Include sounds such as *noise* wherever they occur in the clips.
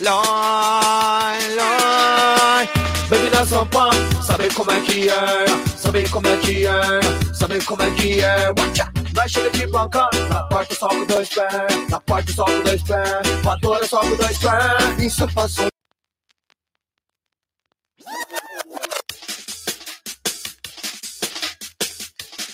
Lai, lai. Bebida São Paulo, sabe como é que é? Sabe como é que é? Sabe como é que é? Watcha! Chega de bancão, na porta só com dois pés, na porta só com dois pés, voadora só com dois pés. Isso passou.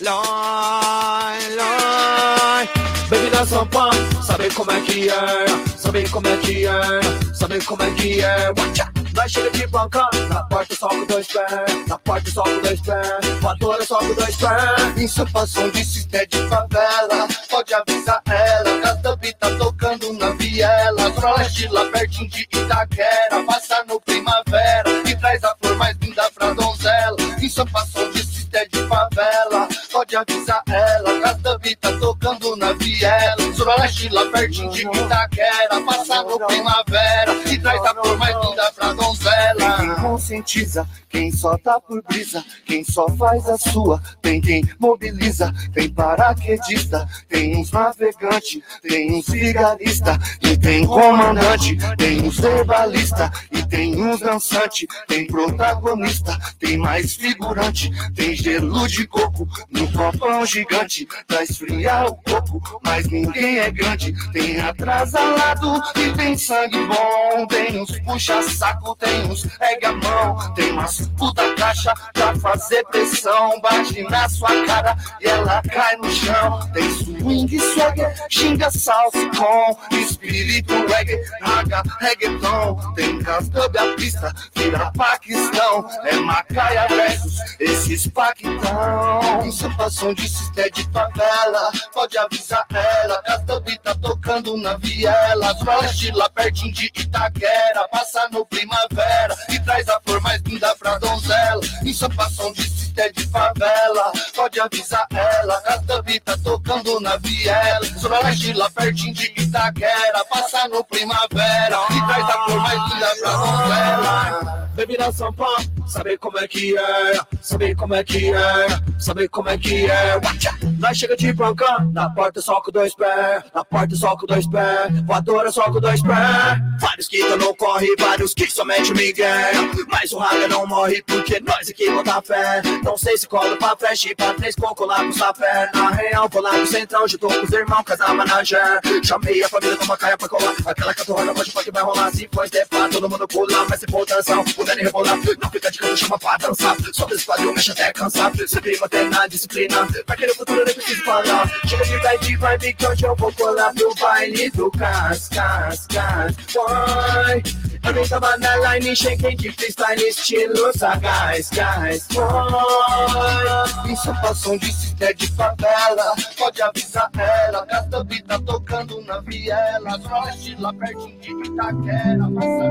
Lai, lai. Bebida São Paulo, sabe como é que é? Sabe como é que é? Sabe como é que é? Watcha! Nós de bancão, na porta só com dois pés, na porta só com dois pés, voadora só com dois pés. Isso passou de cisté de favela, pode avisar ela. Castabi tá tocando na viela, Zona Leste lá pertinho de Itaquera. Passa no primavera e traz a flor mais linda pra donzela. Isso passou de cisté de favela, pode avisar ela. Castabi tá tocando na viela, Leste lá pertinho de Itaquera. Passa no primavera e traz a flor mais linda pra donzela. Conscientiza, quem só tá por brisa, quem só faz a sua, tem quem mobiliza, tem paraquedista, tem uns navegante, tem uns vigarista, e tem comandante, tem uns verbalista, e tem uns dançante, tem protagonista, tem mais figurante, tem gelo de coco no copão gigante, pra esfriar o coco, mas ninguém é grande, tem atrasalado e tem sangue bom, tem uns puxa-saco, tem uns a mão, tem umas puta caixa pra fazer pressão, bate na sua cara e ela cai no chão. Tem swing, swag, xinga salsa com espírito reggae, raga, reggaeton. Tem cascube a pista, vira Paquistão, é Macaia versus esses paquitão. Insapação de cisté de favela, pode avisar ela. Castambi tá tocando na viela, Zona Leste lá pertinho de Itaquera. Passa no primavera e traz a flor mais linda pra donzela. Insapação de cisté de favela, pode avisar ela. Castambi tá tocando na viela, Zona Leste lá pertinho de Itaquera. Passa no primavera e traz a flor mais linda pra donzela. Bebida São Paulo, sabe como é que é? Sabe como é que é? Sabe como é que é? Nós chega de bancão, na porta só com dois pés, na porta só com dois pés, voadora só com dois pés. Vários que no corre, vários que somente Miguel. Mas o raga não morre porque nós aqui botar fé. Não sei se cola pra flash, pra três coco lá com sapé. Na real, vou lá pro centrão, já tô com os irmãos, casar manager. Chamei a família do Macaia pra colar, aquela catorra pode pode vai rolar. Se for estepar, todo mundo pula, mas se for dançar, puder rebolar. Não fica de canto, chama pra dançar. Só desse quadril, mexe até cansar. Sempre manter na disciplina, pra querer o futuro nem preciso falar. Chega de vibe, vibe que hoje eu vou colar pro baile do Cas, Cas, Cas. Boy, eu tava na line, cheguei de freestyle, estilo sagaz, guys. Boy, Insapação de cisté de favela, pode avisar ela. Castambi tá tocando na viela, Zona Leste lá pertinho de Itaquera. Passa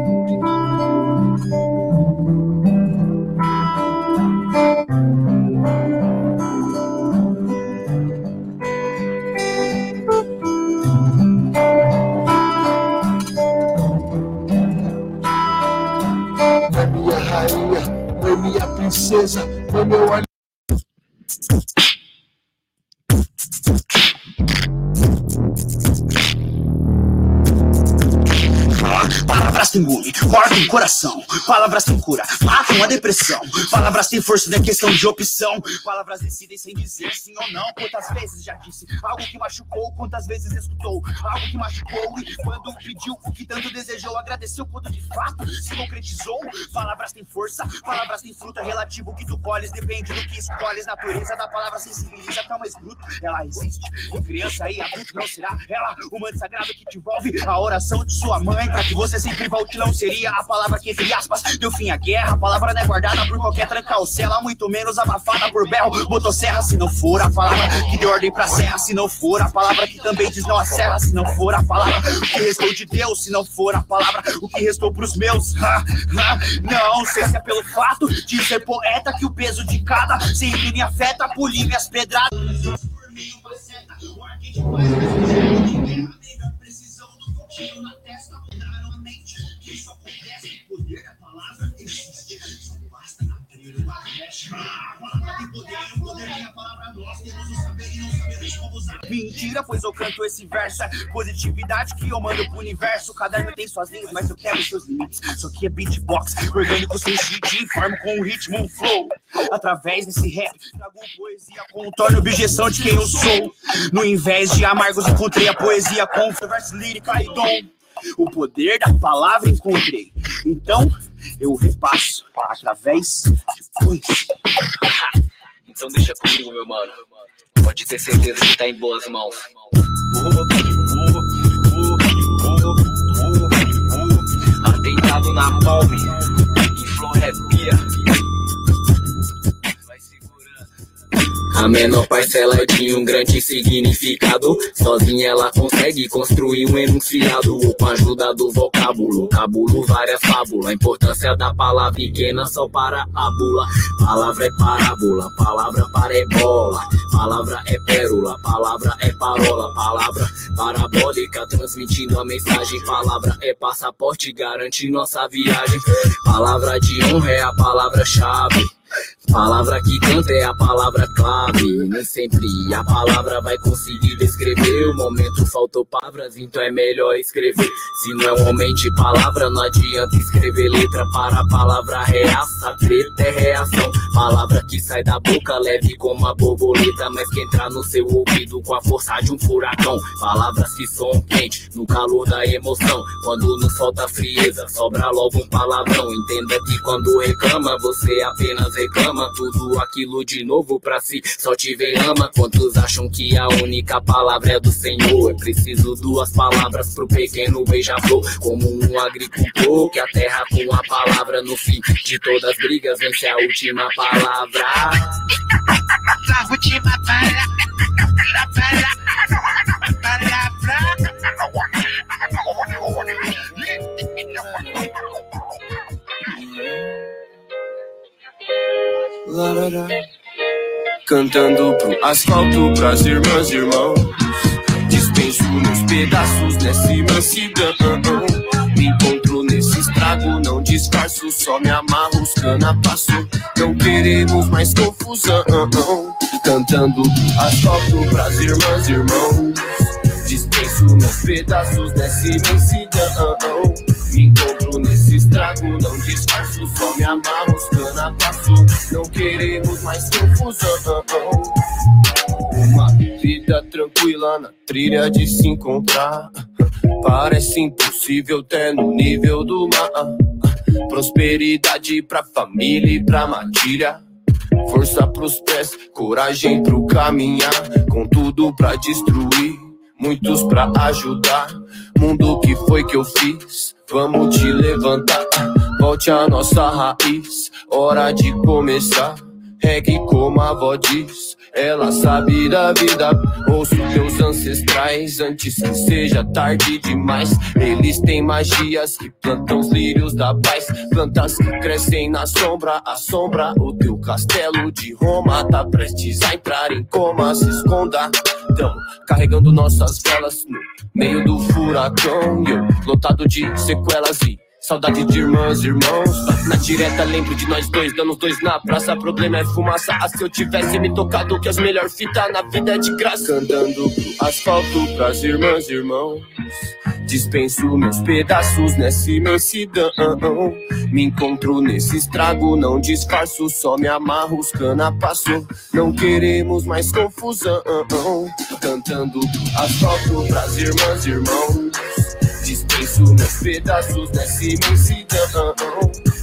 É minha rainha, é minha princesa, é meu olho. Palavras têm engole, cortam o coração. Palavras têm cura, matam a depressão. Palavras têm força, não é questão de opção. Palavras decidem sem dizer sim ou não. Quantas vezes já disse algo que machucou? Quantas vezes escutou algo que machucou? E quando pediu o que tanto desejou, agradeceu quando de fato se concretizou. Palavras têm força, palavras têm fruta. Relativo que tu colhes, depende do que escolhes. Natureza da palavra sensibiliza até o mais bruto. Ela existe em criança e adulto, não será ela o manto sagrado que te envolve. A oração de sua mãe pra que você sempre volte não seria a palavra que, entre aspas, deu fim à guerra. A palavra não é guardada por qualquer tranca-cela, muito menos abafada por berro, motosserra. Se não for a palavra que deu ordem pra serra, se não for a palavra que também diz não a serra, se não for a palavra o que restou de Deus, se não for a palavra o que restou pros meus. Ha, ha, não sei se é pelo fato de ser poeta que o peso de cada sempre me afeta, polir minhas pedradas. Por mim, uma seta, o ar que te faz mais precisão do tiro Mentira, pois eu canto esse verso. É positividade que eu mando pro universo. O caderno tem suas linhas, mas eu quero seus limites. Isso aqui é beatbox, orgânico sem cheat. Informo com um ritmo, um flow. Através desse rap, trago poesia, contorno objeção de quem eu sou. No invés de amargos, encontrei a poesia com verso lírica e dom. O poder da palavra encontrei. Então, eu repasso através de poesia. Então deixa comigo, meu mano. Pode ter certeza que tá em boas mãos. Atentado na palme, em flor arrepia. A menor parcela é de um grande significado. Sozinha ela consegue construir um enunciado com a ajuda do vocábulo. Cabulo várias fábulas. A importância da palavra pequena só para a bula. Palavra é parábola, palavra parebola. Palavra é pérola, palavra é parola. Palavra parabólica transmitindo a mensagem. Palavra é passaporte, garante nossa viagem. Palavra de honra é a palavra-chave. Palavra que canta é a palavra clave. Nem sempre a palavra vai conseguir descrever. O momento faltou palavras, então é melhor escrever. Se não é um homem de palavra, não adianta escrever letra para a palavra reaça. Treta é reação. Palavra que sai da boca, leve como a borboleta, mas que entra no seu ouvido com a força de um furacão. Palavras que são quentes no calor da emoção. Quando nos falta frieza, sobra logo um palavrão. Entenda que quando reclama, você apenas reclama tudo aquilo de novo pra si. Só te vem ama. Quantos acham que a única palavra é do Senhor? É preciso duas palavras pro pequeno beija-flor. Como um agricultor que a terra com a palavra no fim de todas as brigas vence a última palavra. A última palavra. Cantando pro asfalto, pras irmãs e irmãos. Dispenso meus pedaços nessa imensidão. Me encontro nesse estrago, não disfarço, só me amarro, os cana passo. Não queremos mais confusão. Cantando pro asfalto, pras irmãs e irmãos. Dispenso meus pedaços nessa imensidão. Me encontro nesse estrago, não disfarço, só me amarro. Não queremos mais confusão. Uma vida tranquila na trilha de se encontrar. Parece impossível até no nível do mar. Prosperidade pra família e pra matilha. Força pros pés, coragem pro caminhar. Com tudo pra destruir, muitos pra ajudar. Mundo que foi que eu fiz? Vamos te levantar. Volte a nossa raiz, hora de começar. Reggae como a avó diz, ela sabe da vida. Ouço teus ancestrais antes que seja tarde demais. Eles têm magias que plantam os lírios da paz. Plantas que crescem na sombra, a sombra. O teu castelo de Roma tá prestes a entrar em coma. Se esconda, tamo carregando nossas velas no meio do furacão. Eu, lotado de sequelas e Saudade de irmãs, irmãos. Na direta lembro de nós dois, dando os dois na praça. Problema é fumaça. Ah, se eu tivesse me tocado, que as melhor fita na vida é de graça. Andando pro asfalto pras irmãs, irmãos. Dispenso meus pedaços nessa imensidão. Me encontro nesse estrago, não disfarço, só me amarro, os cana passo. Não queremos mais confusão. Cantando pro asfalto pras irmãs, irmãos. Meus pedaços nessa imensidão.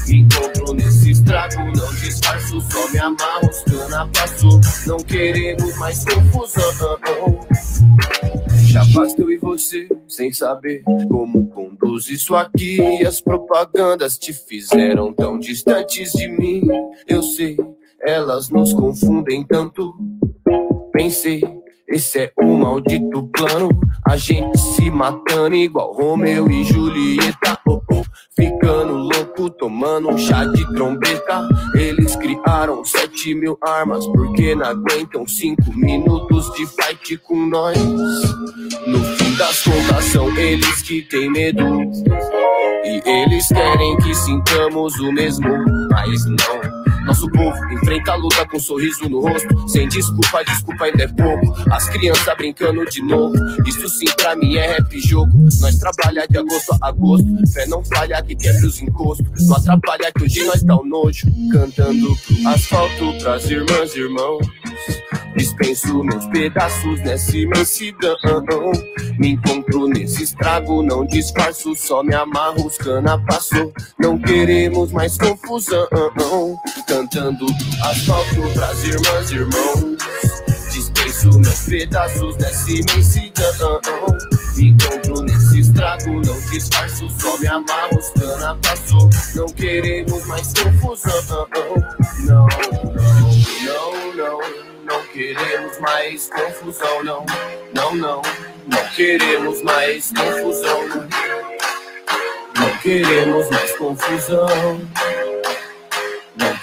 Me encontro nesse estrago, não disfarço, só me amarro, os passo. Não queremos mais confusão. Já basta eu e você, sem saber como conduz isso aqui. As propagandas te fizeram tão distantes de mim. Eu sei, elas nos confundem tanto. Pensei, esse é um maldito plano. A gente se matando igual Romeu e Julieta. Oh, oh, ficando louco, tomando um chá de trombeta. Eles criaram sete mil armas porque não aguentam cinco minutos de fight com nós. No fim das contas, são eles que têm medo. E eles querem que sintamos o mesmo, mas não. Nosso povo enfrenta a luta com um sorriso no rosto. Sem desculpa, desculpa ainda é pouco. As crianças brincando de novo. Isso sim pra mim é rap jogo. Nós trabalha de agosto a agosto. Fé não falha que quebra os encostos. Não atrapalha que hoje nós tá o nojo. Cantando pro asfalto pras irmãs e irmãos. Dispenso meus pedaços nessa imensidão. Me encontro nesse estrago, não disfarço, só me amarro, os cana passou. Não queremos mais confusão. Cantando asfalto pras irmãs e irmãos. Dispenso meus pedaços nessa imensidão. Me encontro nesse estrago, não disfarço, só me amarro, cana passou. Não queremos mais confusão. Não, não, não, não. Não queremos mais confusão, não. Não, não. Não queremos mais confusão. Não queremos mais confusão.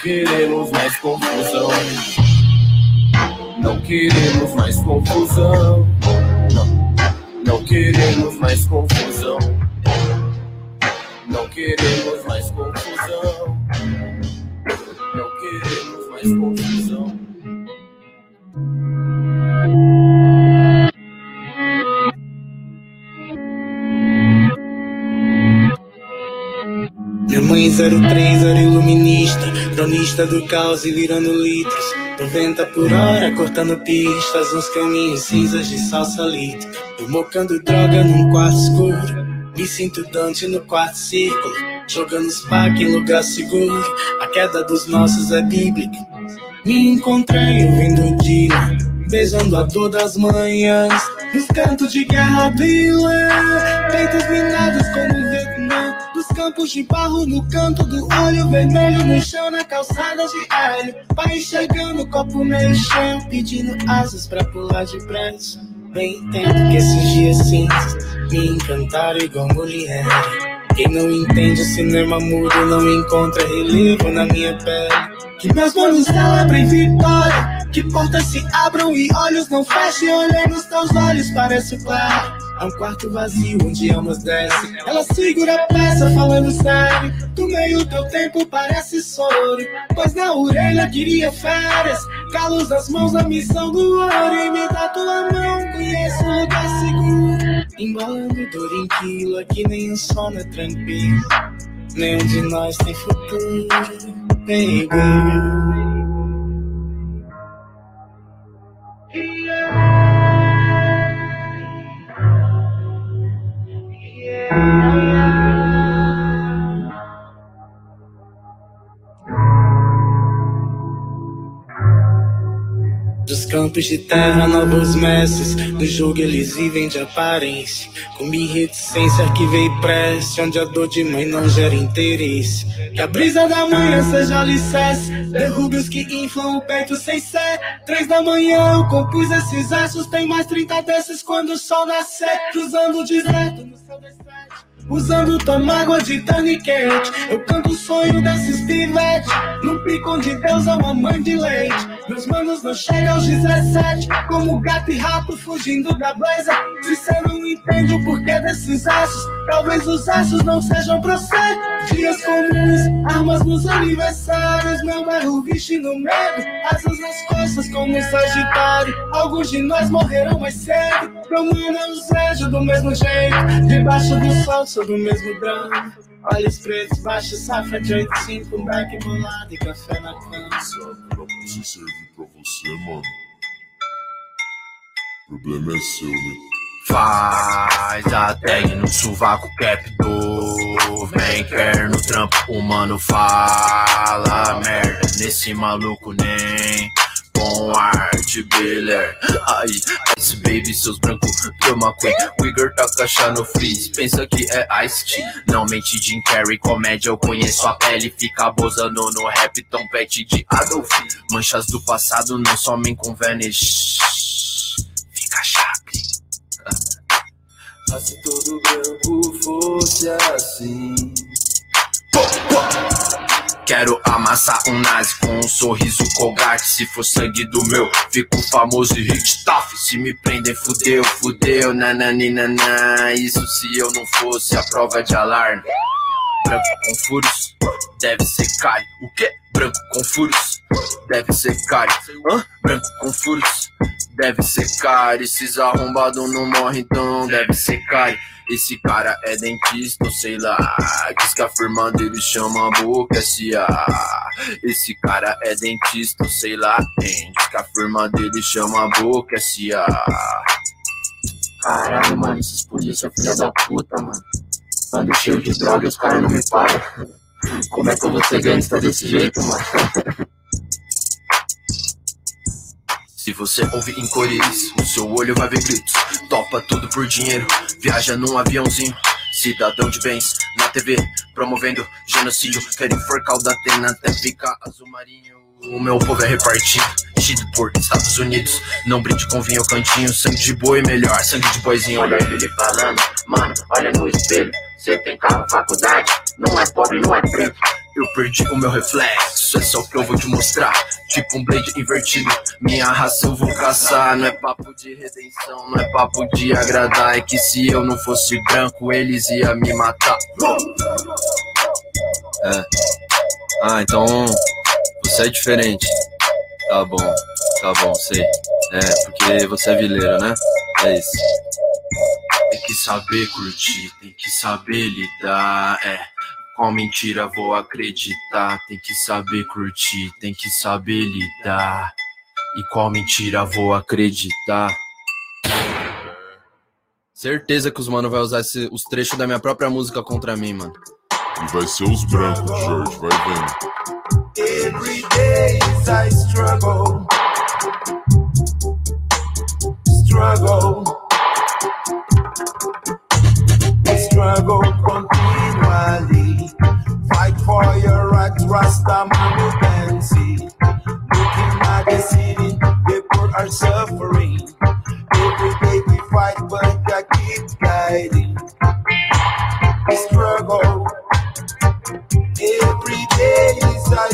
Queremos mais confusão. Não queremos mais confusão. Não, não queremos mais confusão. Não queremos mais confusão. Não queremos mais confusão. Minha mãe 03 era iluminista, cronista do caos e virando litros. 90 por hora, cortando pistas, uns caminhos cinzas de salsa litro. Eu mocando droga num quarto escuro, me sinto Dante no quarto círculo. Jogando os pack em lugar seguro, a queda dos nossos é bíblica. Me encontrei ouvindo Dina, beijando a dor das manhãs. Nos cantos de guerra vilã, peitos minados como Vietnã. Dos campos de barro no canto do olho vermelho, no chão na calçada de alho. Pai enxergando o copo meio chão, pedindo asas pra pular depressa. Bem entendo que esses dias cinzas me encantaram igual mulher. Quem não entende o cinema mudo não encontra relevo na minha pele. Que meus manos celebrem vitória. Que portas se abram e olhos não fechem. Olhei nos teus olhos, parece claro. É um quarto vazio onde almas descem. Ela segura a peça falando sério. Do meio teu tempo parece soro. Pois na orelha queria férias. Calos das mãos na missão do ouro. E me dá tua mão, conheço um lugar seguro. Embalando dor em quilo, aqui nem o sono é tranquilo. Nenhum de nós tem futuro, baby. Dos campos de terra, novos mestres. No jogo eles vivem de aparência. Comi reticência, arquivei prece. Onde a dor de mãe não gera interesse. Que a brisa da manhã seja alicerce. Derrube os que inflam o peito sem sé. Três da manhã eu compus esses versos. Tem mais 30 desses quando o sol nascer. Cruzando direto no céu das sete. Usando tua mágoa de taniquete Eu canto o sonho desses pivetes. No pico onde Deus é uma mãe de leite. Meus manos não chegam aos 17 Como gato e rato fugindo da blazer. Se cê não entende o porquê desses aços Talvez os aços não sejam você Dias comuns, armas nos aniversários. Meu bairro vestindo medo Asas nas costas como um sagitário. Alguns de nós morreram mais cedo. Meu mano eu os vejo do mesmo jeito Debaixo do sol sou do mesmo drama Olhos pretos, baixo, safra de 85 Um back bolado e café na cama Se a vida precisa servir pra você, mano. O problema é seu, né? Faz a tag no sovaco cap do Vem quer no trampo, o mano fala merda Nesse maluco nem com arte biller. Aí, Ice Baby, seus brancos toma Queen. O Igor tá caixa no freeze, pensa que é Ice T. Não mente Jim Carrey, comédia eu conheço a pele. Fica bozando no rap, tompete de Adolf. Manchas do passado não somem com Vanish. Fica chape Ah, se todo branco fosse assim. Quero amassar um nazi com um sorriso colgate Se for sangue do meu, fico famoso e hit tough Se me prender, fudeu, fudeu, nananina Isso se eu não fosse a prova de alarme Branco com furos, deve ser caro O quê? Branco com furos, deve ser caro. Hã? Branco com furos, deve ser caro. Esses arrombados não morrem, então deve ser caro. Esse cara é dentista, sei lá. Diz que a firma dele chama a boca S.A. Esse cara é dentista, sei lá. Hein? Diz que a firma dele chama a boca S.A. Caralho, mano, esses polícia filha da puta, mano. Ando cheio de droga os caras não me param. Como é que eu vou ser gangsta desse jeito, mano? Se você ouve em cores, o seu olho vai ver gritos. Topa tudo por dinheiro, viaja num aviãozinho. Cidadão de bens, na TV, promovendo genocídio. Quero enforcar o da Atena até ficar azul marinho. O meu povo é repartido, tido por Estados Unidos. Não brinde com vinho cantinho, sangue de boi melhor, sangue de boizinho. Olha ele falando, mano, olha no espelho. Você tem carro, faculdade, não é pobre, não é preto. Eu perdi o meu reflexo, é só o que eu vou te mostrar. Tipo um blade invertido, minha raça eu vou caçar. Não é papo de redenção, não é papo de agradar. É que se eu não fosse branco, eles iam me matar. É. Ah, então você é diferente. Tá bom, tá bom, sei. É, porque você é vileiro, né? É isso. Tem que saber curtir, tem que saber lidar, é. Com mentira vou acreditar, tem que saber curtir, tem que saber lidar. E qual mentira vou acreditar? Certeza que os mano vai usar esse- os trechos da minha própria música contra mim, mano. E vai ser os brancos, Jorge, vai vendo. Every day is I struggle, struggle, struggle continually. Fight for your rights, Rasta you can see. Looking at the city, the poor are suffering. Every day we fight, but I keep guiding. We struggle. Every day is I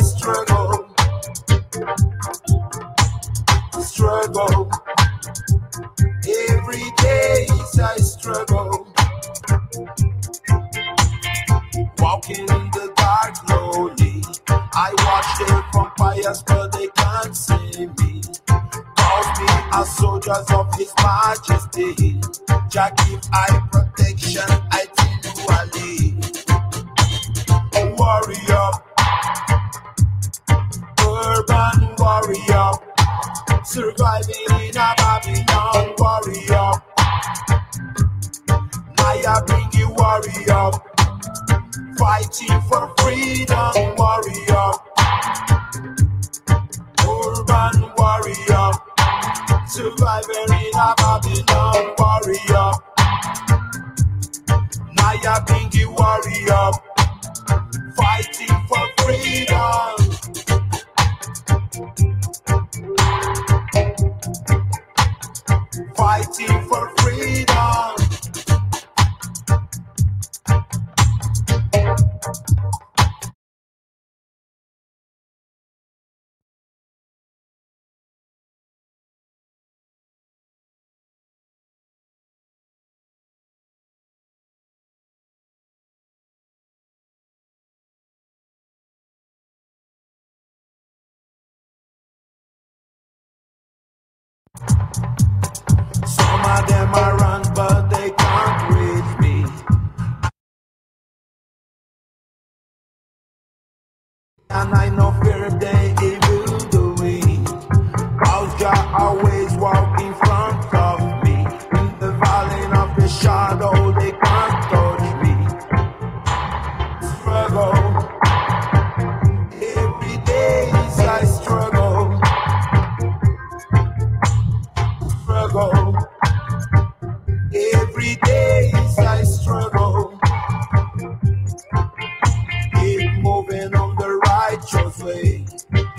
And I know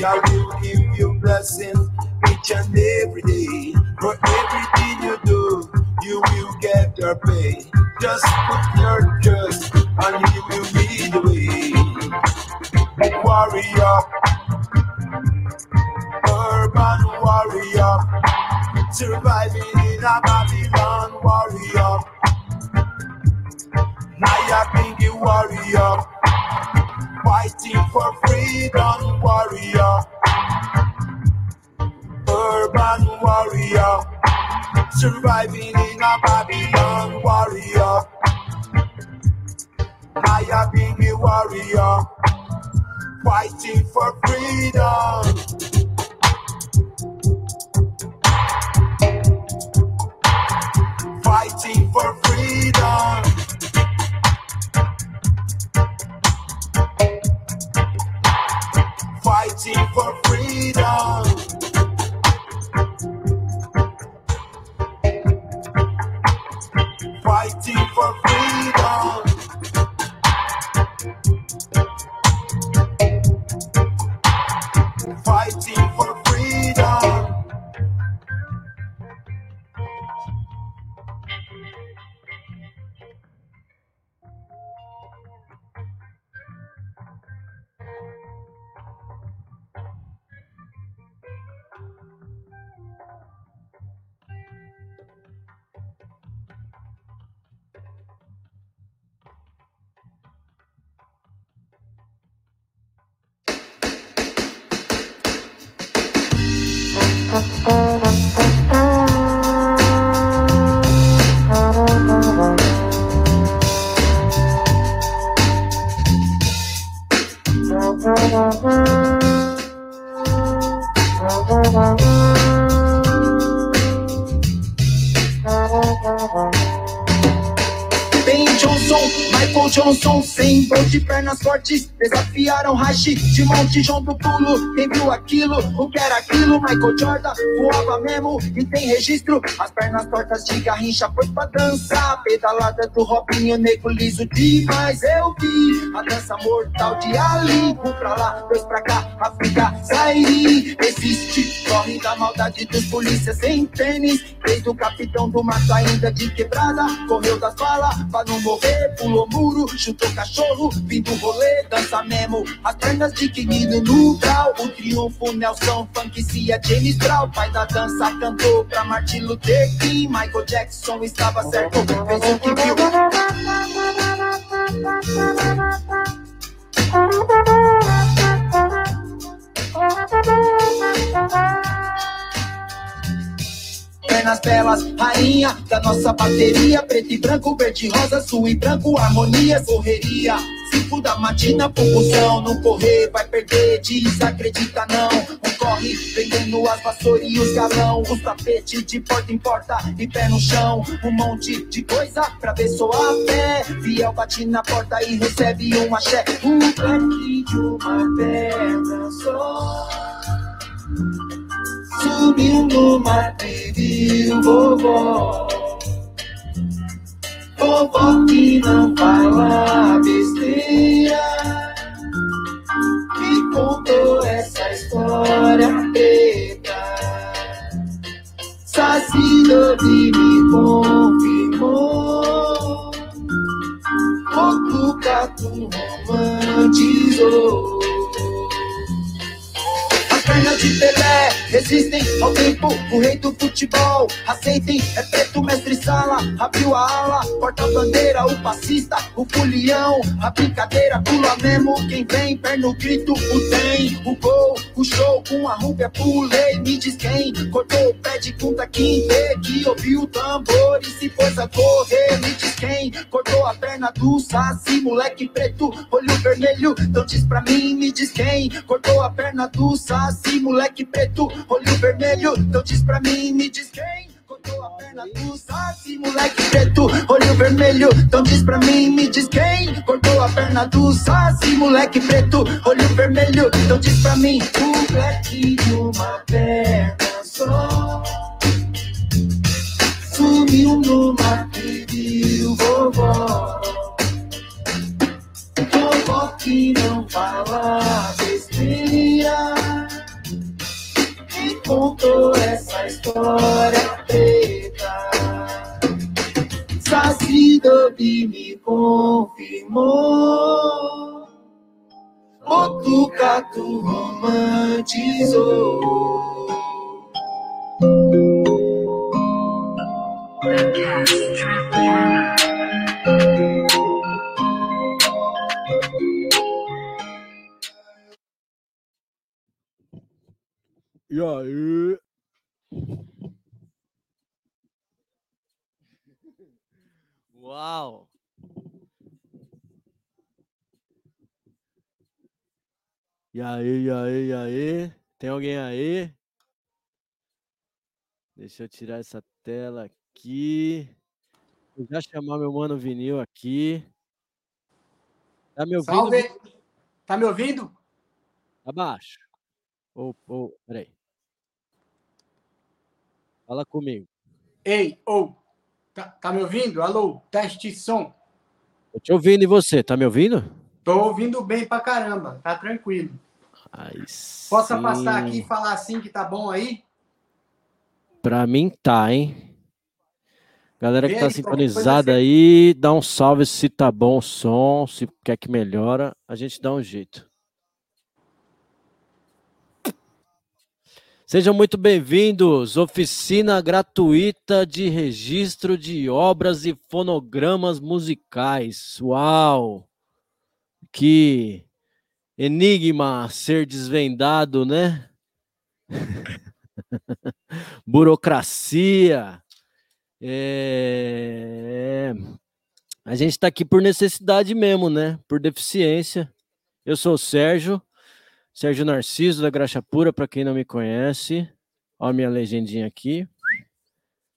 God will give you blessings each and every day. For everything you do, you will get your pay. Just put your trust and He will lead the way. Warrior, urban warrior surviving in a Babylon warrior. Naya Pinky warrior, Fighting for freedom, warrior. Urban warrior. Surviving in a Babylon warrior. I have been a warrior. Fighting for freedom. Fighting for freedom. Fighting for freedom. Fighting for freedom. Fighting for freedom. Thank Michael Johnson, sem de pernas fortes, desafiaram Rashi de monte João do pulo. Quem viu aquilo, o que era aquilo? Michael Jordan voava mesmo e tem registro. As pernas tortas de garrincha foi pra dançar. Pedalada do Robinho, nego liso demais. Eu vi a dança mortal de Ali. Um pra lá, dois pra cá, África, Zaire. Existe, corre da maldade dos polícias sem tênis. Desde o capitão do mato ainda de quebrada. Correu das balas pra não morrer. Pulou muro, chutou cachorro. Vindo rolê, dança mesmo. As pernas de querido no grau. O triunfo, Nelson, funk, Cia, James Brown. Pai da dança cantou pra Martin Luther King. Michael Jackson estava certo, fez o que viu. Pernas belas, rainha da nossa bateria. Preto e branco, verde, rosa, azul e branco, harmonia, correria. Cinco da matina, confusão, não correr, vai perder, desacredita não. Um corre, vendendo as vassouras e os galão, os tapetes de porta em porta e pé no chão. Um monte de coisa pra ver só a fé. Fiel bate na porta e recebe um axé. Um black de uma perna só. Subiu no mato e viu vovó. Vovó que não fala besteira. Me contou essa história preta. Saci Dobi me confirmou. Outro gato romantizou. De Pelé resistem ao tempo, o rei do futebol. Aceitem, é preto, mestre sala. Abriu a ala, porta-bandeira, o passista, o fulião. A brincadeira pula mesmo. Quem vem, perna o grito, o tem. O gol, o show com a rúbia, pulei. Me diz quem cortou o pé de Kunta Kinte. Que ouviu o tambor e se pôs a correr. Me diz quem cortou a perna do Saci, moleque preto, olho vermelho. Então diz pra mim, me diz quem cortou a perna do Saci, moleque preto, olho vermelho. Então diz pra mim, me diz quem. Cortou a perna do Saci, moleque preto, olho vermelho. Então diz pra mim, me diz quem cortou a perna do Saci, moleque preto, olho vermelho. Então diz pra mim, o black de uma perna só. Sumiu no mato e viu vovó. Vovó que não fala besteira. Contou essa história preta. Saci Dobi me confirmou. Outro gato romantizou. E aí? Uau! E aí, e aí, e aí? Tem alguém aí? Deixa eu tirar essa tela aqui. Vou já chamar meu mano vinil aqui. Tá me ouvindo? Salve! Tá me ouvindo? Abaixo. Ou, ou, peraí. Fala comigo. Ei, ou. Tá, tá me ouvindo? Alô, teste som. Tô te ouvindo e você, tá me ouvindo? Tô ouvindo bem pra caramba, tá tranquilo. Aí Posso afastar aqui e falar assim que tá bom aí? Pra mim tá, hein? Galera que tá coisa sintonizada você- aí, dá um salve se tá bom o som, se quer que melhora, a gente dá um jeito. Sejam muito bem-vindos, oficina gratuita de registro de obras e fonogramas musicais. Uau! Que enigma ser desvendado, né? *laughs* Burocracia. É... A gente está aqui por necessidade mesmo, né? Por deficiência. Eu sou o Sérgio, Sérgio Narciso da Graxa Pura, para quem não me conhece. Olha a minha legendinha aqui.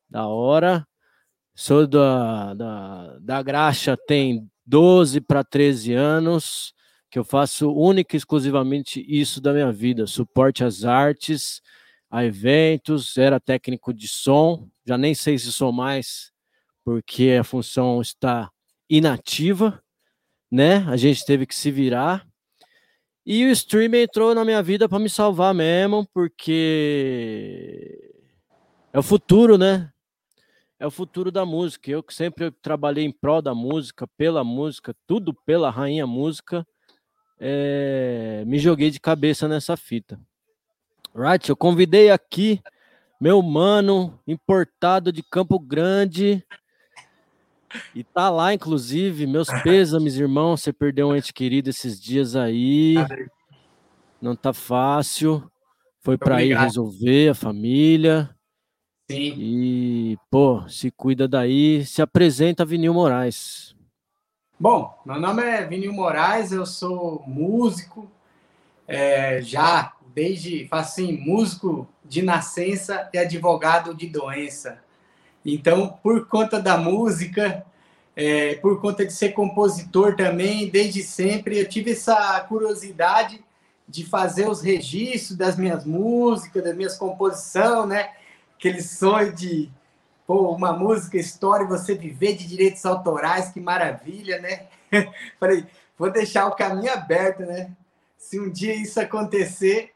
Da hora. Sou da, da, da Graxa, tem 12 para 13 anos, que eu faço única e exclusivamente isso da minha vida: suporte às artes, a eventos, era técnico de som, já nem sei se sou mais, porque a função está inativa, né? A gente teve que se virar. E o streaming entrou na minha vida para me salvar mesmo, porque é o futuro, né? É o futuro da música. Eu que sempre trabalhei em prol da música, pela música, tudo pela rainha música, é, me joguei de cabeça nessa fita. Right, eu convidei aqui meu mano importado de Campo Grande. E tá lá, inclusive, meus pêsames, irmão. Você perdeu um ente querido esses dias aí. Não tá fácil. Foi para ir resolver a família. Sim. E, pô, se cuida daí. Se apresenta, Vinil Moraes. Bom, meu nome é Vinil Moraes, eu sou músico, é, já desde, faço assim, músico de nascença e advogado de doença. Então, por conta da música, é, por conta de ser compositor também, desde sempre, eu tive essa curiosidade de fazer os registros das minhas músicas, das minhas composições, né? Aquele sonho de pô, uma música, história, você viver de direitos autorais, que maravilha, né? *laughs* Falei, vou deixar o caminho aberto, né? Se um dia isso acontecer,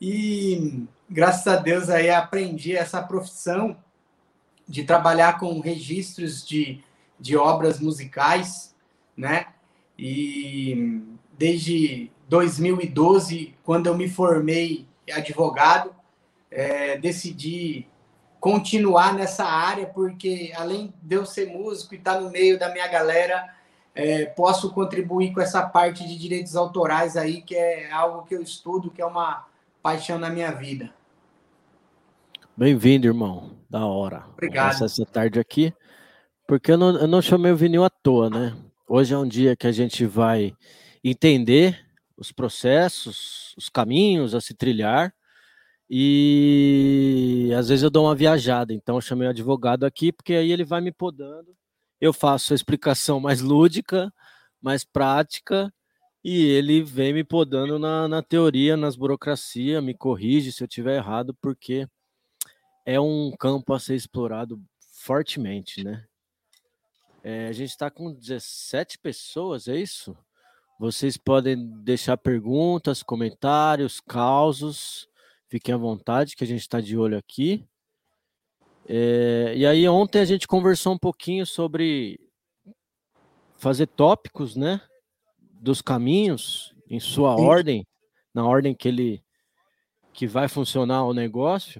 e graças a Deus aí aprendi essa profissão de trabalhar com registros de, de obras musicais, né? E desde 2012, quando eu me formei advogado, é, decidi continuar nessa área, porque além de eu ser músico e estar no meio da minha galera, é, posso contribuir com essa parte de direitos autorais aí, que é algo que eu estudo, que é uma paixão na minha vida. Bem-vindo, irmão. Da hora. Obrigado. Passar essa tarde aqui. Porque eu não, eu não chamei o vinil à toa, né? Hoje é um dia que a gente vai entender os processos, os caminhos a se trilhar. E às vezes eu dou uma viajada, então eu chamei o advogado aqui, porque aí ele vai me podando. Eu faço a explicação mais lúdica, mais prática, e ele vem me podando na, na teoria, nas burocracias, me corrige se eu tiver errado, porque é um campo a ser explorado fortemente, né? É, a gente está com 17 pessoas, é isso? Vocês podem deixar perguntas, comentários, causos. Fiquem à vontade, que a gente está de olho aqui. É, e aí, ontem a gente conversou um pouquinho sobre fazer tópicos, né? Dos caminhos, em sua ordem, na ordem que ele que vai funcionar o negócio.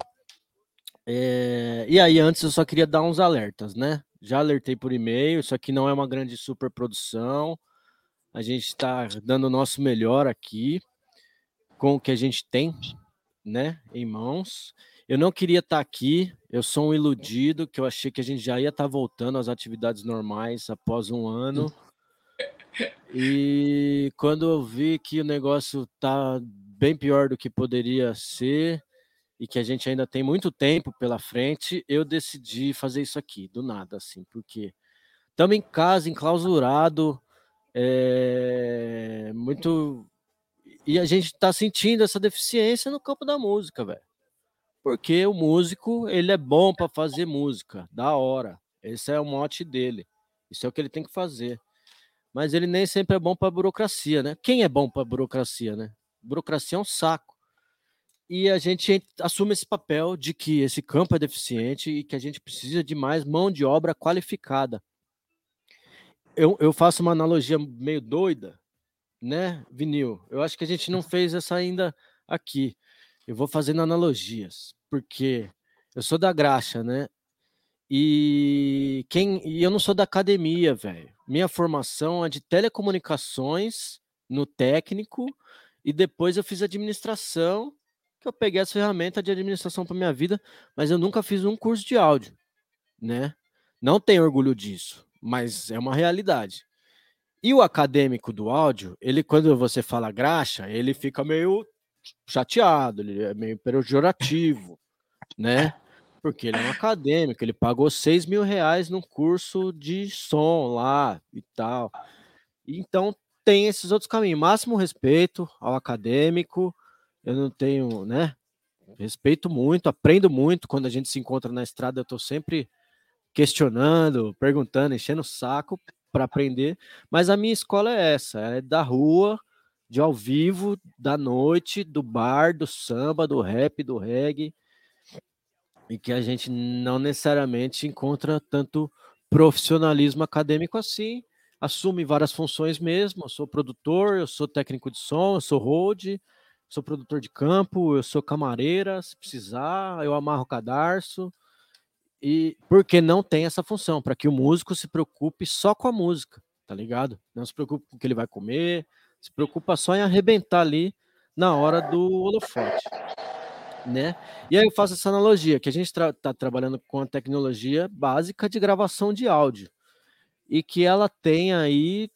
É, e aí, antes eu só queria dar uns alertas, né? Já alertei por e-mail, isso aqui não é uma grande superprodução. A gente está dando o nosso melhor aqui com o que a gente tem, né, em mãos. Eu não queria estar aqui, eu sou um iludido, que eu achei que a gente já ia estar voltando às atividades normais após um ano. E quando eu vi que o negócio tá bem pior do que poderia ser e que a gente ainda tem muito tempo pela frente, eu decidi fazer isso aqui, do nada, assim, porque estamos em casa, enclausurado, é, muito. E a gente está sentindo essa deficiência no campo da música, velho. Porque o músico, ele é bom para fazer música, da hora. Esse é o mote dele. Isso é o que ele tem que fazer. Mas ele nem sempre é bom para burocracia, né? Quem é bom para burocracia, né? Burocracia é um saco. E a gente assume esse papel de que esse campo é deficiente e que a gente precisa de mais mão de obra qualificada. Eu, eu faço uma analogia meio doida, né, Vinil? Eu acho que a gente não *laughs* fez essa ainda aqui. Eu vou fazendo analogias, porque eu sou da graxa, né? E quem e eu não sou da academia, velho. Minha formação é de telecomunicações no técnico e depois eu fiz administração, que eu peguei as ferramentas de administração para minha vida, mas eu nunca fiz um curso de áudio, né? Não tenho orgulho disso, mas é uma realidade. E o acadêmico do áudio, ele quando você fala graxa, ele fica meio chateado, ele é meio pejorativo, né? Porque ele é um acadêmico, ele pagou 6 mil reais num curso de som lá e tal. Então tem esses outros caminhos. Máximo respeito ao acadêmico. Eu não tenho, né? Respeito muito, aprendo muito. Quando a gente se encontra na estrada, eu estou sempre questionando, perguntando, enchendo o saco para aprender. Mas a minha escola é essa: é da rua, de ao vivo, da noite, do bar, do samba, do rap, do reggae e que a gente não necessariamente encontra tanto profissionalismo acadêmico assim. Assume várias funções mesmo. Eu sou produtor, eu sou técnico de som, eu sou road, sou produtor de campo, eu sou camareira, se precisar, eu amarro o cadarço. E porque não tem essa função, para que o músico se preocupe só com a música, tá ligado? Não se preocupe com o que ele vai comer, se preocupa só em arrebentar ali na hora do holofote né? E aí eu faço essa analogia, que a gente está tra trabalhando com a tecnologia básica de gravação de áudio e que ela tem aí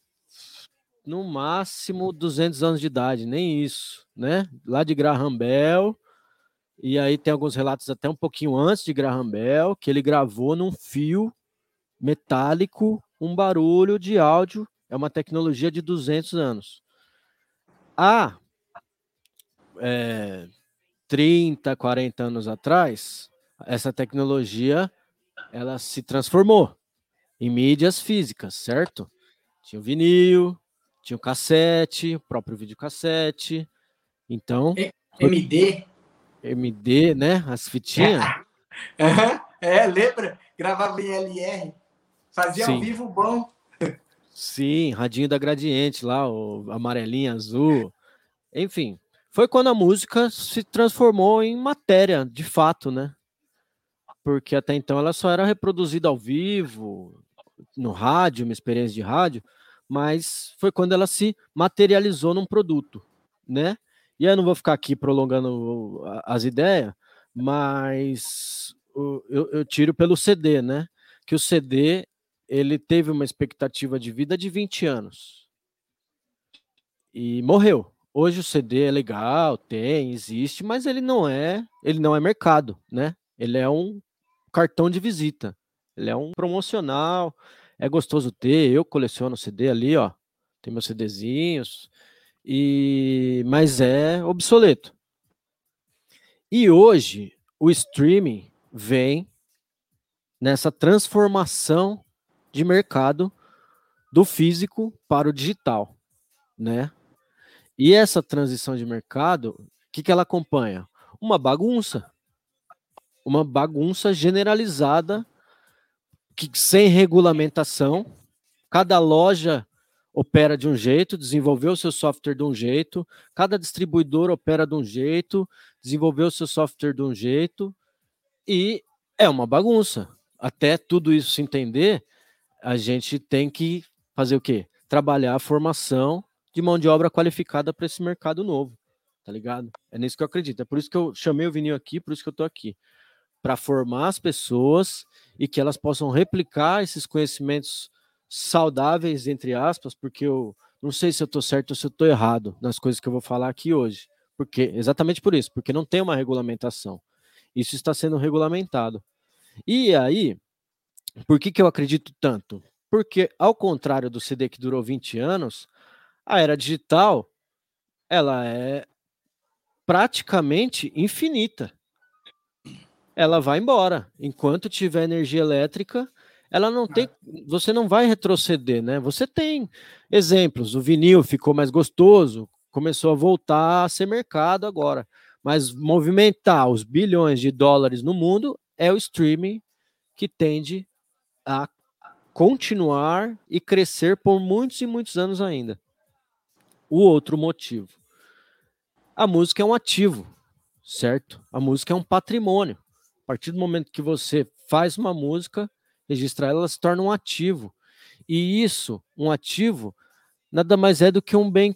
no máximo 200 anos de idade, nem isso, né? Lá de Graham Bell, e aí tem alguns relatos até um pouquinho antes de Graham Bell, que ele gravou num fio metálico um barulho de áudio, é uma tecnologia de 200 anos. Ah, é, 30, 40 anos atrás, essa tecnologia ela se transformou em mídias físicas, certo? Tinha o vinil, tinha o cassete, o próprio videocassete. Então. MD? MD, né? As fitinhas. *laughs* é, lembra? Gravava em LR. Fazia Sim. ao vivo bom. Sim, radinho da Gradiente lá, o amarelinho, azul. Enfim, foi quando a música se transformou em matéria, de fato, né? Porque até então ela só era reproduzida ao vivo, no rádio, uma experiência de rádio, mas foi quando ela se materializou num produto, né? E eu não vou ficar aqui prolongando as ideias, mas eu, eu tiro pelo CD, né? Que o CD ele teve uma expectativa de vida de 20 anos e morreu. Hoje o CD é legal, tem, existe, mas ele não é, ele não é mercado, né? Ele é um cartão de visita. Ele é um promocional, é gostoso ter, eu coleciono CD ali, ó. Tem meus CDzinhos e mas é obsoleto. E hoje o streaming vem nessa transformação de mercado do físico para o digital, né? E essa transição de mercado, o que, que ela acompanha? Uma bagunça. Uma bagunça generalizada, que sem regulamentação, cada loja opera de um jeito, desenvolveu seu software de um jeito, cada distribuidor opera de um jeito, desenvolveu seu software de um jeito, e é uma bagunça. Até tudo isso se entender, a gente tem que fazer o quê? Trabalhar a formação de mão de obra qualificada para esse mercado novo, tá ligado? É nisso que eu acredito. É por isso que eu chamei o vinil aqui, por isso que eu tô aqui. Para formar as pessoas e que elas possam replicar esses conhecimentos saudáveis, entre aspas, porque eu não sei se eu tô certo ou se eu tô errado nas coisas que eu vou falar aqui hoje. Porque exatamente por isso, porque não tem uma regulamentação. Isso está sendo regulamentado. E aí, por que, que eu acredito tanto? Porque, ao contrário do CD que durou 20 anos, a era digital ela é praticamente infinita. Ela vai embora. Enquanto tiver energia elétrica, ela não tem. Você não vai retroceder, né? Você tem exemplos. O vinil ficou mais gostoso, começou a voltar a ser mercado agora. Mas movimentar os bilhões de dólares no mundo é o streaming que tende a continuar e crescer por muitos e muitos anos ainda. O outro motivo. A música é um ativo, certo? A música é um patrimônio. A partir do momento que você faz uma música, registrar ela, ela se torna um ativo. E isso, um ativo, nada mais é do que um bem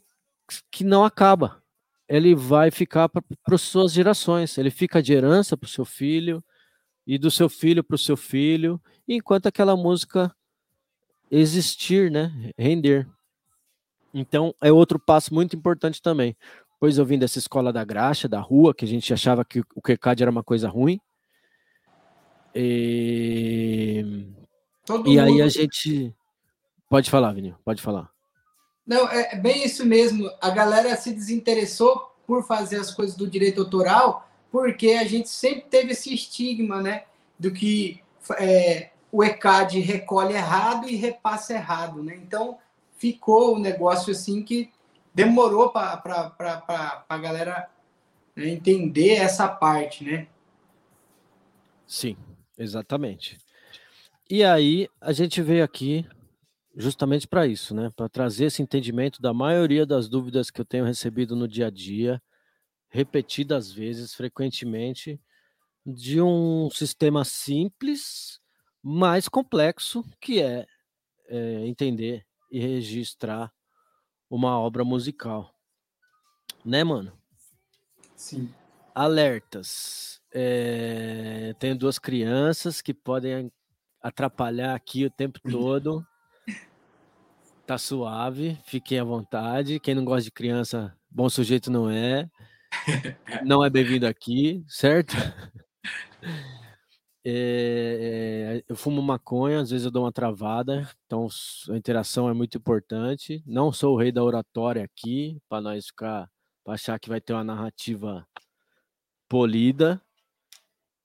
que não acaba. Ele vai ficar para as suas gerações. Ele fica de herança para o seu filho, e do seu filho para o seu filho, enquanto aquela música existir, né? Render. Então, é outro passo muito importante também. Pois eu vim dessa escola da graxa, da rua, que a gente achava que o QCAD era uma coisa ruim. E, e aí a gente. Pode falar, Vinil, pode falar. Não, é bem isso mesmo. A galera se desinteressou por fazer as coisas do direito autoral, porque a gente sempre teve esse estigma, né? Do que é, o ECAD recolhe errado e repassa errado, né? Então ficou um negócio assim que demorou para a galera né, entender essa parte, né? Sim, exatamente. E aí a gente veio aqui justamente para isso, né? Para trazer esse entendimento da maioria das dúvidas que eu tenho recebido no dia a dia, repetidas vezes, frequentemente, de um sistema simples, mais complexo, que é, é entender e registrar uma obra musical. Né, mano? Sim. Alertas. É, tenho duas crianças que podem atrapalhar aqui o tempo todo. Tá suave, fiquem à vontade. Quem não gosta de criança, bom sujeito não é. Não é bem-vindo aqui, certo? É, *laughs* eu fumo maconha, às vezes eu dou uma travada, então a interação é muito importante. Não sou o rei da oratória aqui, para nós ficar, para achar que vai ter uma narrativa polida.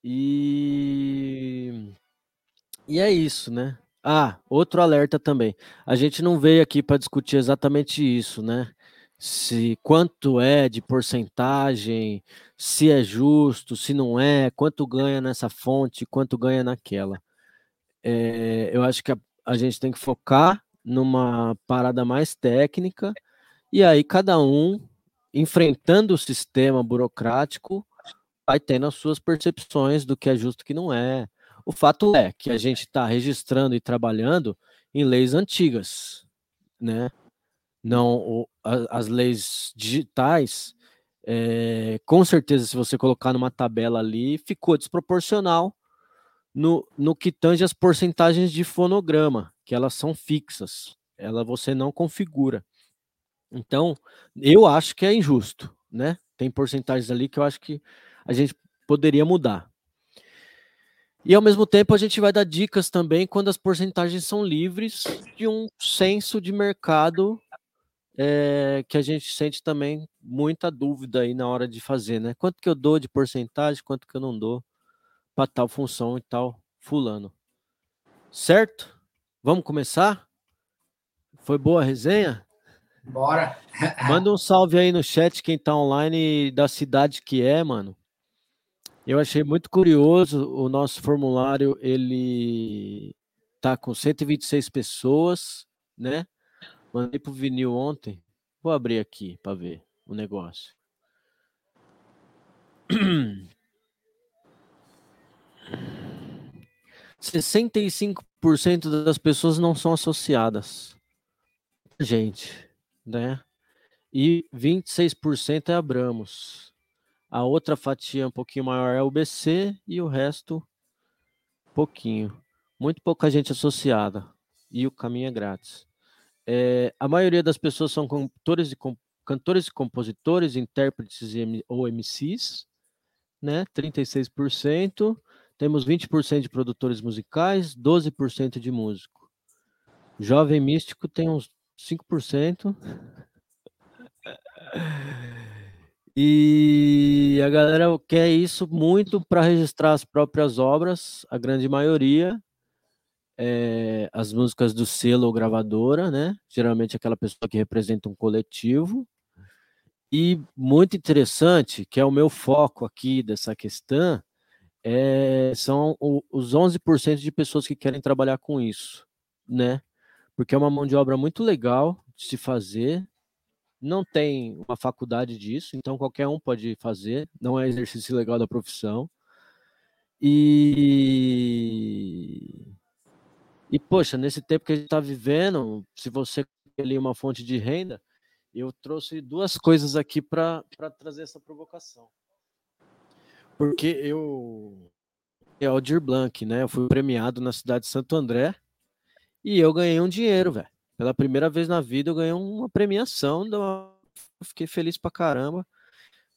E e é isso, né? Ah, outro alerta também. A gente não veio aqui para discutir exatamente isso, né? Se quanto é de porcentagem, se é justo, se não é, quanto ganha nessa fonte, quanto ganha naquela. É, eu acho que a, a gente tem que focar numa parada mais técnica e aí cada um enfrentando o sistema burocrático vai tendo as suas percepções do que é justo e que não é. O fato é que a gente está registrando e trabalhando em leis antigas, né? Não, as leis digitais é, com certeza, se você colocar numa tabela ali, ficou desproporcional no, no que tange as porcentagens de fonograma, que elas são fixas. Ela você não configura. Então, eu acho que é injusto, né? Tem porcentagens ali que eu acho que a gente poderia mudar. E ao mesmo tempo a gente vai dar dicas também quando as porcentagens são livres de um senso de mercado é, que a gente sente também muita dúvida aí na hora de fazer, né? Quanto que eu dou de porcentagem, quanto que eu não dou para tal função e tal fulano. Certo? Vamos começar? Foi boa a resenha? Bora. Manda um salve aí no chat quem tá online da cidade que é, mano. Eu achei muito curioso o nosso formulário, ele tá com 126 pessoas, né? Mandei pro vinil ontem. Vou abrir aqui para ver o negócio. *clears throat* Sessenta e cinco por cento das pessoas não são associadas. Gente, né? e 26% é Abramos. A outra fatia um pouquinho maior é o BC e o resto pouquinho. Muito pouca gente associada e o caminho é grátis. É, a maioria das pessoas são cantores e, cantores e compositores, intérpretes e, ou MCs, né? 36%. Temos 20% de produtores musicais, 12% de músico. Jovem Místico tem uns 5%. *laughs* E a galera quer isso muito para registrar as próprias obras, a grande maioria, é, as músicas do selo ou gravadora, né? Geralmente aquela pessoa que representa um coletivo. E muito interessante, que é o meu foco aqui dessa questão, é, são o, os 11% de pessoas que querem trabalhar com isso, né? Porque é uma mão de obra muito legal de se fazer, não tem uma faculdade disso, então qualquer um pode fazer, não é exercício legal da profissão. E e, poxa, nesse tempo que a gente está vivendo, se você quer uma fonte de renda, eu trouxe duas coisas aqui para trazer essa provocação. Porque eu. É Aldir Blanc, né? Eu fui premiado na cidade de Santo André e eu ganhei um dinheiro, velho. Pela primeira vez na vida eu ganhei uma premiação. Eu fiquei feliz pra caramba.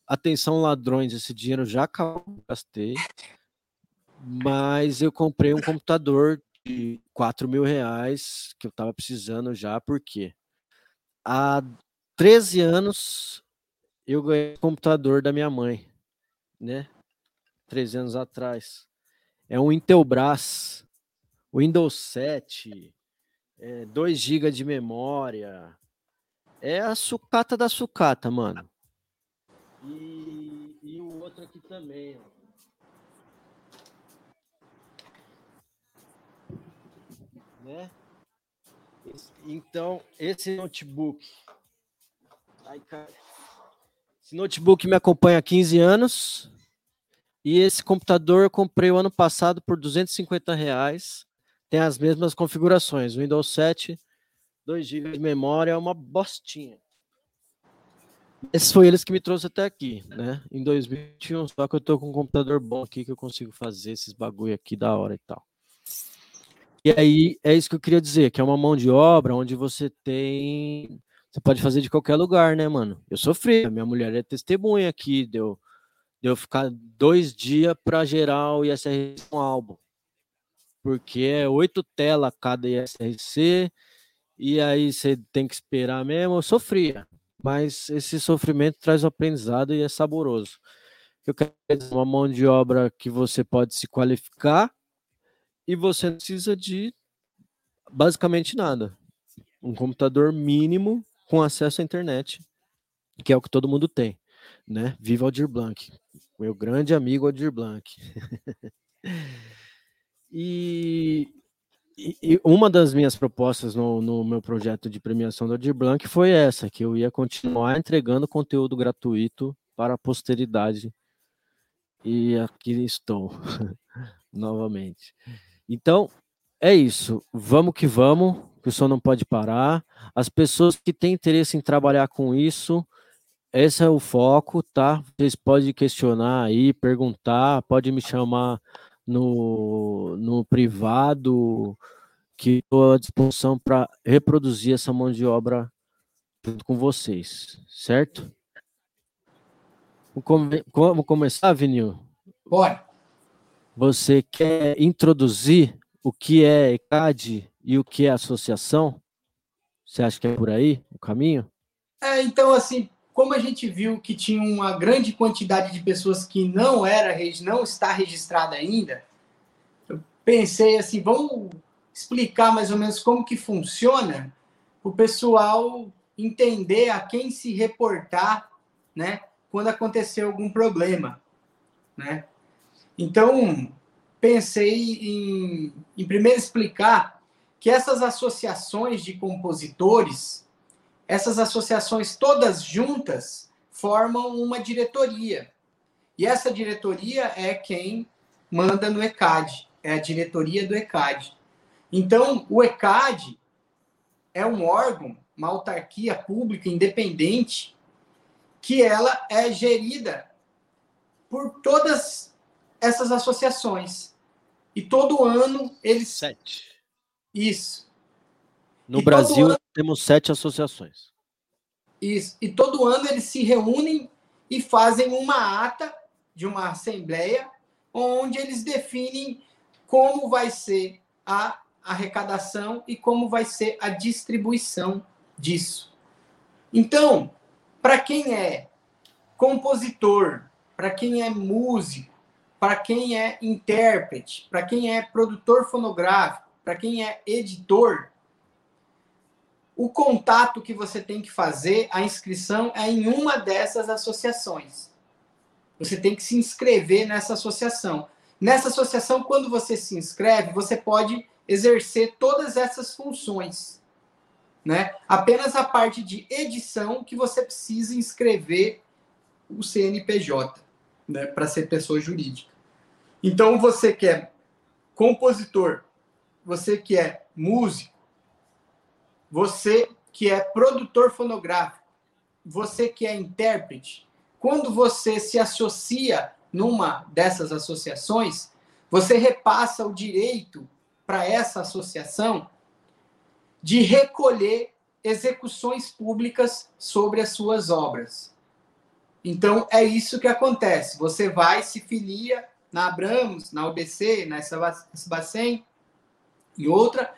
Atenção, ladrões, esse dinheiro já acabou, gastei. Mas eu comprei um computador de 4 mil reais que eu estava precisando já, porque há 13 anos eu ganhei o computador da minha mãe, né? 13 anos atrás. É um Intelbras, Windows 7, é, 2 GB de memória. É a sucata da sucata, mano. E, e o outro aqui também, ó. né? Então, esse notebook. Ai, esse notebook me acompanha há 15 anos. E esse computador eu comprei o ano passado por 250 reais. Tem as mesmas configurações. Windows 7, 2 GB de memória, é uma bostinha. Esses foi eles que me trouxe até aqui, né? Em 2021, só que eu tô com um computador bom aqui que eu consigo fazer esses bagulho aqui da hora e tal. E aí é isso que eu queria dizer, que é uma mão de obra onde você tem. Você pode fazer de qualquer lugar, né, mano? Eu sofri, minha mulher é testemunha aqui, deu, deu ficar dois dias para gerar o ISRC um álbum. Porque é oito telas cada ISRC, e aí você tem que esperar mesmo. Eu sofria, mas esse sofrimento traz o aprendizado e é saboroso. Eu quero dizer, uma mão de obra que você pode se qualificar e você precisa de basicamente nada. Um computador mínimo com acesso à internet, que é o que todo mundo tem, né? Viva Aldir Blanc, meu grande amigo Aldir Blanc. *laughs* e, e, uma das minhas propostas no, no, meu projeto de premiação do Aldir Blanc foi essa, que eu ia continuar entregando conteúdo gratuito para a posteridade. E aqui estou *laughs* novamente. Então, é isso. Vamos que vamos, que o som não pode parar. As pessoas que têm interesse em trabalhar com isso, esse é o foco, tá? Vocês podem questionar aí, perguntar, pode me chamar no, no privado, que estou à disposição para reproduzir essa mão de obra junto com vocês, certo? Vamos começar, Vinil? Bora! Você quer introduzir o que é ECAD e o que é associação? Você acha que é por aí o caminho? É, então, assim, como a gente viu que tinha uma grande quantidade de pessoas que não era não está registrada ainda, eu pensei assim, vamos explicar mais ou menos como que funciona o pessoal entender a quem se reportar, né, quando acontecer algum problema, né? Então, pensei em, em primeiro explicar que essas associações de compositores, essas associações todas juntas, formam uma diretoria. E essa diretoria é quem manda no ECAD, é a diretoria do ECAD. Então, o ECAD é um órgão uma autarquia pública independente que ela é gerida por todas essas associações. E todo ano eles. Sete. Isso. No E Brasil, ano- temos sete associações. Isso. E todo ano eles se reúnem e fazem uma ata de uma assembleia onde eles definem como vai ser a arrecadação e como vai ser a distribuição disso. Então, para quem é compositor, para quem é músico, para quem é intérprete, para quem é produtor fonográfico, para quem é editor, o contato que você tem que fazer, a inscrição é em uma dessas associações. Você tem que se inscrever nessa associação. Nessa associação, quando você se inscreve, você pode exercer todas essas funções. Né? Apenas a parte de edição que você precisa inscrever o CNPJ, né? para ser pessoa jurídica. Então, você que é compositor, você que é músico, você que é produtor fonográfico, você que é intérprete, quando você se associa numa dessas associações, você repassa o direito para essa associação de recolher execuções públicas sobre as suas obras. Então, é isso que acontece. Você vai, se filia na Abramos, na UBC, na Sbacen e outra,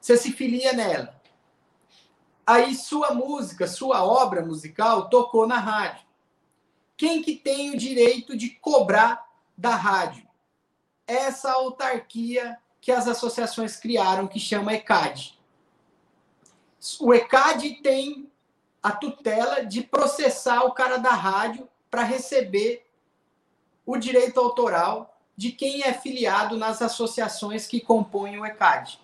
você se filia nela. Aí sua música, sua obra musical tocou na rádio. Quem que tem o direito de cobrar da rádio? Essa autarquia que as associações criaram, que chama ECAD. O ECAD tem a tutela de processar o cara da rádio para receber o direito autoral de quem é filiado nas associações que compõem o ECAD.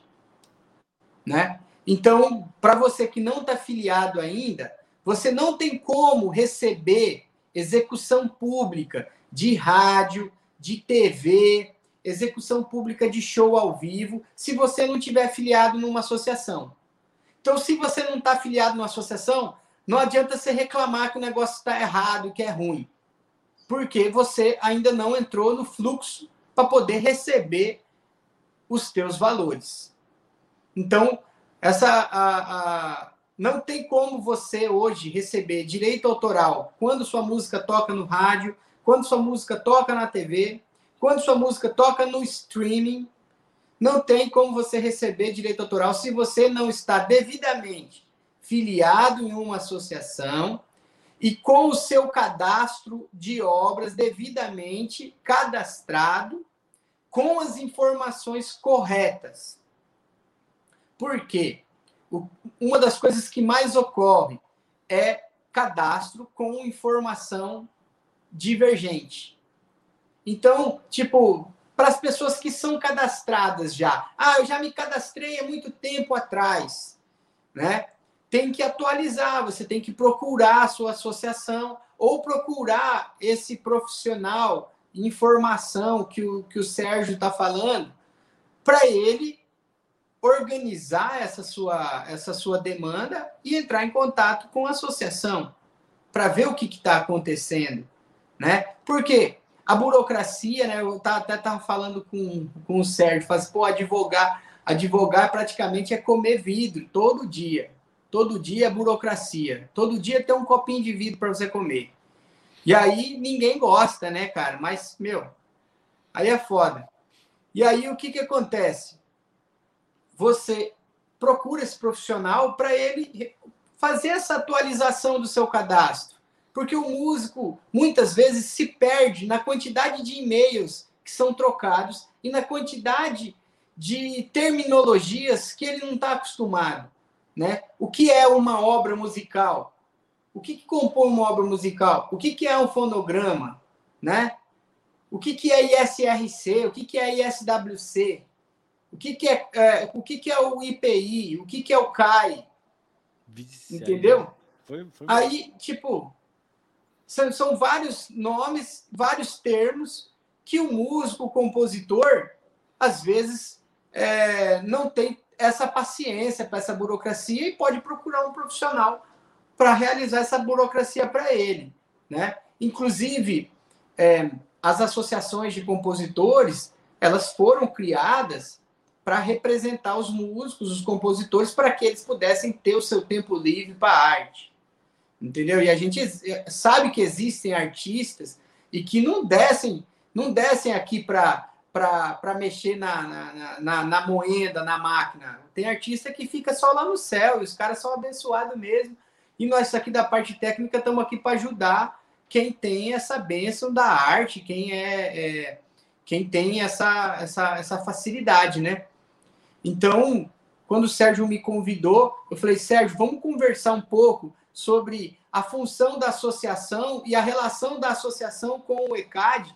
Né? Então, para você que não está filiado ainda, você não tem como receber execução pública de rádio, de TV, execução pública de show ao vivo, se você não tiver filiado numa associação. Então, se você não está filiado numa associação, não adianta você reclamar que o negócio está errado, que é ruim. Porque você ainda não entrou no fluxo para poder receber os teus valores. Então, essa a, a, não tem como você hoje receber direito autoral quando sua música toca no rádio, quando sua música toca na TV, quando sua música toca no streaming. Não tem como você receber direito autoral se você não está devidamente filiado em uma associação e com o seu cadastro de obras devidamente cadastrado com as informações corretas. Por quê? Uma das coisas que mais ocorre é cadastro com informação divergente. Então, tipo, para as pessoas que são cadastradas já, ah, eu já me cadastrei há muito tempo atrás, né? Tem que atualizar, você tem que procurar a sua associação ou procurar esse profissional informação que o, que o Sérgio está falando para ele organizar essa sua, essa sua demanda e entrar em contato com a associação para ver o que está acontecendo, né? Porque a burocracia, né? Eu tá, até estava falando com, com o Sérgio, faz, pô, advogar, advogar praticamente é comer vidro todo dia. Todo dia é burocracia. Todo dia tem um copinho de vidro para você comer. E aí ninguém gosta, né, cara? Mas, meu, aí é foda. E aí o que, que acontece? Você procura esse profissional para ele fazer essa atualização do seu cadastro. Porque o músico muitas vezes se perde na quantidade de e-mails que são trocados e na quantidade de terminologias que ele não está acostumado. Né? O que é uma obra musical? O que, que compõe uma obra musical? O que, que é um fonograma? Né? O que, que é ISRC? O que, que é ISWC? O que, que, é, é, o que, que é o IPI? O que, que é o CAI? Entendeu? Foi, foi Aí, tipo, são, são vários nomes, vários termos que o músico, o compositor, às vezes, é, não tem essa paciência para essa burocracia e pode procurar um profissional para realizar essa burocracia para ele, né? Inclusive, é, as associações de compositores, elas foram criadas para representar os músicos, os compositores, para que eles pudessem ter o seu tempo livre para a arte. Entendeu? E a gente sabe que existem artistas e que não descem, não descem aqui para para mexer na, na, na, na, moeda, na máquina. Tem artista que fica só lá no céu, e os caras são abençoados mesmo. E nós aqui da parte técnica estamos aqui para ajudar quem tem essa bênção da arte, quem é, é, quem tem essa, essa, essa facilidade, né? Então, quando o Sérgio me convidou, eu falei, Sérgio, vamos conversar um pouco sobre a função da associação e a relação da associação com o ECAD,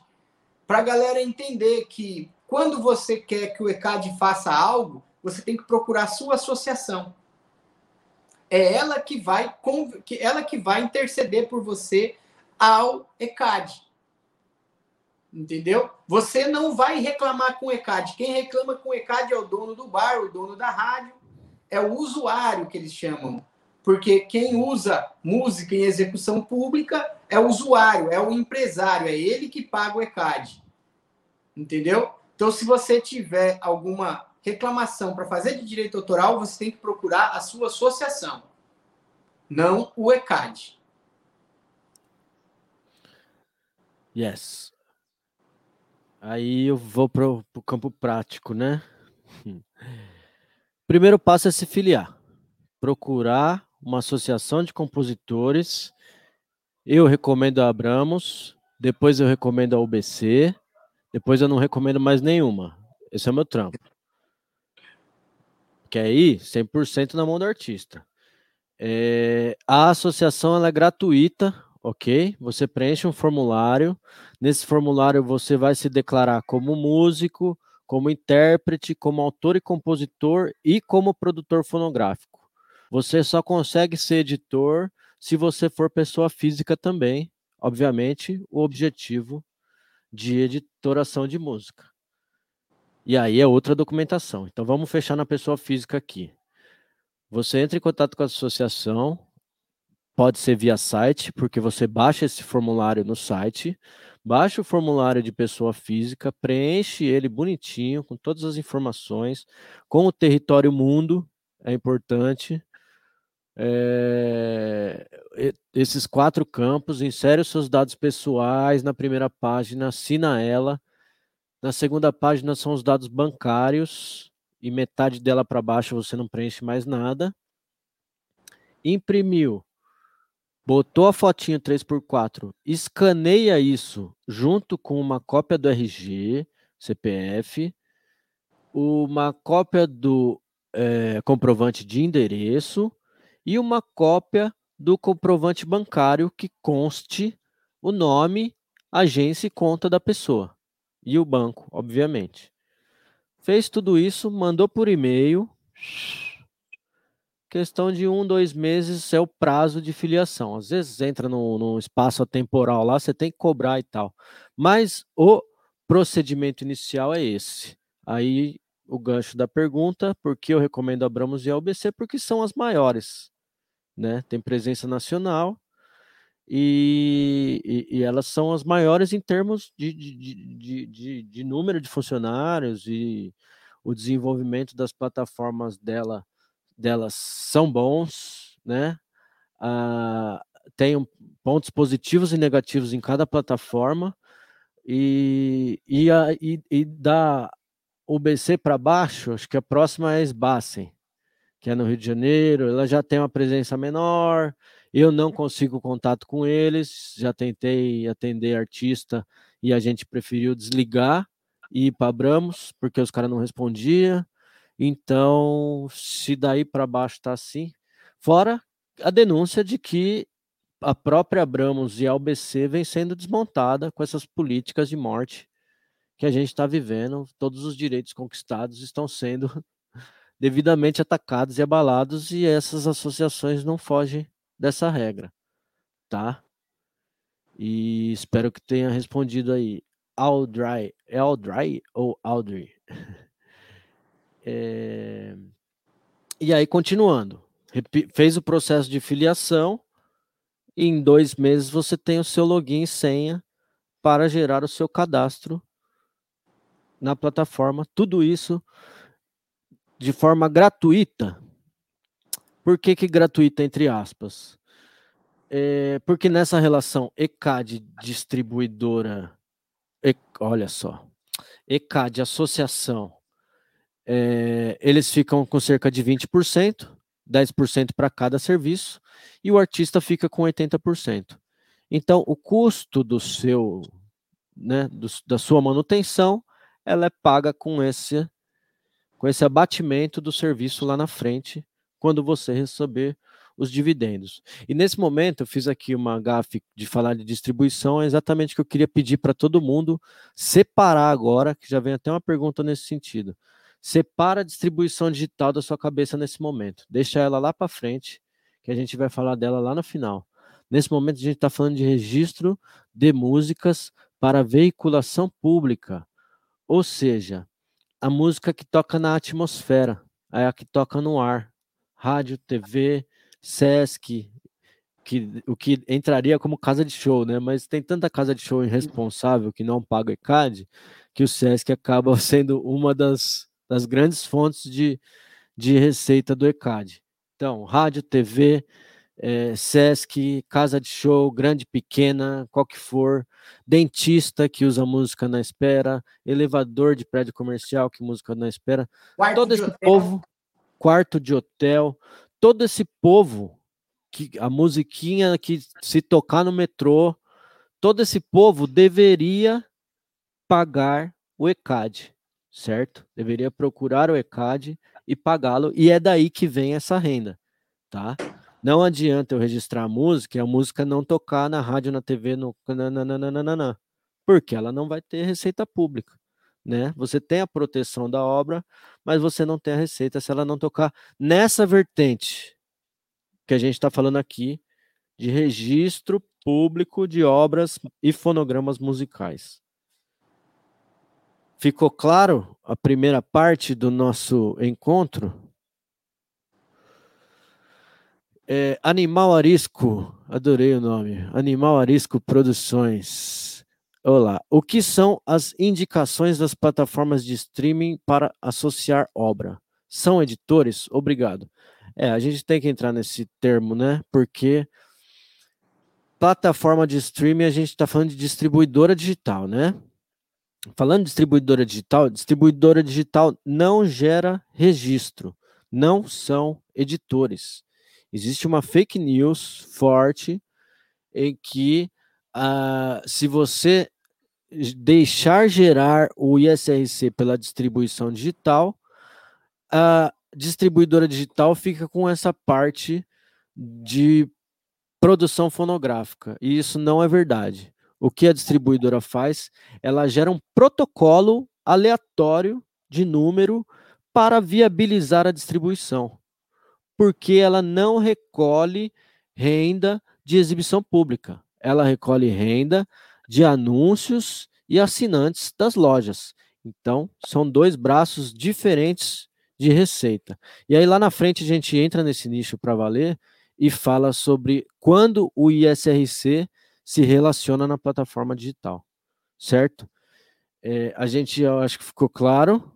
para a galera entender que quando você quer que o ECAD faça algo, você tem que procurar a sua associação. É ela que vai, ela que vai interceder por você ao ECAD. Entendeu? Você não vai reclamar com o ECAD. Quem reclama com o ECAD é o dono do bar, o dono da rádio, é o usuário que eles chamam. Porque quem usa música em execução pública é o usuário, é o empresário, é ele que paga o ECAD. Entendeu? Então, se você tiver alguma reclamação para fazer de direito autoral, você tem que procurar a sua associação, não o ECAD. Yes. Aí eu vou para o campo prático, né? *laughs* Primeiro passo é se filiar. Procurar uma associação de compositores. Eu recomendo a Abramos, depois eu recomendo a UBC, depois eu não recomendo mais nenhuma. Esse é o meu trampo. Que aí, 100% na mão do artista. É, a associação é gratuita, ok? Você preenche um formulário. Nesse formulário você vai se declarar como músico, como intérprete, como autor e compositor e como produtor fonográfico. Você só consegue ser editor se você for pessoa física também. Obviamente, o objetivo de editoração de música. E aí é outra documentação. Então vamos fechar na pessoa física aqui. Você entra em contato com a associação, Pode ser via site, porque você baixa esse formulário no site, baixa o formulário de pessoa física, preenche ele bonitinho, com todas as informações, com o território mundo, é importante. É, esses quatro campos, insere os seus dados pessoais na primeira página, assina ela. Na segunda página são os dados bancários, e metade dela para baixo você não preenche mais nada. Imprimiu botou a fotinho 3x4, escaneia isso junto com uma cópia do RG, CPF, uma cópia do é, comprovante de endereço e uma cópia do comprovante bancário que conste o nome, agência e conta da pessoa. E o banco, obviamente. Fez tudo isso, mandou por e-mail questão de um, dois meses é o prazo de filiação. Às vezes entra no espaço temporal lá, você tem que cobrar e tal. Mas o procedimento inicial é esse. Aí o gancho da pergunta, por que eu recomendo Abramos e a UBC? Porque são as maiores, né? Tem presença nacional e, e, e elas são as maiores em termos de, de, de, de, de número de funcionários e o desenvolvimento das plataformas dela delas são bons, né? Ah, tem pontos positivos e negativos em cada plataforma e, e, a, e, e da UBC para baixo, acho que a próxima é Sbassen, que é no Rio de Janeiro, ela já tem uma presença menor, eu não consigo contato com eles, já tentei atender artista e a gente preferiu desligar e ir para Abramos, porque os caras não respondiam. Então, se daí para baixo está assim, fora a denúncia de que a própria Abramos e a UBC vem sendo desmontada com essas políticas de morte que a gente está vivendo. Todos os direitos conquistados estão sendo *laughs* devidamente atacados e abalados e essas associações não fogem dessa regra, tá? E espero que tenha respondido aí. Aldry, Aldry ou Aldry? *laughs* É... E aí, continuando, fez o processo de filiação, e em dois meses você tem o seu login e senha para gerar o seu cadastro na plataforma. Tudo isso de forma gratuita. Por que, que gratuita, entre aspas? É, porque nessa relação ECAD distribuidora, E- olha só, ECAD associação, é, eles ficam com cerca de 20%, 10% para cada serviço, e o artista fica com 80%. Então, o custo do seu, né, do- da sua manutenção, ela é paga com esse, com esse abatimento do serviço lá na frente, quando você receber os dividendos. E nesse momento, eu fiz aqui uma gafe de falar de distribuição, é exatamente o que eu queria pedir para todo mundo separar agora, que já vem até uma pergunta nesse sentido. Separa a distribuição digital da sua cabeça nesse momento. Deixa ela lá para frente, que a gente vai falar dela lá no final. Nesse momento, a gente está falando de registro de músicas para veiculação pública. Ou seja, a música que toca na atmosfera, é a que toca no ar. Rádio, TV, Sesc, que, o que entraria como casa de show, né? Mas tem tanta casa de show irresponsável que não paga ECAD, que o Sesc acaba *laughs* sendo uma das, das grandes fontes de, de receita do ECAD. Então, rádio, TV, eh, Sesc, casa de show, grande, pequena, qual que for, dentista que usa música na espera, elevador de prédio comercial que música na espera, Quarto todo esse hotel. povo, quarto de hotel, todo esse povo que a musiquinha que se tocar no metrô, todo esse povo deveria pagar o ECAD, certo? Deveria procurar o ECAD e pagá-lo, e é daí que vem essa renda, tá? Não adianta eu registrar a música e a música não tocar na rádio, na TV, no nananana, porque ela não vai ter receita pública, né? Você tem a proteção da obra, mas você não tem a receita se ela não tocar nessa vertente que a gente está falando aqui de registro público de obras e fonogramas musicais. Ficou claro a primeira parte do nosso encontro? É, Animal Arisco, adorei o nome. Animal Arisco Produções. Olá. O que são as indicações das plataformas de streaming para associar obra? São editores? Obrigado. É, a gente tem que entrar nesse termo, né? Porque plataforma de streaming, a gente está falando de distribuidora digital, né? Falando distribuidora digital, distribuidora digital não gera registro, não são editores. Existe uma fake news forte em que ah, se você deixar gerar o ISRC pela distribuição digital, a distribuidora digital fica com essa parte de produção fonográfica. E isso não é verdade. O que a distribuidora faz? Ela gera um protocolo aleatório de número para viabilizar a distribuição. Porque ela não recolhe renda de exibição pública. Ela recolhe renda de anúncios e assinantes das lojas. Então, são dois braços diferentes de receita. E aí lá na frente a gente entra nesse nicho para valer e fala sobre quando o ISRC se relaciona na plataforma digital, certo? É, a gente, eu acho que ficou claro,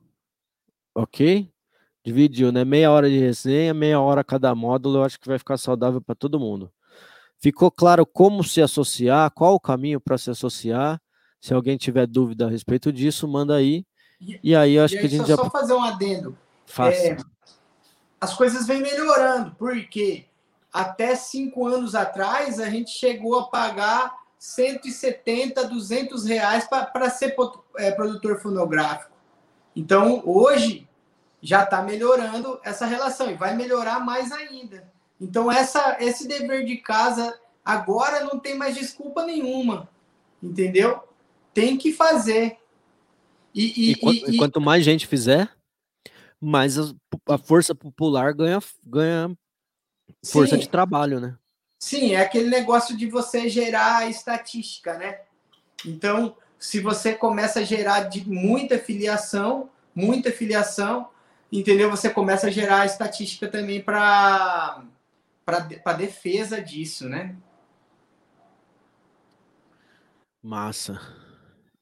ok? Dividiu, né? Meia hora de resenha, meia hora cada módulo, eu acho que vai ficar saudável para todo mundo. Ficou claro como se associar, qual o caminho para se associar? Se alguém tiver dúvida a respeito disso, manda aí. E aí eu acho E que a gente só, já só fazer um adendo. faça. É, as coisas vêm melhorando, porque até cinco anos atrás a gente chegou a pagar 170, 200 reais para ser é, produtor fonográfico. Então, hoje, já está melhorando essa relação e vai melhorar mais ainda. Então, essa, esse dever de casa agora não tem mais desculpa nenhuma, entendeu? Tem que fazer. E, e- E, quan- e- quanto mais gente fizer, mais as- a força popular ganha, ganha força Sim. de trabalho, né? Sim, é aquele negócio de você gerar estatística, né? Então, se você começa a gerar de muita filiação, muita filiação, entendeu? Você começa a gerar estatística também para para defesa disso, né? Massa.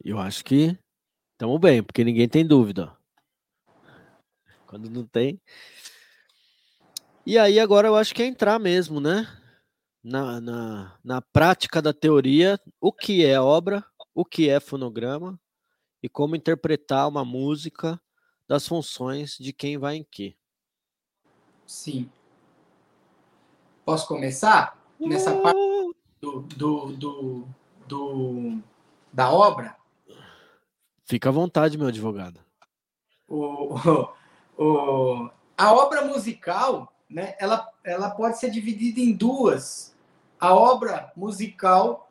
Eu acho que estamos bem, porque ninguém tem dúvida. Quando não tem. E aí agora eu acho que é entrar mesmo, né? Na, na, na prática da teoria, o que é obra, o que é fonograma e como interpretar uma música das funções de quem vai em que. Sim. Posso começar? Nessa parte do, do, do, do da obra? Fica à vontade, meu advogado. O, *laughs* o, o, a obra musical, né, ela, ela pode ser dividida em duas. A obra musical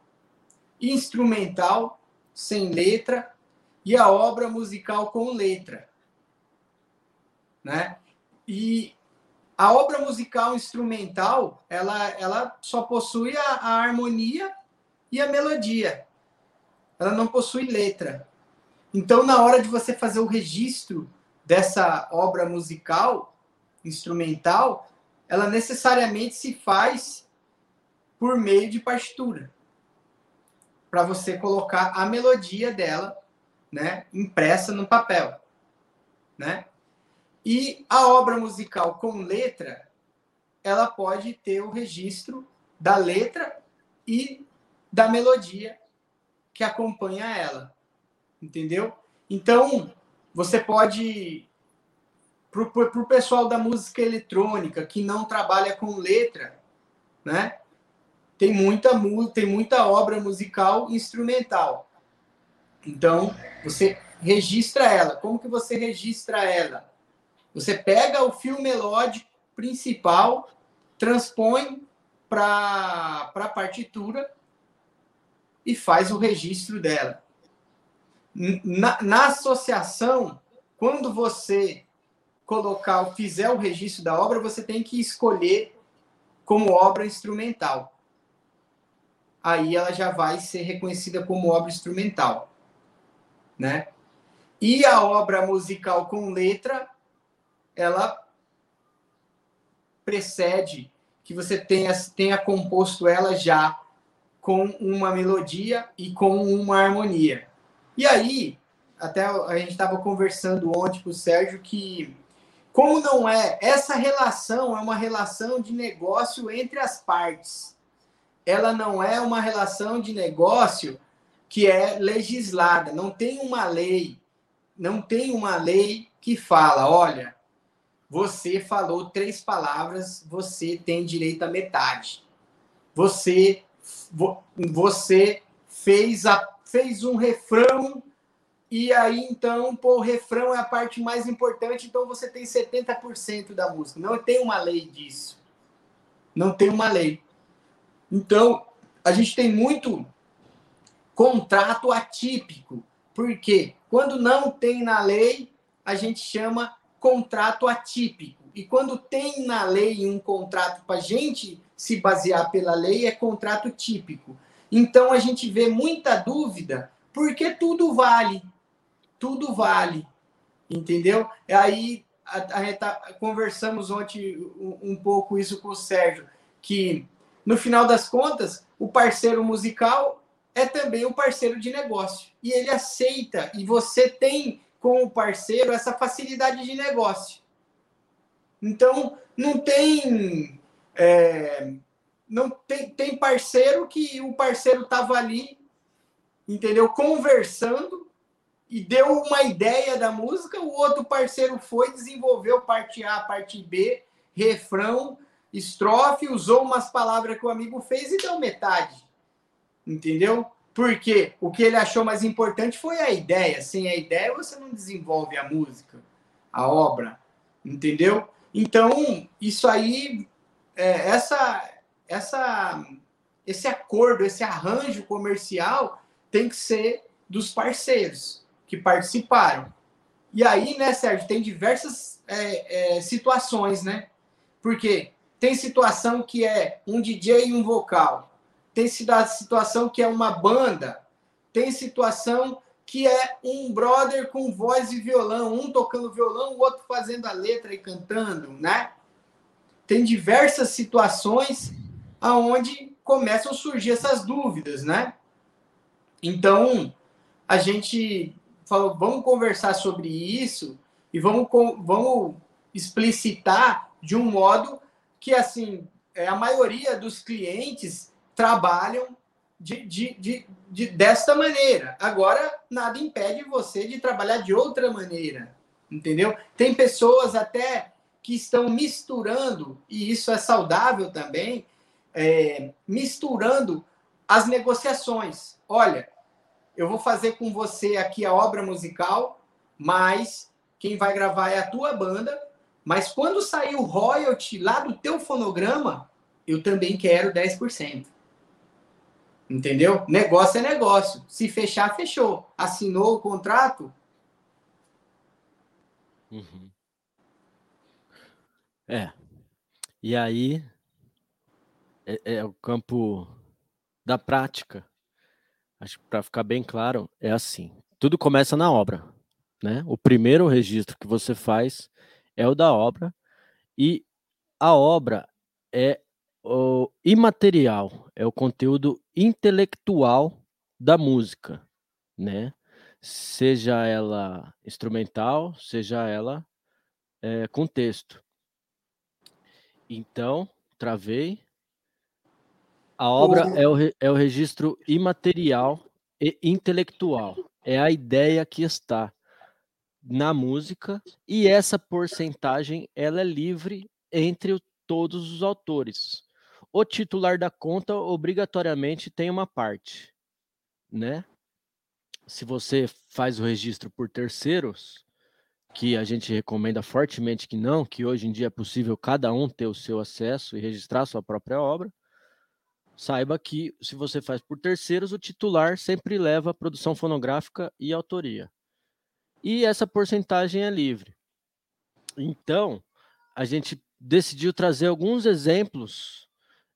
instrumental, sem letra, e a obra musical com letra. Né? E a obra musical instrumental, ela, ela só possui a, a harmonia e a melodia. Ela não possui letra. Então, na hora de você fazer o registro dessa obra musical, instrumental, ela necessariamente se faz por meio de partitura. Para você colocar a melodia dela, né, impressa no papel, né? E a obra musical com letra, ela pode ter o registro da letra e da melodia que acompanha ela. Entendeu? Então, você pode. Para o pessoal da música eletrônica que não trabalha com letra, né? Tem muita, tem muita obra musical instrumental. Então, você registra ela. Como que você registra ela? Você pega o fio melódico principal, transpõe para a partitura e faz o registro dela. Na, na, associação, quando você colocar, fizer o registro da obra, você tem que escolher como obra instrumental. Aí ela já vai ser reconhecida como obra instrumental, né? E a obra musical com letra, ela precede que você tenha, tenha composto ela já com uma melodia e com uma harmonia. E aí, até a gente estava conversando ontem com o Sérgio que, como não é, essa relação é uma relação de negócio entre as partes. Ela não é uma relação de negócio que é legislada, não tem uma lei, não tem uma lei que fala, olha, você falou três palavras, você tem direito a metade. Você você fez a fez um refrão e aí então, pô, o refrão é a parte mais importante, então você tem 70% da música. Não tem uma lei disso. Não tem uma lei. Então, a gente tem muito contrato atípico. Porque quando não tem na lei, a gente chama contrato atípico. E quando tem na lei um contrato para a gente se basear pela lei, é contrato típico. Então a gente vê muita dúvida, porque tudo vale. Tudo vale. Entendeu? Aí a, a, tá, conversamos ontem um, um pouco isso com o Sérgio, que no final das contas, o parceiro musical é também o parceiro de negócio. E ele aceita, e você tem com o parceiro essa facilidade de negócio. Então, não tem. É, não tem, tem parceiro que o parceiro estava ali, entendeu? Conversando e deu uma ideia da música, o outro parceiro foi, desenvolveu parte A, parte B, refrão, estrofe, usou umas palavras que o amigo fez e deu metade. Entendeu? Porque o que ele achou mais importante foi a ideia. Sem a ideia, você não desenvolve a música, a obra. Entendeu? Então, isso aí, é, essa, essa, esse acordo, esse arranjo comercial tem que ser dos parceiros que participaram. E aí, né, Sérgio, tem diversas é, é, situações, né? Porque tem situação que é um DJ e um vocal tem situação que é uma banda, tem situação que é um brother com voz e violão, um tocando violão, o outro fazendo a letra e cantando, né? Tem diversas situações aonde começam a surgir essas dúvidas, né? Então, a gente falou, vamos conversar sobre isso e vamos, vamos explicitar de um modo que, assim, é, a maioria dos clientes trabalham de, de, de, de, desta maneira. Agora, nada impede você de trabalhar de outra maneira, entendeu? Tem pessoas até que estão misturando, e isso é saudável também, é, misturando as negociações. Olha, eu vou fazer com você aqui a obra musical, mas quem vai gravar é a tua banda, mas quando sair o royalty lá do teu fonograma, eu também quero 10%. Entendeu? Negócio é negócio. Se fechar, fechou. Assinou o contrato? Uhum. É. E aí é, é o campo da prática. Acho que para ficar bem claro, é assim. Tudo começa na obra, né? O primeiro registro que você faz é o da obra e a obra é o imaterial, é o conteúdo intelectual da música, né? Seja ela instrumental, seja ela é, com texto. Então, travei. A obra é o, é o registro imaterial e intelectual. É a ideia que está na música e essa porcentagem ela é livre entre todos os autores o titular da conta obrigatoriamente tem uma parte, né? Se você faz o registro por terceiros, que a gente recomenda fortemente que não, que hoje em dia é possível cada um ter o seu acesso e registrar sua própria obra, saiba que se você faz por terceiros, o titular sempre leva a produção fonográfica e autoria. E essa porcentagem é livre. Então, a gente decidiu trazer alguns exemplos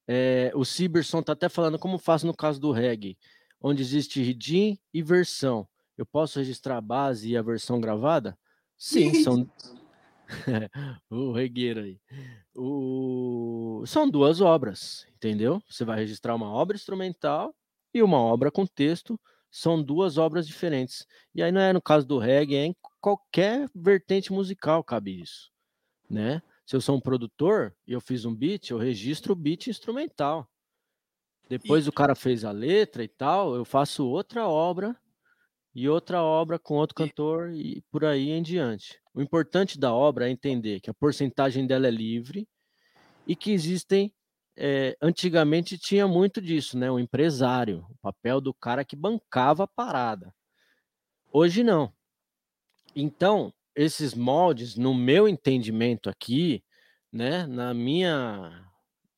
é, o Ciberson está até falando como faz no caso do reggae, onde existe redim e versão. Eu posso registrar a base e a versão gravada? Sim, são. *laughs* *laughs* o regueiro aí. O... São duas obras, entendeu? Você vai registrar uma obra instrumental e uma obra com texto. São duas obras diferentes. E aí não é no caso do reggae, é em qualquer vertente musical cabe isso, né? Se eu sou um produtor e eu fiz um beat, eu registro o beat instrumental. Depois e... o cara fez a letra e tal, eu faço outra obra e outra obra com outro cantor e por aí em diante. O importante da obra é entender que a porcentagem dela é livre e que existem. É, antigamente tinha muito disso, né? O empresário, o papel do cara que bancava a parada. Hoje não. Então, esses moldes, no meu entendimento aqui, né, na minha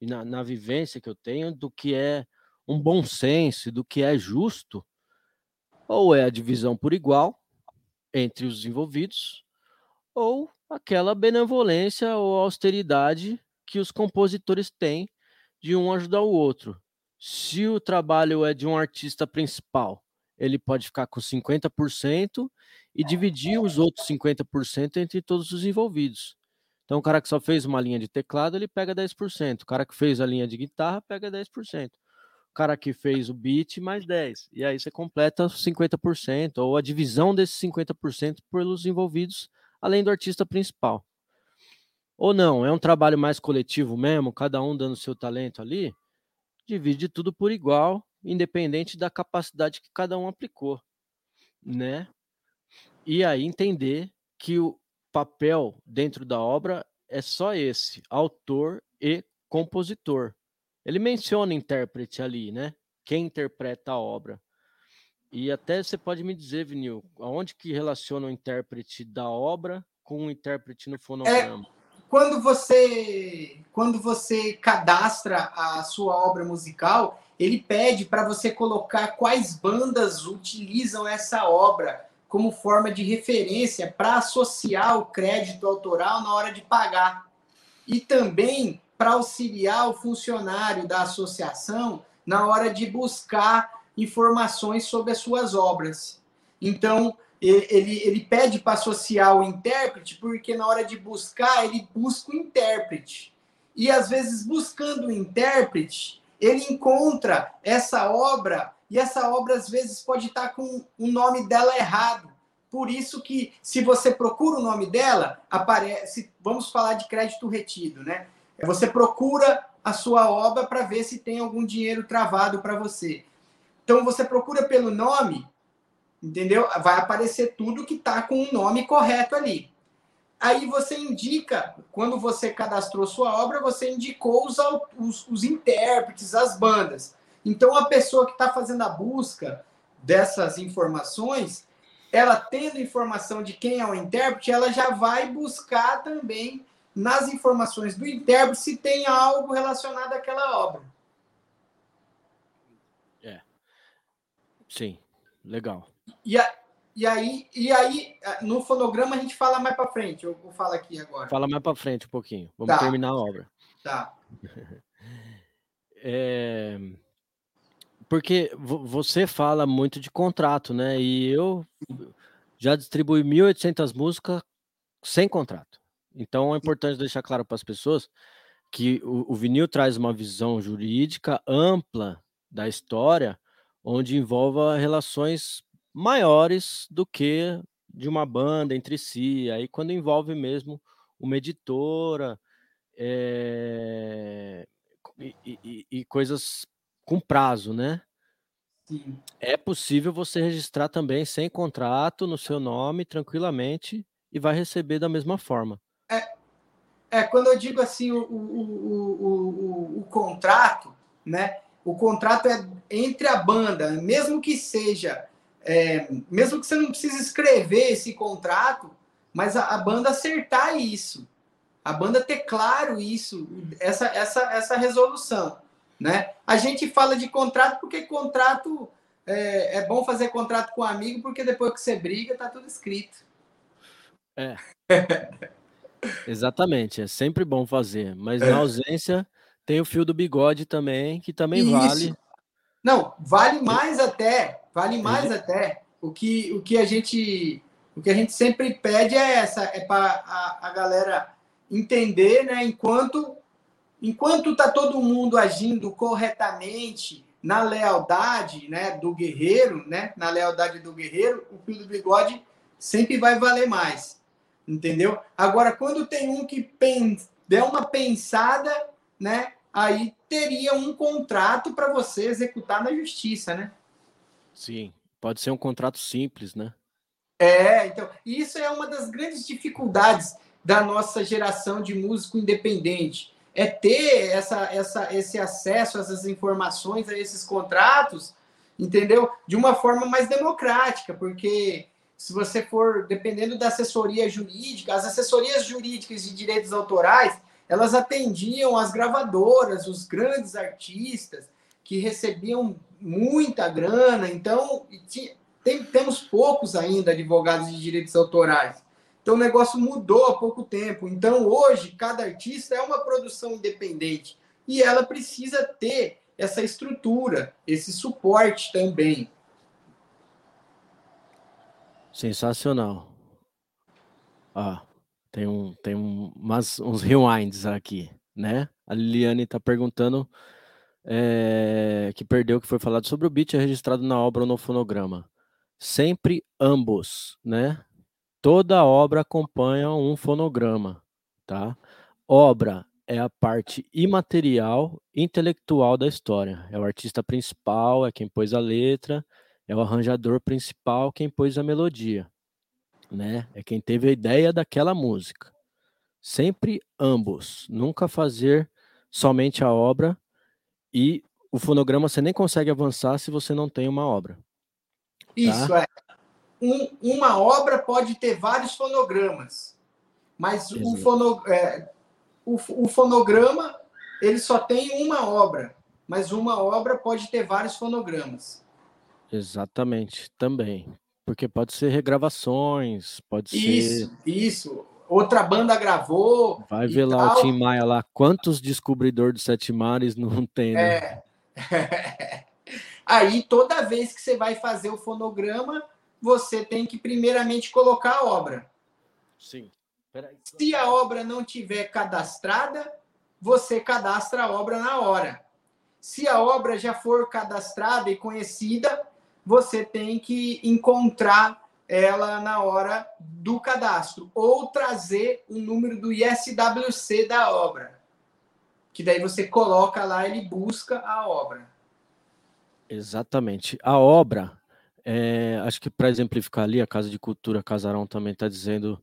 na, na vivência que eu tenho do que é um bom senso, do que é justo, ou é a divisão por igual entre os envolvidos, ou aquela benevolência ou austeridade que os compositores têm de um ajudar o outro. Se o trabalho é de um artista principal, ele pode ficar com 50% e dividir os outros 50% entre todos os envolvidos. Então, o cara que só fez uma linha de teclado, ele pega 10%. O cara que fez a linha de guitarra, pega 10%. Cara que fez o beat, mais 10%. E aí você completa 50%, ou a divisão desses 50% pelos envolvidos, além do artista principal. Ou não, é um trabalho mais coletivo mesmo, cada um dando seu talento ali, divide tudo por igual, independente da capacidade que cada um aplicou, né? E aí entender que o papel dentro da obra é só esse, autor e compositor. Ele menciona intérprete ali, né? Quem interpreta a obra. E até você pode me dizer, Vinil, aonde que relaciona o intérprete da obra com o intérprete no fonograma? É, quando você quando você cadastra a sua obra musical, ele pede para você colocar quais bandas utilizam essa obra como forma de referência para associar o crédito autoral na hora de pagar. E também para auxiliar o funcionário da associação na hora de buscar informações sobre as suas obras. Então, ele, ele, pede para associar o intérprete, porque na hora de buscar, ele busca o intérprete. E às vezes, buscando o intérprete, ele encontra essa obra, e essa obra às vezes pode estar com o nome dela errado. Por isso que, se você procura o nome dela, aparece. Vamos falar de crédito retido, né? Você procura a sua obra para ver se tem algum dinheiro travado para você. Então você procura pelo nome, entendeu? Vai aparecer tudo que está com o nome correto ali. Aí você indica, quando você cadastrou sua obra, você indicou os, os, os intérpretes, as bandas. Então a pessoa que está fazendo a busca dessas informações, ela tendo informação de quem é o intérprete, ela já vai buscar também nas informações do intérprete se tem algo relacionado àquela obra. É. Sim, legal. E, a, e, aí, e aí, no fonograma a gente fala mais para frente. Eu vou falar aqui agora. Fala mais para frente um pouquinho. Vamos tá. terminar a obra. Tá. *laughs* É, porque você fala muito de contrato, né? E eu já distribuí 1.800 músicas sem contrato. Então é importante deixar claro para as pessoas que o, o vinil traz uma visão jurídica ampla da história, onde envolva relações maiores do que de uma banda entre si. Aí quando envolve mesmo uma editora é, e, e, e, coisas com prazo, né? Sim. É possível você registrar também sem contrato no seu nome tranquilamente e vai receber da mesma forma. É, é quando eu digo assim, o, o, o, o, contrato, né? O contrato é entre a banda, mesmo que seja, é, mesmo que você não precise escrever esse contrato, mas a, a, banda acertar isso, a banda ter claro isso, essa, essa, essa resolução, né? A gente fala de contrato porque contrato é, é bom fazer contrato com um amigo porque depois que você briga tá tudo escrito. É. *laughs* Exatamente, é sempre bom fazer, mas na ausência tem o fio do bigode também, que também Isso. vale. Não, vale mais até, vale mais até. O que, o que a gente o que a gente sempre pede é essa, é para a, a galera entender, né, enquanto enquanto tá todo mundo agindo corretamente na lealdade, né, do guerreiro, né, na lealdade do guerreiro, o fio do bigode sempre vai valer mais entendeu? Agora, quando tem um que der uma pensada, né? Aí teria um contrato para você executar na justiça, né? Sim, pode ser um contrato simples, né? É, então, isso é uma das grandes dificuldades da nossa geração de músico independente. É ter essa, essa, esse acesso a essas informações, a esses contratos, entendeu? De uma forma mais democrática, porque se você for, dependendo da assessoria jurídica, as assessorias jurídicas de direitos autorais, elas atendiam as gravadoras, os grandes artistas, que recebiam muita grana. Então, tem, temos poucos ainda advogados de direitos autorais. Então, o negócio mudou há pouco tempo. Então, hoje, cada artista é uma produção independente e ela precisa ter essa estrutura, esse suporte também. Sensacional. Ó, tem, um, tem um, umas, uns rewinds aqui, né? A Liliane está perguntando é, que perdeu o que foi falado sobre o beat é registrado na obra ou no fonograma. Sempre ambos, né? Toda obra acompanha um fonograma, tá? Obra é a parte imaterial, intelectual da história. É o artista principal, é quem pôs a letra, é o arranjador principal quem pôs a melodia, né? É quem teve a ideia daquela música. Sempre ambos, nunca fazer somente a obra e o fonograma você nem consegue avançar se você não tem uma obra. Tá? Isso é. Um, uma obra pode ter vários fonogramas, mas o, fono, é, o, o fonograma ele só tem uma obra, mas uma obra pode ter vários fonogramas. Exatamente, também. Porque pode ser regravações, pode isso, ser. Isso, Outra banda gravou. Vai ver lá tal. o Tim Maia lá. Quantos descobridores dos Sete Mares não *laughs* tem, né? É. *laughs* Aí, toda vez que você vai fazer o fonograma, você tem que primeiramente colocar a obra. Sim. Se a obra não tiver cadastrada, você cadastra a obra na hora. Se a obra já for cadastrada e conhecida, você tem que encontrar ela na hora do cadastro ou trazer o número do ISWC da obra. Que daí você coloca lá, ele busca a obra. Exatamente. A obra, é, acho que para exemplificar ali, a Casa de Cultura Casarão também está dizendo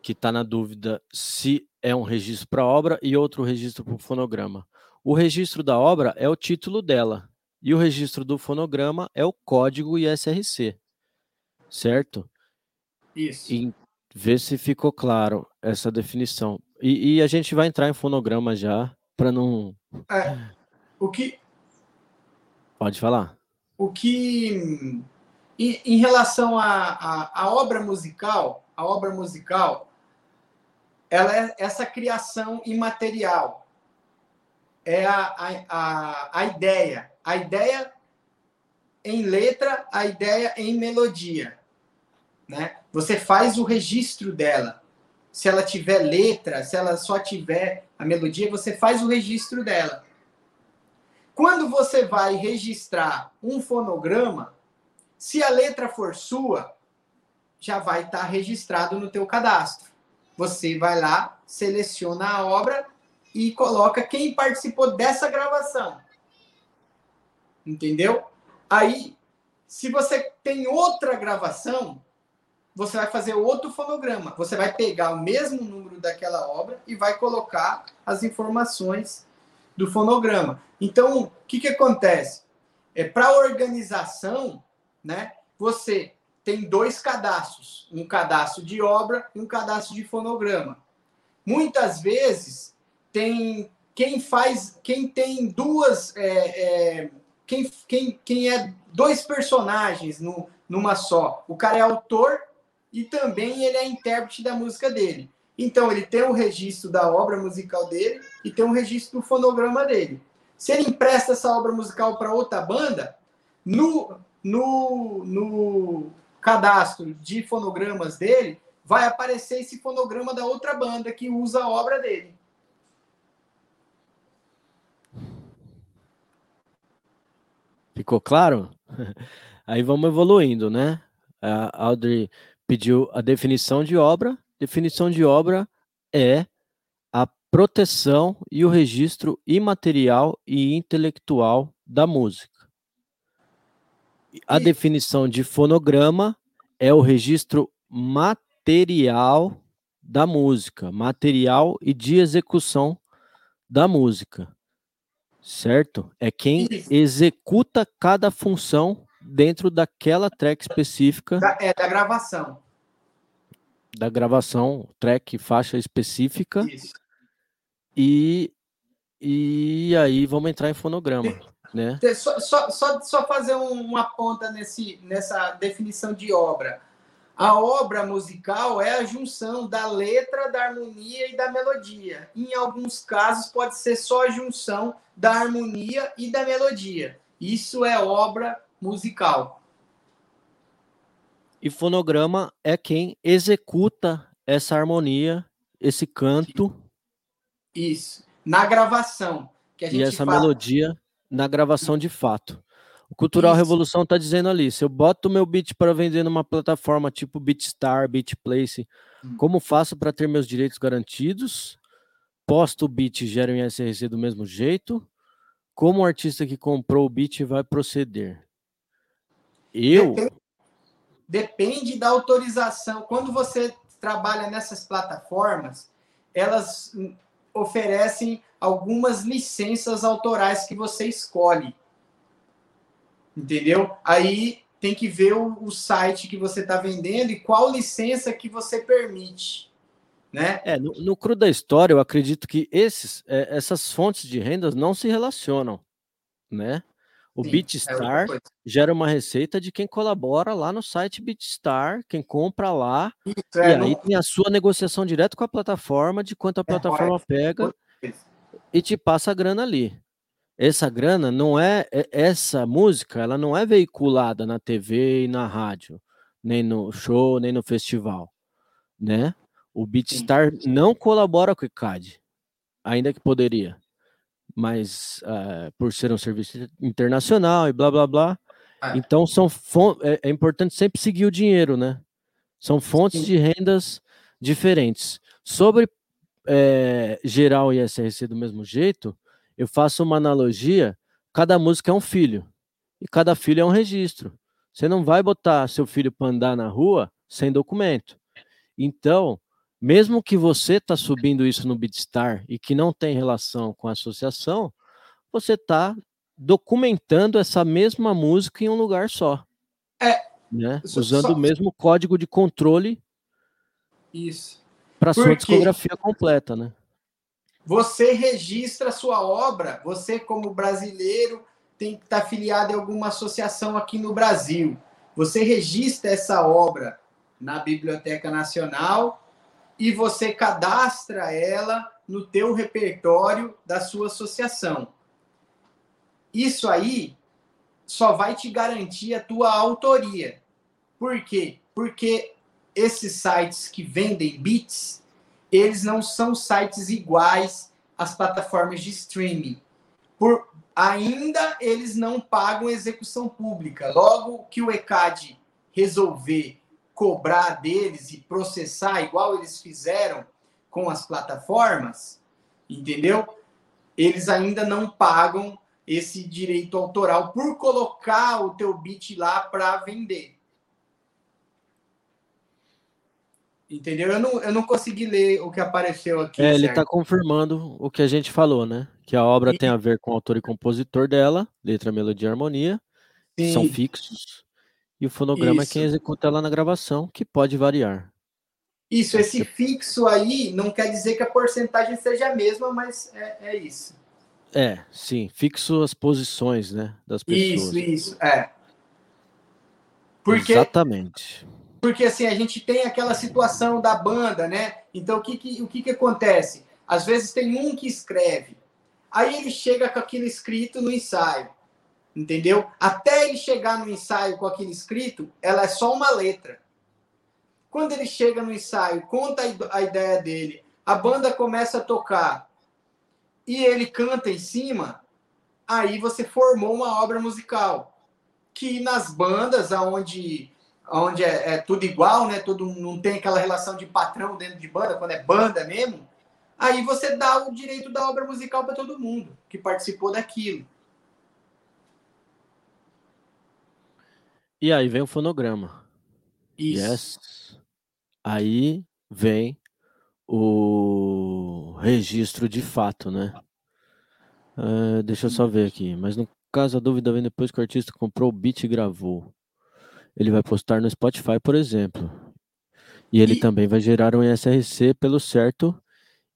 que está na dúvida se é um registro para obra e outro registro para o fonograma. O registro da obra é o título dela e o registro do fonograma é o código ISRC, certo? Isso. E ver se ficou claro essa definição. E, e a gente vai entrar em fonograma já, para não. É, o que. Pode falar. O que. Em, em relação à a, obra musical, a obra musical, ela é essa criação imaterial. É a, a, a, a ideia. A ideia em letra, a ideia em melodia. Né? Você faz o registro dela. Se ela tiver letra, se ela só tiver a melodia, você faz o registro dela. Quando você vai registrar um fonograma, se a letra for sua, já vai estar registrado no teu cadastro. Você vai lá, seleciona a obra e coloca quem participou dessa gravação. Entendeu? Aí, se você tem outra gravação, você vai fazer outro fonograma. Você vai pegar o mesmo número daquela obra e vai colocar as informações do fonograma. Então, o que, que acontece? É para organização, né? Você tem dois cadastros, um cadastro de obra e um cadastro de fonograma. Muitas vezes tem quem faz, quem tem duas, é, é, quem, quem, quem é dois personagens no, numa só. O cara é autor e também ele é intérprete da música dele. Então ele tem um registro da obra musical dele e tem um registro do fonograma dele. Se ele empresta essa obra musical para outra banda, no, no, no cadastro de fonogramas dele, vai aparecer esse fonograma da outra banda que usa a obra dele. Ficou claro? *laughs* Aí vamos evoluindo, né? A Audrey pediu a definição de obra. Definição de obra é a proteção e o registro imaterial e intelectual da música. A definição de fonograma é o registro material da música, material e de execução da música. Certo? É quem executa cada função dentro daquela track específica. Da, é da gravação. Da gravação, track, faixa específica. Isso. E, e aí vamos entrar em fonograma. Né? Só, só, só, só fazer uma ponta nesse, nessa definição de obra. A obra musical é a junção da letra, da harmonia e da melodia. Em alguns casos, pode ser só a junção da harmonia e da melodia. Isso é obra musical. E fonograma é quem executa essa harmonia, esse canto. Isso. Na gravação. Que a gente e essa fala. melodia na gravação de fato. O Cultural Isso. Revolução está dizendo ali: se eu boto o meu beat para vender numa plataforma tipo BeatStar, BeatPlace, hum. como faço para ter meus direitos garantidos? Posto o beat, gera um ISRC do mesmo jeito? Como o artista que comprou o beat vai proceder? Eu. Depende, depende da autorização. Quando você trabalha nessas plataformas, elas oferecem algumas licenças autorais que você escolhe. Entendeu? Aí tem que ver o, o site que você está vendendo e qual licença que você permite. Né? É, no, no cru da história, eu acredito que esses, é, essas fontes de rendas não se relacionam, né? O Sim, BeatStar é gera uma receita de quem colabora lá no site BeatStar, quem compra lá, Isso, é, e aí não... tem a sua negociação direto com a plataforma de quanto a é, plataforma pega e te passa a grana ali. Essa grana não é, é essa música, ela não é veiculada na TV e na rádio. nem no show, nem no festival, né? O BeatStar não colabora com o ICAD, ainda que poderia, mas uh, por ser um serviço internacional e blá blá blá. É. Então são é, é, importante sempre seguir o dinheiro, né? São fontes Sim. de rendas diferentes. Sobre é, geral e SRC do mesmo jeito, eu faço uma analogia: cada música é um filho e cada filho é um registro. Você não vai botar seu filho para andar na rua sem documento. Então, mesmo que você está subindo isso no Beatstar e que não tem relação com a associação, você está documentando essa mesma música em um lugar só. É. Né? Usando só... o mesmo código de controle. Isso. Para sua discografia completa, né? Você registra a sua obra, você como brasileiro tem que estar tá afiliado em alguma associação aqui no Brasil. Você registra essa obra na Biblioteca Nacional e você cadastra ela no teu repertório da sua associação. Isso aí só vai te garantir a tua autoria. Por quê? Porque esses sites que vendem bits, eles não são sites iguais às plataformas de streaming. Por ainda eles não pagam execução pública. Logo que o ECAD resolver cobrar deles e processar igual eles fizeram com as plataformas, entendeu? Eles ainda não pagam esse direito autoral por colocar o teu bit lá para vender. Entendeu? Eu não, eu não consegui ler o que apareceu aqui. É, ele está confirmando o que a gente falou, né? Que a obra tem a ver com o autor e compositor dela, letra, melodia e harmonia, Sim. são fixos. E o fonograma Isso. é quem executa ela na gravação, que pode variar. Isso, esse fixo aí não quer dizer que a porcentagem seja a mesma, mas é, é isso. É, sim, fixo as posições, né, das pessoas. Isso, isso, é. Porque, Exatamente. Porque assim, a gente tem aquela situação da banda, né? Então o que, que, o que, que acontece? Às vezes tem um que escreve, aí ele chega com aquilo escrito no ensaio entendeu? Até ele chegar no ensaio com aquele escrito, ela é só uma letra. Quando ele chega no ensaio, conta a ideia dele, a banda começa a tocar e ele canta em cima, aí você formou uma obra musical. Que nas bandas, onde, onde é, é tudo igual, né? Tudo, não tem aquela relação de patrão dentro de banda, quando é banda mesmo, aí você dá o direito da obra musical para todo mundo que participou daquilo. E aí vem o fonograma. Isso. Yes. Aí vem o registro de fato, né? Uh, deixa eu só ver aqui. Mas no caso, a dúvida vem depois que o artista comprou o beat e gravou. Ele vai postar no Spotify, por exemplo. E ele e... também vai gerar um SRC pelo certo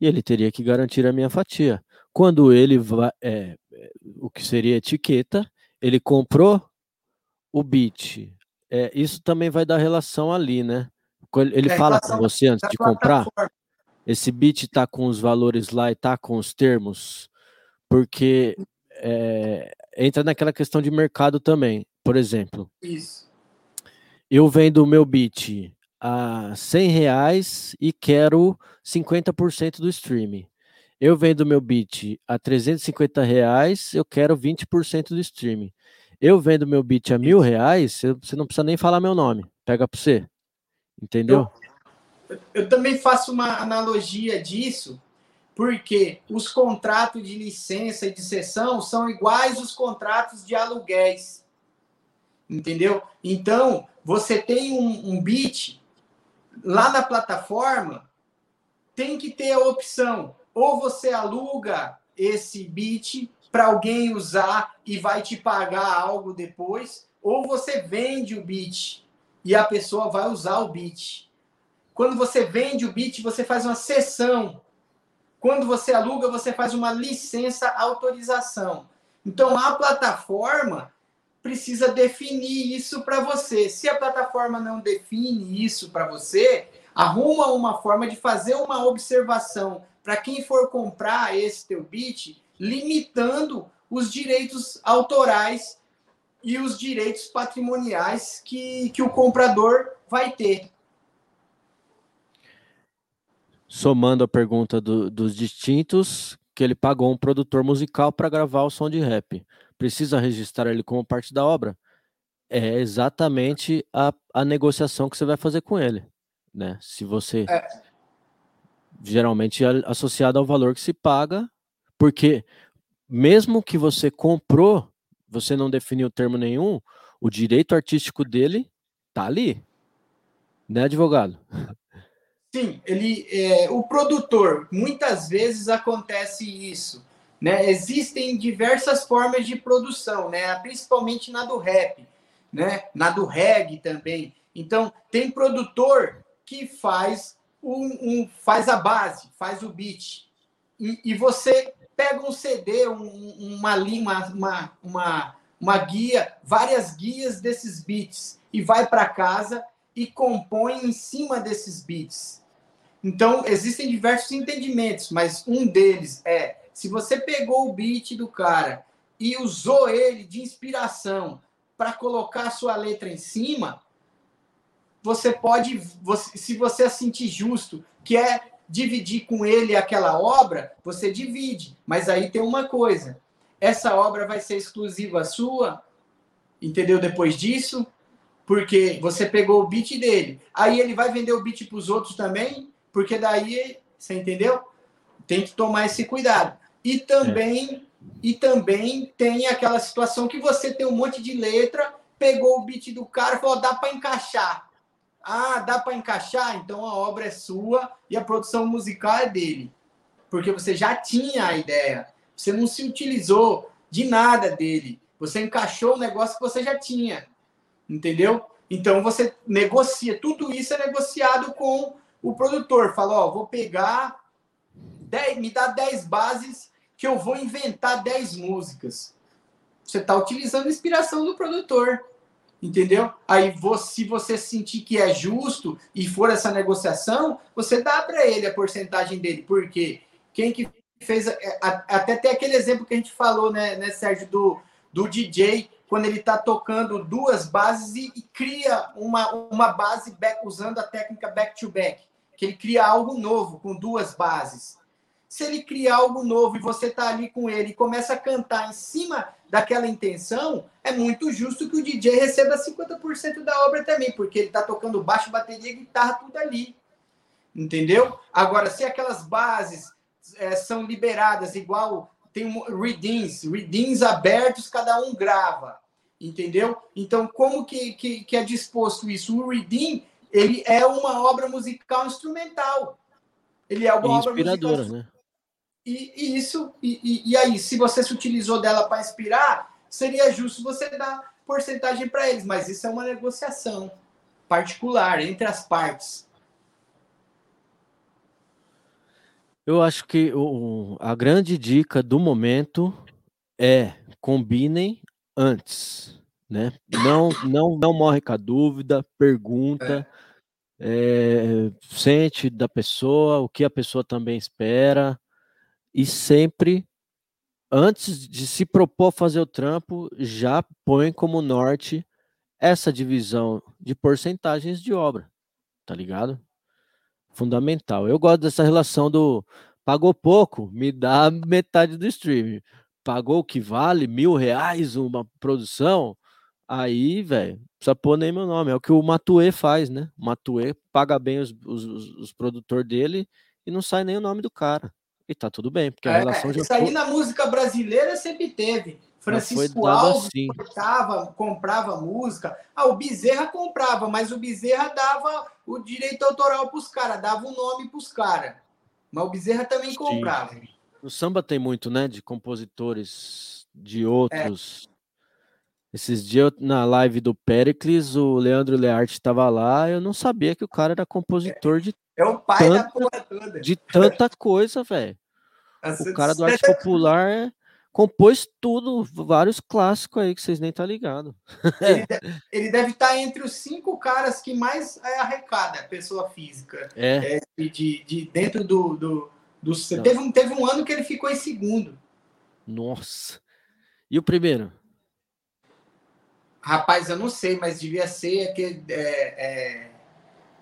e ele teria que garantir a minha fatia. Quando ele vai. É, é o que seria etiqueta, ele comprou o bit, é, isso também vai dar relação ali, né? Ele é, fala com você antes de comprar, esse bit está com os valores lá e está com os termos, porque é, entra naquela questão de mercado também. Por exemplo, isso. Eu vendo o meu bit a 100 reais e quero 50% do streaming. Eu vendo meu bit a 350 reais, eu quero 20% do streaming. Eu vendo meu beat a mil reais, você não precisa nem falar meu nome. Pega para você. Entendeu? Eu, eu, também faço uma analogia disso, porque os contratos de licença e de sessão são iguais os contratos de aluguéis. Entendeu? Então, você tem um, um lá na plataforma, tem que ter a opção. Ou você aluga esse beat para alguém usar e vai te pagar algo depois, ou você vende o bit e a pessoa vai usar o bit. Quando você vende o bit, você faz uma sessão. Quando você aluga, você faz uma licença autorização. Então a plataforma precisa definir isso para você. Se a plataforma não define isso para você, arruma uma forma de fazer uma observação para quem for comprar esse teu bit limitando os direitos autorais e os direitos patrimoniais que, que o comprador vai ter. Somando a pergunta do- dos distintos, que ele pagou um produtor musical para gravar o som de rap. Precisa registrar ele como parte da obra? É exatamente a, a negociação que você vai fazer com ele, né? Se você geralmente é associado ao valor que se paga, porque mesmo que você comprou, você não definiu termo nenhum, o direito artístico dele tá ali, né, advogado? Sim, ele, é, o produtor, muitas vezes acontece isso, né? Existem diversas formas de produção, né? Principalmente na do rap, né? Na do reggae também. Então, tem produtor que faz um, um- faz a base, faz o beat. E, e você pega um CD, um- uma, uma, uma, uma guia, várias guias desses beats, e vai para casa e compõe em cima desses beats. Então, existem diversos entendimentos, mas um deles é: se você pegou o beat do cara e usou ele de inspiração para colocar a sua letra em cima, você pode, você- se você sentir justo, que é dividir com ele aquela obra, você divide. Mas aí tem uma coisa: essa obra vai ser exclusiva sua, entendeu? Depois disso, porque você pegou o beat dele. Aí ele vai vender o beat para os outros também, porque daí, você entendeu? Tem que tomar esse cuidado. E também, e também tem aquela situação que você tem um monte de letra, pegou o beat do cara e falou: dá para encaixar. Ah, dá para encaixar? Então a obra é sua e a produção musical é dele. Porque você já tinha a ideia. Você não se utilizou de nada dele. Você encaixou o negócio que você já tinha. Entendeu? Então você negocia. Tudo isso é negociado com o produtor. Fala, ó, vou pegar 10, me dá 10 bases que eu vou inventar 10 músicas. Você está utilizando a inspiração do produtor. Entendeu? Aí, se você sentir que é justo e for essa negociação, você dá para ele a porcentagem dele. Porque quem que fez. Até tem aquele exemplo que a gente falou, né, né Sérgio, do, do DJ, quando ele está tocando duas bases e, e cria uma, uma base back, usando a técnica back-to-back. Que ele cria algo novo com duas bases. Se ele cria algo novo e você está ali com ele e começa a cantar em cima daquela intenção, é muito justo que o DJ receba 50% da obra também, porque ele está tocando baixo, bateria, guitarra, tudo ali. Entendeu? Agora, se aquelas bases eh, são liberadas, igual tem readings, readings abertos, cada um grava. Entendeu? Então, como que, que, que é disposto isso? O reading, ele é uma obra musical instrumental. Ele é uma obra musical né? E, e isso, e, e- aí, se você se utilizou dela para inspirar, seria justo você dar porcentagem para eles, mas isso é uma negociação particular entre as partes. Eu acho que o- a grande dica do momento é combinem antes, né? Não, não, não morre com a dúvida, pergunta, é, sente da pessoa, o que a pessoa também espera, e sempre, antes de se propor fazer o trampo, já põe como norte essa divisão de porcentagens de obra, tá ligado? Fundamental. Eu gosto dessa relação do pagou pouco, me dá metade do stream. Pagou o que vale, mil reais uma produção, aí, velho, precisa pôr nem meu nome. É o que o Matue faz, né? O Matue paga bem os, os, os, os produtores dele e não sai nem o nome do cara. E tá tudo bem, porque a É, relação já isso aí foi, na música brasileira sempre teve. Francisco Alves assim. cortava, comprava música. Ah, o Bezerra comprava, mas o Bezerra dava o direito autoral para os caras, dava o nome para os caras. Mas o Bezerra também Sim. comprava. No samba tem muito, né? De compositores É. de outros. Esses dias na live do Pericles, o Leandro Learte estava lá. Eu não sabia que o cara era compositor de, É o pai da tanta, porra toda. de tanta coisa, velho. Assim, O cara do arte popular compôs tudo, vários clássicos aí que vocês nem tá ligado. Ele, *laughs* de- ele deve estar entre os cinco caras que mais é, arrecada pessoa física. É. É, de, de- de- dentro do. do, do- teve, um, teve um ano que ele ficou em segundo. Nossa. E o primeiro? Rapaz, eu não sei, mas devia ser aquele. É, é...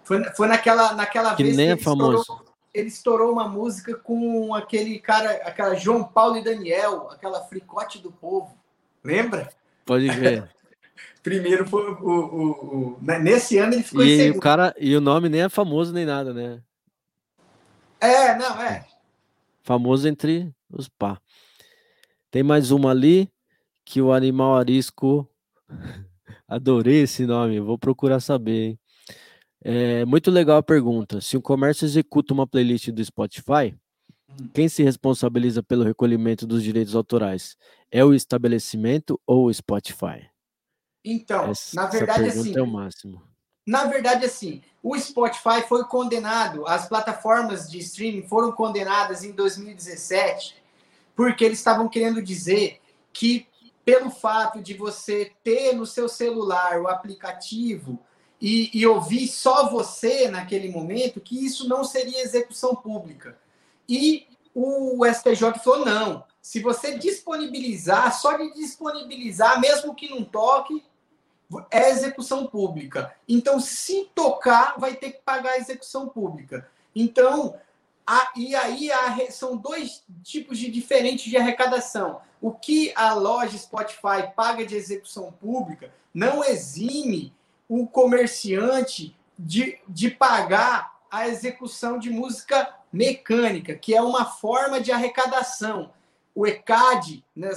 Foi, foi naquela, naquela Que vez nem que é ele estourou, famoso. ele estourou uma música com aquele cara, aquela João Paulo e Daniel, aquela fricote do povo. Lembra? Pode ver. *laughs* Primeiro foi o, o, o- né, nesse ano ele ficou E o cara, e o nome nem é famoso nem nada, né? É, não, é. Famoso entre os pá. Tem mais uma ali que o animal arisco. *laughs* Adorei esse nome, vou procurar saber. hein? É muito legal a pergunta. Se um comércio executa uma playlist do Spotify, quem se responsabiliza pelo recolhimento dos direitos autorais? É o estabelecimento ou o Spotify? Então, Essa, na essa verdade, pergunta assim, é o máximo. Na verdade, assim, o Spotify foi condenado, as plataformas de streaming foram condenadas em 2017, porque eles estavam querendo dizer que, pelo fato de você ter no seu celular o aplicativo e, e ouvir só você naquele momento, que isso não seria execução pública. E o STJ falou: não, se você disponibilizar, só de disponibilizar, mesmo que não toque, é execução pública. Então, se tocar, vai ter que pagar a execução pública. Então, a- e aí a são dois tipos de diferentes de arrecadação. O que a loja Spotify paga de execução pública não exime o comerciante de, de pagar a execução de música mecânica, que é uma forma de arrecadação. O ECAD, né,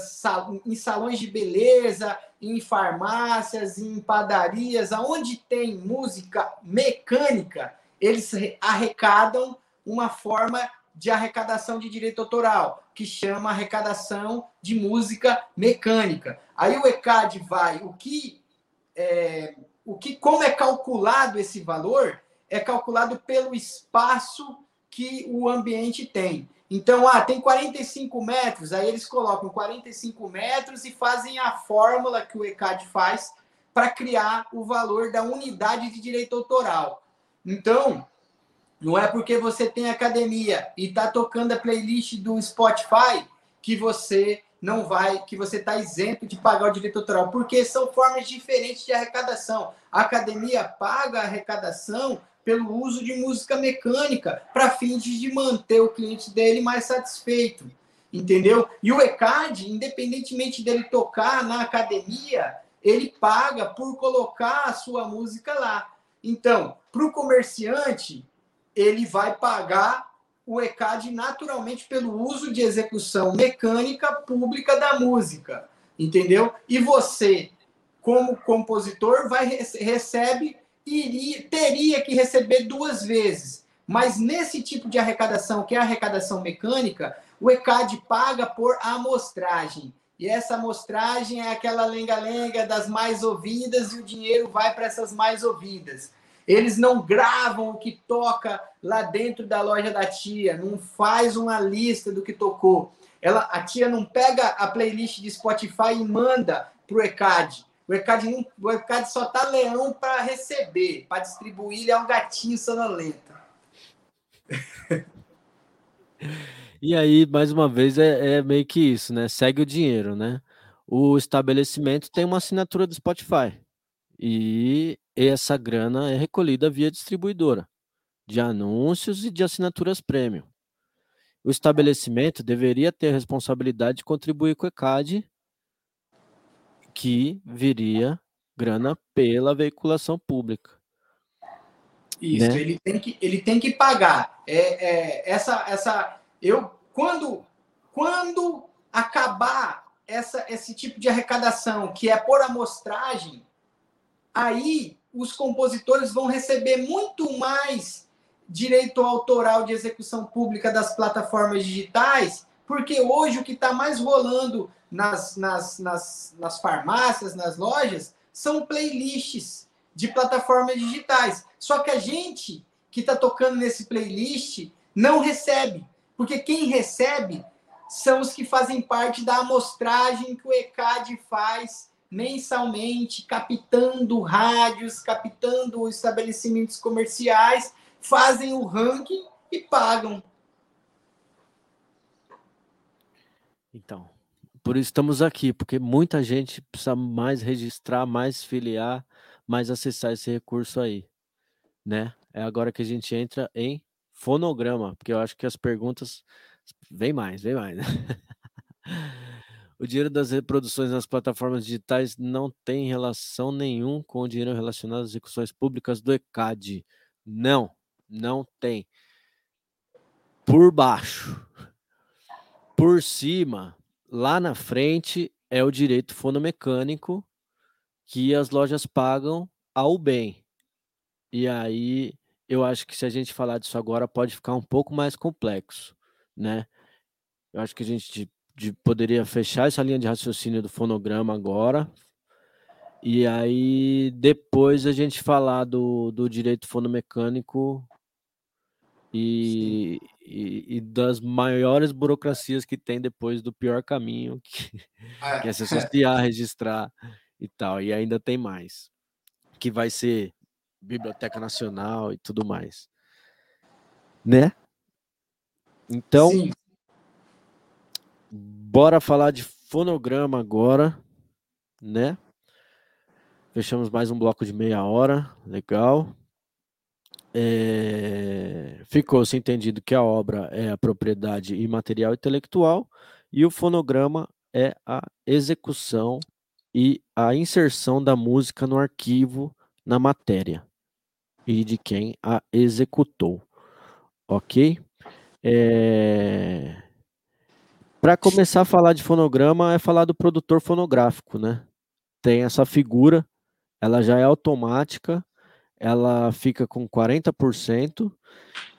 em salões de beleza, em farmácias, em padarias, aonde tem música mecânica, eles re- arrecadam uma forma de arrecadação de direito autoral, que chama arrecadação de música mecânica. Aí o ECAD vai, o que, é, o que, como é calculado esse valor, é calculado pelo espaço que o ambiente tem. Então, ah, tem 45 metros, aí eles colocam 45 metros e fazem a fórmula que o ECAD faz para criar o valor da unidade de direito autoral. Então, não é porque você tem academia e está tocando a playlist do Spotify que você não vai, que você está isento de pagar o direito autoral, porque são formas diferentes de arrecadação. A academia paga a arrecadação pelo uso de música mecânica para fins de manter o cliente dele mais satisfeito, entendeu? E o ECAD, independentemente dele tocar na academia, ele paga por colocar a sua música lá. Então, para o comerciante, ele vai pagar o ECAD naturalmente pelo uso de execução mecânica pública da música, entendeu? E você, como compositor, vai rece- recebe iria, teria que receber duas vezes. Mas nesse tipo de arrecadação, que é a arrecadação mecânica, o ECAD paga por amostragem. E essa amostragem é aquela lenga-lenga das mais ouvidas e o dinheiro vai para essas mais ouvidas. Eles não gravam o que toca lá dentro da loja da tia, não faz uma lista do que tocou. Ela, a tia não pega a playlist de Spotify e manda para o ECAD. O ECAD, o ECAD só tá leão para receber, para distribuir, ele é um gatinho sonolento. *laughs* E aí, mais uma vez, é, é meio que isso, né? Segue o dinheiro, né? O estabelecimento tem uma assinatura do Spotify. E essa grana é recolhida via distribuidora de anúncios e de assinaturas premium. O estabelecimento deveria ter a responsabilidade de contribuir com o ECAD, que viria grana pela veiculação pública. Isso, né? ele, tem que, ele tem que pagar. É, é, essa, essa, eu, quando, quando acabar essa, esse tipo de arrecadação, que é por amostragem, aí os compositores vão receber muito mais direito autoral de execução pública das plataformas digitais, porque hoje o que está mais rolando nas, nas, nas, nas farmácias, nas lojas, são playlists de plataformas digitais. Só que a gente que está tocando nesse playlist não recebe, porque quem recebe são os que fazem parte da amostragem que o ECAD faz mensalmente, captando rádios, captando estabelecimentos comerciais, fazem o ranking e pagam. Então, Por isso estamos aqui, porque muita gente precisa mais registrar, mais filiar, mais acessar esse recurso aí, né? É agora que a gente entra em fonograma, porque eu acho que as perguntas vem mais, vem mais. Né? *laughs* o dinheiro das reproduções nas plataformas digitais não tem relação nenhum com o dinheiro relacionado às execuções públicas do ECAD. Não, não tem. Por baixo. Por cima, lá na frente é o direito fonomecânico que as lojas pagam ao bem. E aí eu acho que se a gente falar disso agora pode ficar um pouco mais complexo, né? Eu acho que a gente de, de, poderia fechar essa linha de raciocínio do fonograma agora. E aí depois a gente falar do, do direito fonomecânico e, e, e, das maiores burocracias que tem depois do pior caminho, *laughs* que, é, que é se associar, registrar e tal. E ainda tem mais, que vai ser Biblioteca Nacional e tudo mais. Né? Então, Sim. Bora falar de fonograma agora, né? Fechamos mais um bloco de meia hora, legal. É... Ficou-se entendido que a obra é a propriedade imaterial intelectual e o fonograma é a execução e a inserção da música no arquivo na matéria e de quem a executou. Ok? É... Para começar a falar de fonograma, é falar do produtor fonográfico, né? Tem essa figura, ela já é automática, ela fica com 40%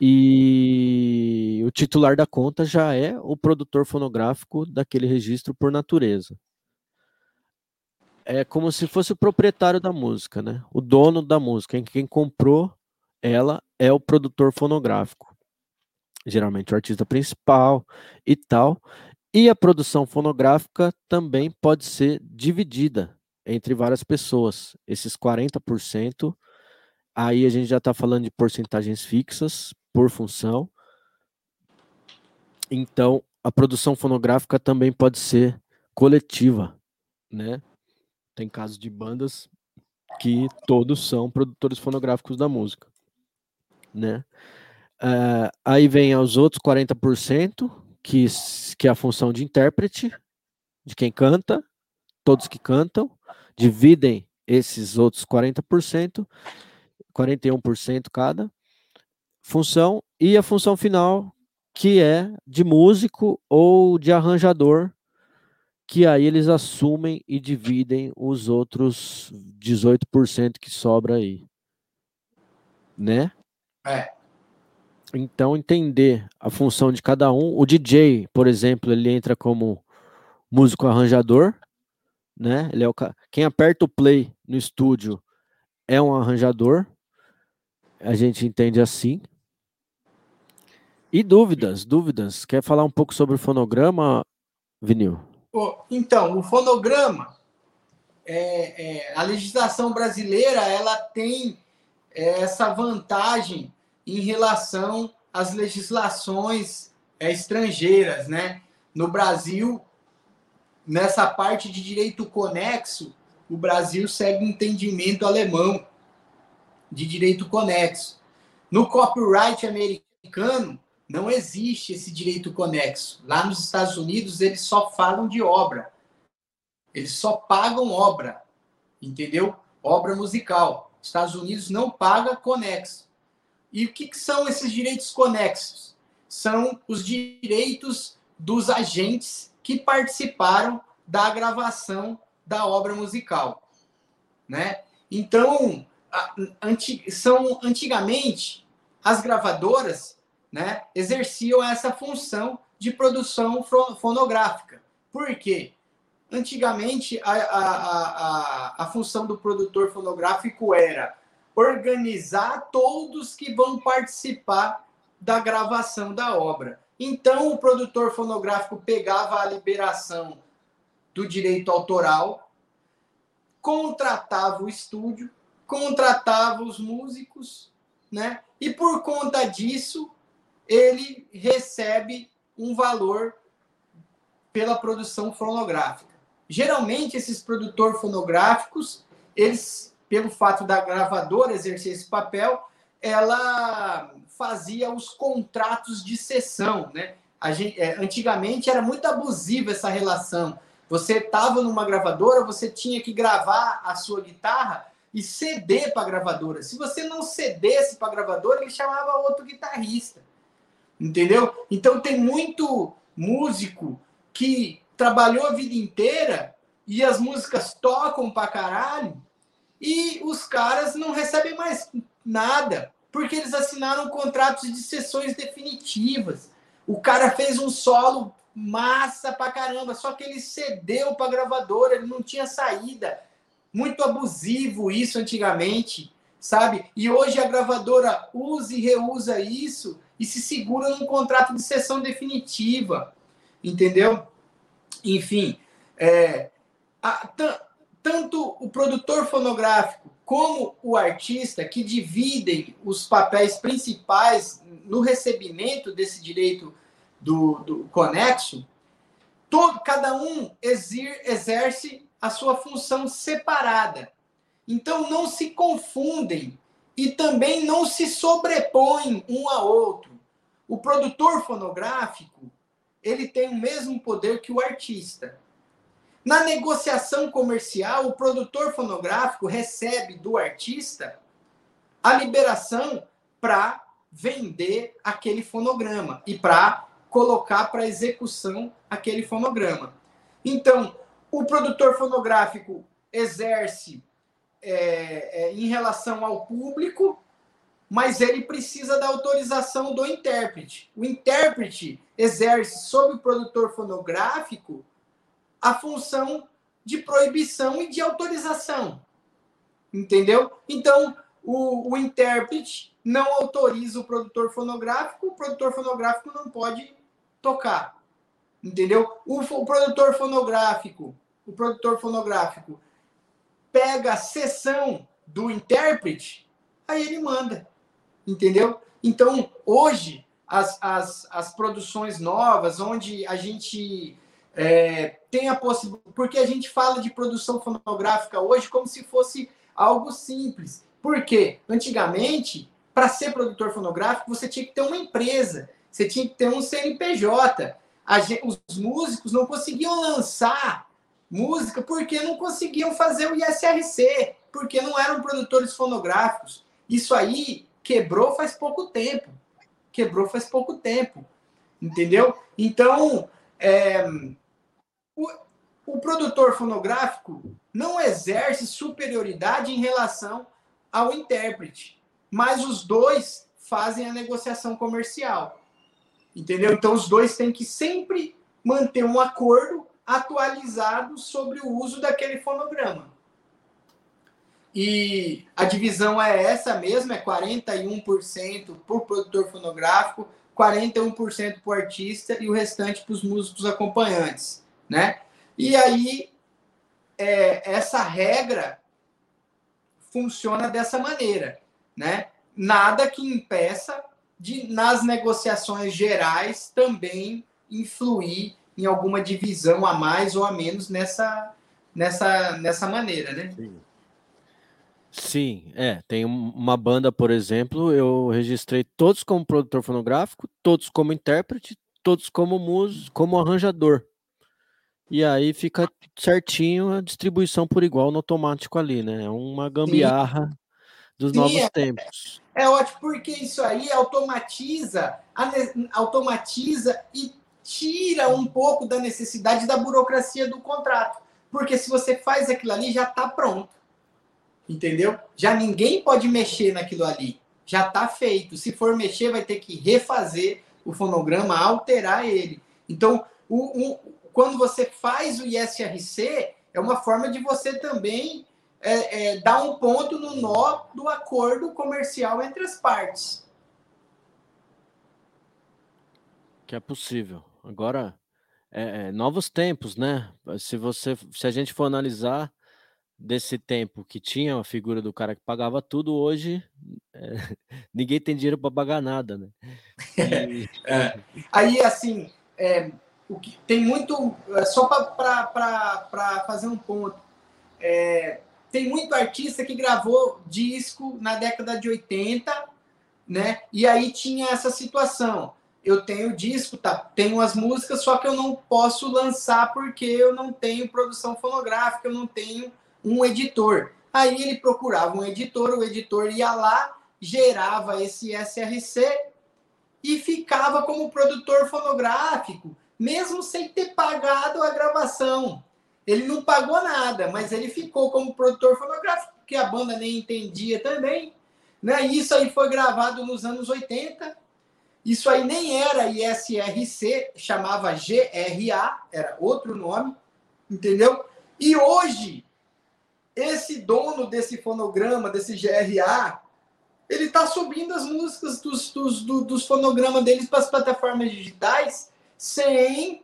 e o titular da conta já é o produtor fonográfico daquele registro por natureza. É como se fosse o proprietário da música, né? O dono da música, quem comprou ela é o produtor fonográfico. Geralmente o artista principal e tal. E a produção fonográfica também pode ser dividida entre várias pessoas. Esses 40% Aí a gente já está falando de porcentagens fixas por função. Então, a produção fonográfica também pode ser coletiva, né? Tem casos de bandas que todos são produtores fonográficos da música, né? Uh, aí vem os outros 40%, que, que é a função de intérprete, de quem canta, todos que cantam, dividem esses outros 40%, 41% cada função, e a função final, que é de músico ou de arranjador, que aí eles assumem e dividem os outros 18% que sobra aí. Né? É. Então, entender a função de cada um. O DJ, por exemplo, ele entra como músico arranjador, né? Ele é o quem aperta o play no estúdio é um arranjador, a gente entende assim. E dúvidas, dúvidas. Quer falar um pouco sobre o fonograma, Vinil? Então, o fonograma, é, é, a legislação brasileira, ela tem é, essa vantagem em relação às legislações é, estrangeiras, né? No Brasil, nessa parte de direito conexo, o Brasil segue um entendimento alemão de direito conexo. No copyright americano, não existe esse direito conexo. Lá nos Estados Unidos, eles só falam de obra. Eles só pagam obra. Entendeu? Obra musical. Estados Unidos não paga conexo. E o que, que são esses direitos conexos? São os direitos dos agentes que participaram da gravação da obra musical, né? Então, são antigamente as gravadoras né, exerciam essa função de produção fonográfica. Por quê? Antigamente, a, a, a, a função do produtor fonográfico era organizar todos que vão participar da gravação da obra. Então, o produtor fonográfico pegava a liberação do direito autoral, contratava o estúdio, contratava os músicos, né? E por conta disso, ele recebe um valor pela produção fonográfica. Geralmente, esses produtores fonográficos, eles, pelo fato da gravadora exercer esse papel, ela fazia os contratos de sessão, né? Gente, é, antigamente era muito abusiva essa relação. Você estava numa gravadora, você tinha que gravar a sua guitarra e ceder para a gravadora. Se você não cedesse para a gravadora, ele chamava outro guitarrista. Entendeu? Então tem muito músico que trabalhou a vida inteira e as músicas tocam para caralho e os caras não recebem mais nada porque eles assinaram contratos de sessões definitivas. O cara fez um solo massa pra caramba, só que ele cedeu pra gravadora, ele não tinha saída. Muito abusivo isso antigamente, sabe? E hoje a gravadora usa e reusa isso e se segura num contrato de sessão definitiva, entendeu? Enfim, é, a, tanto o produtor fonográfico como o artista, que dividem os papéis principais no recebimento desse direito do, do conexo, todo, cada um exer, exerce a sua função separada. Então não se confundem e também não se sobrepõem um a outro. O produtor fonográfico, ele tem o mesmo poder que o artista. Na negociação comercial, o produtor fonográfico recebe do artista a liberação para vender aquele fonograma e para colocar para execução aquele fonograma. Então, o produtor fonográfico exerce é, é, em relação ao público, mas ele precisa da autorização do intérprete. O intérprete exerce sobre o produtor fonográfico a função de proibição e de autorização. Entendeu? Então, o, o intérprete não autoriza o produtor fonográfico, o produtor fonográfico não pode tocar. Entendeu? O, o produtor fonográfico, o produtor fonográfico pega a sessão do intérprete, aí ele manda. Entendeu? Então, hoje, as, as, as produções novas, onde a gente é, tem a possibilidade. Porque a gente fala de produção fonográfica hoje como se fosse algo simples. Porque antigamente, para ser produtor fonográfico, você tinha que ter uma empresa, você tinha que ter um CNPJ. Gente, os músicos não conseguiam lançar música porque não conseguiam fazer o ISRC, porque não eram produtores fonográficos. Isso aí quebrou faz pouco tempo. Quebrou faz pouco tempo. Entendeu? Então, é, o, o produtor fonográfico não exerce superioridade em relação ao intérprete, mas os dois fazem a negociação comercial. Entendeu? Então os dois têm que sempre manter um acordo atualizado sobre o uso daquele fonograma. E a divisão é essa mesma, é 41% para o produtor fonográfico, 41% para o artista e o restante para os músicos acompanhantes né? E aí é, essa regra funciona dessa maneira, né? Nada que impeça de nas negociações gerais também influir em alguma divisão a mais ou a menos nessa nessa nessa maneira, né? Sim. Sim, é. Tem uma banda, por exemplo, eu registrei todos como produtor fonográfico, todos como intérprete, todos como músico, como arranjador. E aí fica certinho a distribuição por igual no automático ali, né? É uma gambiarra Sim. dos Sim, novos é, tempos. É ótimo, porque isso aí automatiza, automatiza e tira um pouco da necessidade da burocracia do contrato. Porque se você faz aquilo ali, já está pronto. Entendeu? Já ninguém pode mexer naquilo ali. Já está feito. Se for mexer, vai ter que refazer o fonograma, alterar ele. Então, o, quando você faz o ISRC, é uma forma de você também é, é, dar um ponto no nó do acordo comercial entre as partes. Que é possível. Agora, é, é, novos tempos, né? Se você, se a gente for analisar desse tempo que tinha a figura do cara que pagava tudo, hoje é, *laughs* ninguém tem dinheiro para pagar nada, né? *laughs* E... É. Aí, assim, é, o que tem muito. é, Só para fazer um ponto. É, tem muito artista que gravou disco na década de 80, né? E aí tinha essa situação. Eu tenho disco, tá? Tenho as músicas, só que eu não posso lançar porque eu não tenho produção fonográfica, eu não tenho um editor. Aí ele procurava um editor, o editor ia lá, gerava esse SRC e ficava como produtor fonográfico, mesmo sem ter pagado a gravação. Ele não pagou nada, mas ele ficou como produtor fonográfico, porque a banda nem entendia também. Né? Isso aí foi gravado nos anos 80. Isso aí nem era ISRC, chamava GRA, era outro nome, entendeu? E hoje, esse dono desse fonograma, desse GRA, ele está subindo as músicas dos, dos, do- dos fonogramas deles para as plataformas digitais sem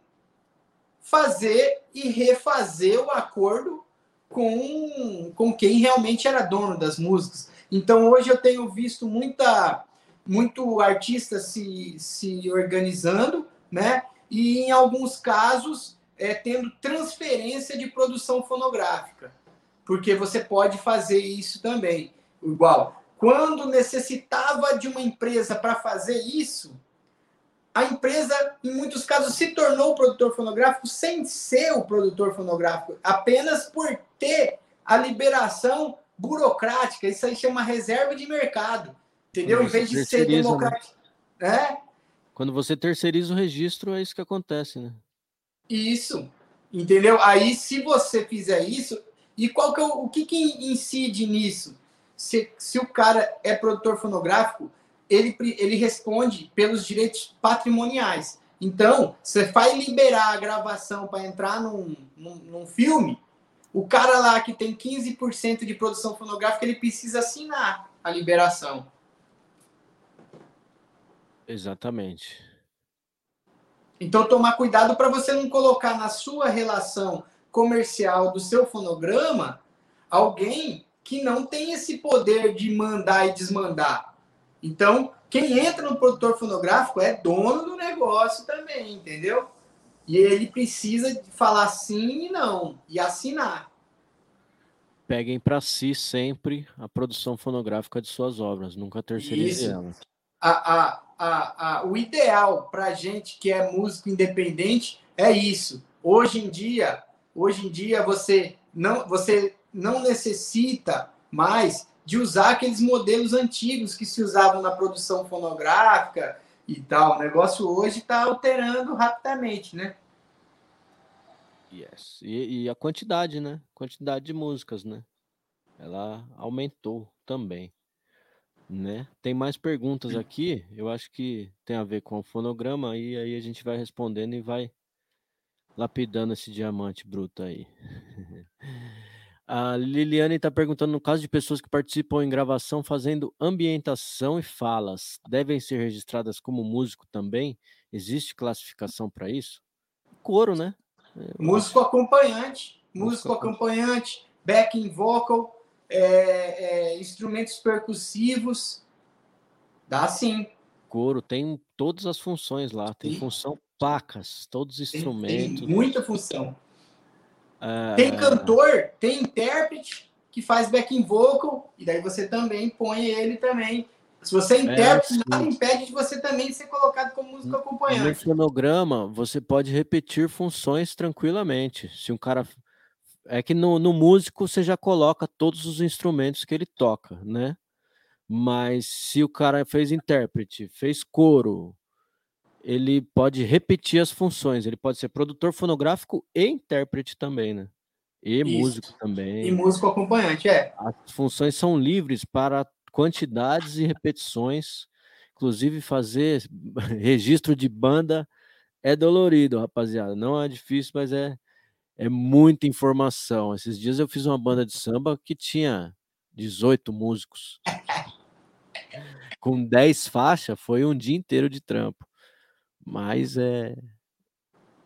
fazer e refazer o acordo com, com quem realmente era dono das músicas. Então hoje eu tenho visto muita muito artista se, se organizando, né? E em alguns casos é, tendo transferência de produção fonográfica, porque você pode fazer isso também. Igual, quando necessitava de uma empresa para fazer isso, a empresa, em muitos casos, se tornou produtor fonográfico sem ser o produtor fonográfico, apenas por ter a liberação burocrática. Isso aí chama reserva de mercado, entendeu? Em vez de ser né? democrático. É, Quando você terceiriza o registro, é isso que acontece, né? Isso, entendeu? Aí, se você fizer isso, e qual que é o, o que, que incide nisso? Se, se o cara é produtor fonográfico, ele, ele responde pelos direitos patrimoniais. Então, você vai liberar a gravação para entrar num, num, num filme, o cara lá que tem 15% de produção fonográfica, ele precisa assinar a liberação. Exatamente. Então, tomar cuidado para você não colocar na sua relação comercial do seu fonograma alguém que não tem esse poder de mandar e desmandar. Então, quem entra no produtor fonográfico é dono do negócio também, entendeu? E ele precisa falar sim e não e assinar. Peguem para si sempre a produção fonográfica de suas obras, nunca terceirize Isso. ela. a, a, a, a, o ideal para gente que é músico independente é isso. Hoje em dia, hoje em dia você não, você não necessita mais de usar aqueles modelos antigos que se usavam na produção fonográfica e tal. O negócio hoje está alterando rapidamente, né? Yes. E, e a quantidade, né? Quantidade de músicas, né? Ela aumentou também, né? Tem mais perguntas aqui. Eu acho que tem a ver com o fonograma e aí a gente vai respondendo e vai lapidando esse diamante bruto aí. *laughs* A Liliane está perguntando: no caso de pessoas que participam em gravação fazendo ambientação e falas, devem ser registradas como músico também? Existe classificação para isso? Coro, né? Músico acompanhante, músico acompanhante, backing vocal, é, é, instrumentos percussivos, dá sim. Coro tem todas as funções lá, tem função pacas, todos os Tem instrumentos. muita função. Ah, Tem cantor, tem intérprete que faz backing vocal, e daí você também põe ele também. Se você é intérprete, sim. nada impede de você também ser colocado como músico No acompanhante. fonograma, você pode repetir funções tranquilamente. Se um cara. É que no, no músico você já coloca todos os instrumentos que ele toca, né? Mas se o cara fez intérprete, fez coro, ele pode repetir as funções. Ele pode ser produtor fonográfico e intérprete também, né? E Isso. músico também. E músico acompanhante, é. As funções são livres para quantidades e repetições. Inclusive, fazer *laughs* registro de banda é dolorido, rapaziada. Não é difícil, mas é, é muita informação. Esses dias eu fiz uma banda de samba que tinha 18 músicos. *laughs* Com 10 faixas, foi um dia inteiro de trampo. Mas é.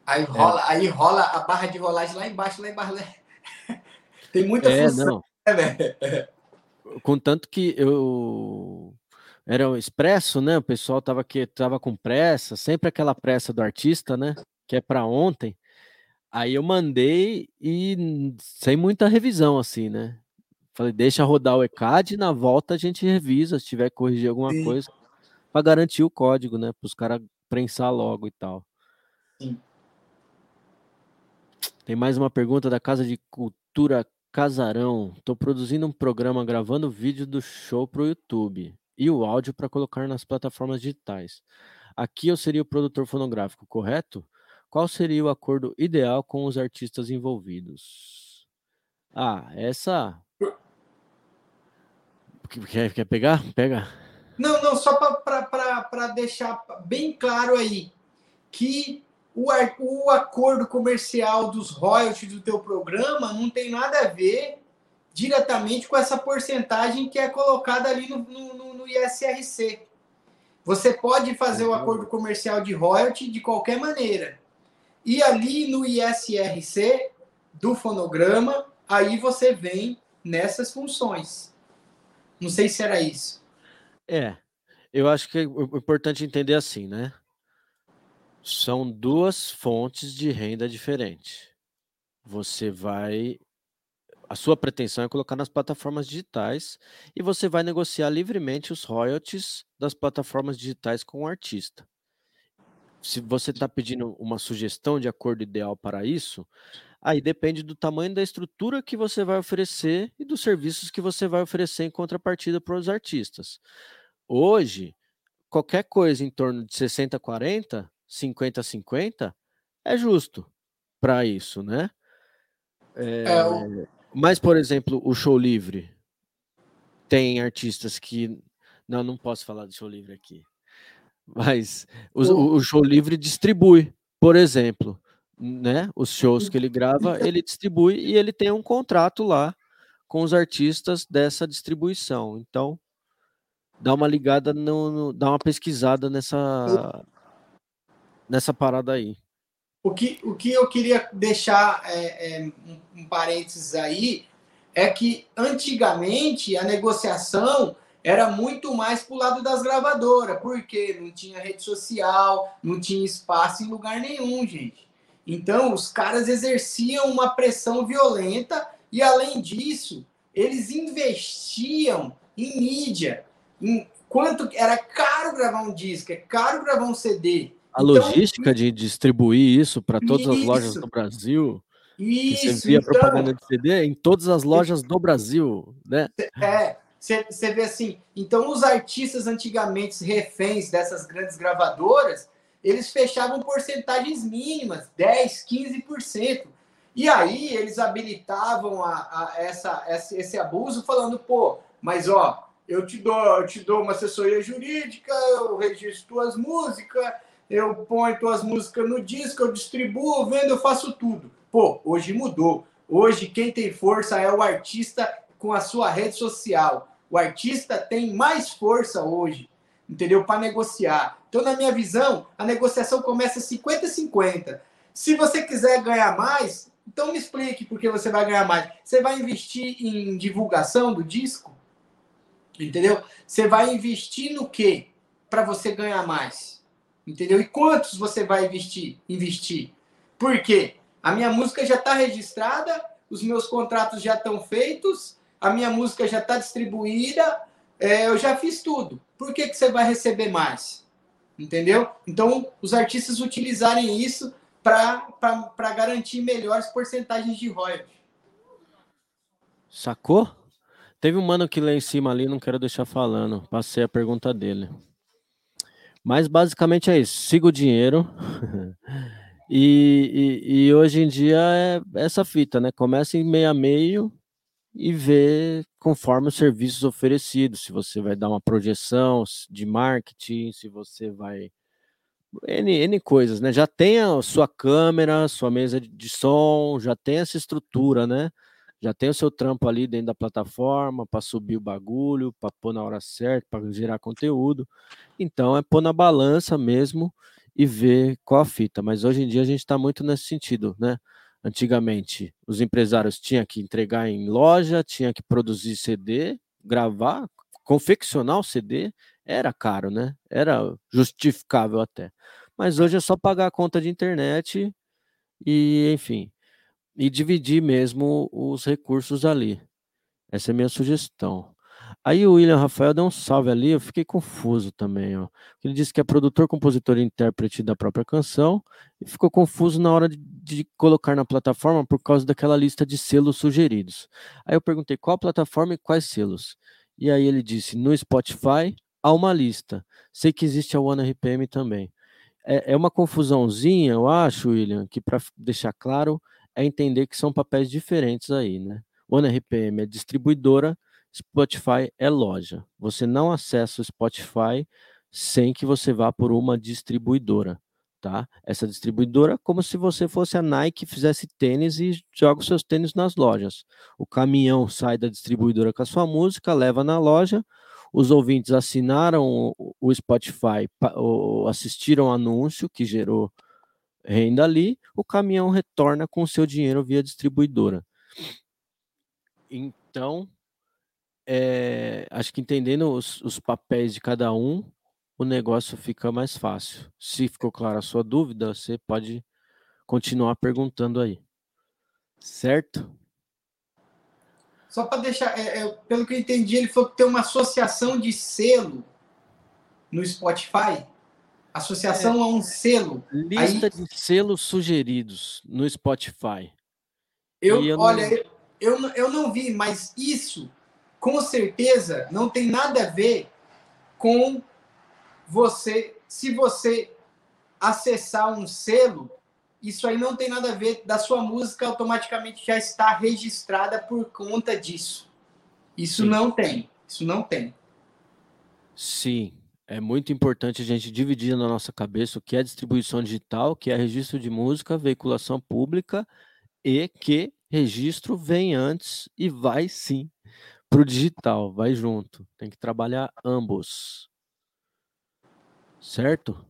Aí rola, aí rola a barra de rolagem lá embaixo, lá embaixo. né? *laughs* Tem muita É, função. não. né? Contanto que eu era o expresso, né? O pessoal tava que tava com pressa, sempre aquela pressa do artista, né? que é para ontem. Aí eu mandei e sem muita revisão, assim, né? Falei, deixa rodar o ECAD, na volta a gente revisa, se tiver que corrigir alguma Sim. coisa, para garantir o código, né? Para os caras prensar logo e tal. Sim. Tem mais uma pergunta da Casa de Cultura Casarão. Estou produzindo um programa gravando vídeo do show para o YouTube e o áudio para colocar nas plataformas digitais. Aqui eu seria o produtor fonográfico, correto? Qual seria o acordo ideal com os artistas envolvidos? Ah, essa. Quer, quer pegar? Pega. Não, não, só para deixar bem claro aí que o, o acordo comercial dos royalties do teu programa não tem nada a ver diretamente com essa porcentagem que é colocada ali no, no, no- no ISRC. Você pode fazer o acordo comercial de royalty de qualquer maneira. E ali no ISRC do fonograma, aí você vem nessas funções. Não sei se era isso. É, eu acho que o importante é entender assim, né? São duas fontes de renda diferentes. Você vai. A sua pretensão é colocar nas plataformas digitais e você vai negociar livremente os royalties das plataformas digitais com o artista. Se você está pedindo uma sugestão de acordo ideal para isso, aí depende do tamanho da estrutura que você vai oferecer e dos serviços que você vai oferecer em contrapartida para os artistas. Hoje, qualquer coisa em torno de 60 40, 50 50 é justo para isso, né? É, o- É, Mas, por exemplo, o show livre tem artistas que. Não, não posso falar de show livre aqui. Mas os- o, o show livre distribui, por exemplo, né? Os shows que ele grava, *laughs* ele distribui e ele tem um contrato lá com os artistas dessa distribuição. Então, dá uma ligada no, no- dá uma pesquisada nessa nessa parada aí. O que, o que eu queria deixar é, é, um, um parênteses aí é que antigamente a negociação era muito mais pro lado das gravadoras, porque não tinha rede social, não tinha espaço em lugar nenhum, gente. Então os caras exerciam uma pressão violenta e além disso eles investiam em mídia. Quanto era caro gravar um disco, é caro gravar um CD. A Então, logística de distribuir isso para todas as lojas Isso. do Brasil, que você Isso, via então- propaganda de CD em todas as lojas do Brasil, né? É, você vê assim. Então, os artistas antigamente reféns dessas grandes gravadoras, eles fechavam porcentagens mínimas, 10, 15%. E aí eles habilitavam a, a essa- esse abuso, falando, pô, mas ó, eu te dou, eu te dou uma assessoria jurídica, eu registro tuas músicas, eu ponho tuas músicas no disco, eu distribuo, vendo, eu faço tudo. Pô, hoje mudou. Hoje quem tem força é o artista com a sua rede social. O artista tem mais força hoje, entendeu? Para negociar. Então, na minha visão, a negociação começa 50-50. Se você quiser ganhar mais, então me explique por que você vai ganhar mais. Você vai investir em divulgação do disco? Entendeu? Você vai investir no quê para você ganhar mais? Entendeu? E quantos você vai investir? Investir. Por quê? A minha música já está registrada, os meus contratos já estão feitos, a minha música já está distribuída, é, eu já fiz tudo. Por que, que você vai receber mais? Entendeu? Então, os artistas utilizarem isso para garantir melhores porcentagens de royalties. Sacou? Teve um mano que lá em cima ali, não quero deixar falando. Passei a pergunta dele. Mas basicamente é isso. Siga o dinheiro. *laughs* e, e, e hoje em dia é essa fita, né? Começa em meio a meio e vê conforme os serviços oferecidos. Se você vai dar uma projeção de marketing, se você vai. N, N coisas, né? Já tem a sua câmera, sua mesa de- som, já tem essa estrutura, né? Já tem o seu trampo ali dentro da plataforma para subir o bagulho, para pôr na hora certa, para gerar conteúdo. Então é pôr na balança mesmo e ver qual a fita. Mas hoje em dia a gente está muito nesse sentido, né? Antigamente os empresários tinham que entregar em loja, tinha que produzir CD, gravar, confeccionar o CD, era caro, né? Era justificável até. Mas hoje é só pagar a conta de internet e, enfim, e dividir mesmo os recursos ali. Essa é a minha sugestão. Aí o William Rafael deu um salve ali, eu fiquei confuso também, ó. Ele disse que é produtor, compositor e intérprete da própria canção e ficou confuso na hora de, de, colocar na plataforma por causa daquela lista de selos sugeridos. Aí eu perguntei qual plataforma e quais selos. E aí ele disse: no Spotify há uma lista. Sei que existe a One RPM também. É, é uma confusãozinha, eu acho, William, que para deixar claro é entender que são papéis diferentes aí, né? One RPM é distribuidora Spotify é loja. Você não acessa o Spotify sem que você vá por uma distribuidora, tá? Essa distribuidora é como se você fosse a Nike fizesse tênis e joga os seus tênis nas lojas. O caminhão sai da distribuidora com a sua música, leva na loja, os ouvintes assinaram o Spotify, assistiram o anúncio que gerou renda ali, o caminhão retorna com o seu dinheiro via distribuidora. Então, é, acho que entendendo os, os, papéis de cada um, o negócio fica mais fácil. Se ficou clara a sua dúvida, você pode continuar perguntando aí. Certo? Só para deixar, é, é, pelo que eu entendi, ele falou que tem uma associação de selo no Spotify. Associação é, a um selo. Lista aí, de selos sugeridos no Spotify. Eu, eu olha, não... eu, eu, eu não vi, mas isso com certeza não tem nada a ver com você. Se você acessar um selo, isso aí não tem nada a ver da sua música automaticamente já está registrada por conta disso. Isso Sim. não tem. Isso não tem. Sim, é muito importante a gente dividir na nossa cabeça o que é distribuição digital, o que é registro de música, veiculação pública e que registro vem antes e vai sim pro digital, vai junto. Tem que trabalhar ambos. Certo?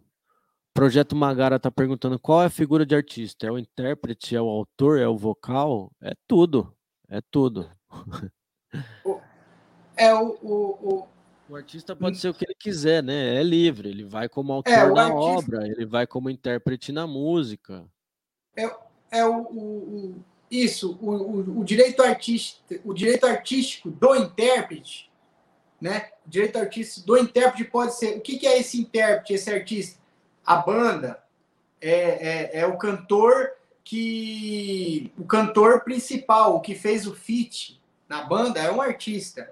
Projeto Magara tá perguntando qual é a figura de artista? É o intérprete, é o autor, é o vocal? É tudo. É tudo. É o, o, o... o artista pode ser o que ele quiser, né? É livre. Ele vai como autor é, na artista... obra, ele vai como intérprete na música. É, é o, o isso, o, o, o, direito artístico, o direito artístico do intérprete, né? O direito artístico do intérprete pode ser. O que, que é esse intérprete, esse artista? A banda é, é, é, o cantor que. O cantor principal, o que fez o feat na banda, é um artista.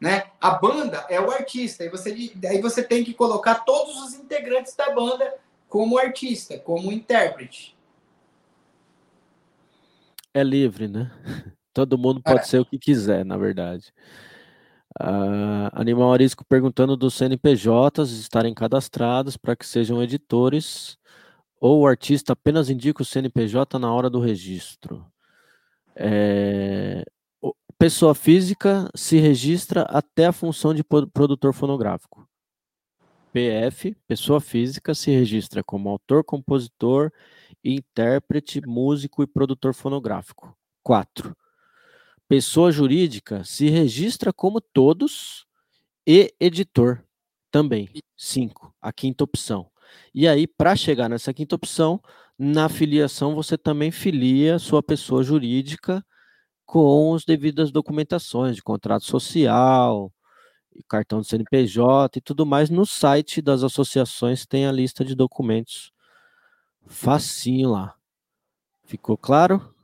Né? A banda é o artista. E você, aí você tem que colocar todos os integrantes da banda como artista, como intérprete é livre, né? *laughs* Todo mundo pode é. ser o que quiser, na verdade. Uh, Animal Arisco perguntando dos CNPJs estarem cadastrados para que sejam editores ou o artista apenas indica o CNPJ na hora do registro. É, pessoa física se registra até a função de produtor fonográfico. PF, pessoa física, se registra como autor, compositor intérprete, músico e produtor fonográfico. 4. Pessoa jurídica se registra como todos e editor também. 5. A quinta opção. E aí, para chegar nessa quinta opção, na filiação você também filia sua pessoa jurídica com as devidas documentações de contrato social, cartão de CNPJ e tudo mais. No site das associações tem a lista de documentos Facinho lá. Ficou claro?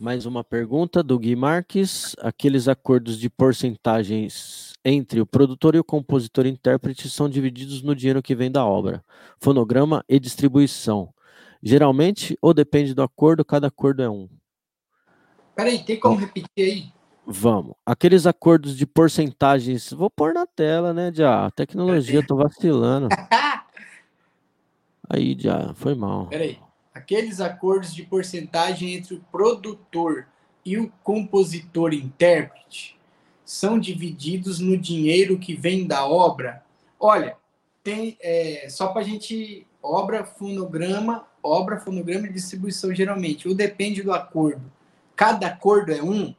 Mais uma pergunta do Gui Marques. Aqueles acordos de porcentagens entre o produtor e o compositor e intérprete são divididos no dinheiro que vem da obra, fonograma e distribuição. Geralmente, ou depende do acordo, cada acordo é um. Peraí, tem como repetir aí? Vamos. Aqueles acordos de porcentagens. Vou pôr na tela, né, já? Tecnologia, tô vacilando. *laughs* Aí já foi mal. Peraí. Aqueles acordos de porcentagem entre o produtor e o compositor intérprete são divididos no dinheiro que vem da obra. Olha, tem é, só para a gente obra fonograma, obra fonograma e distribuição geralmente. Ou depende do acordo. Cada acordo é um.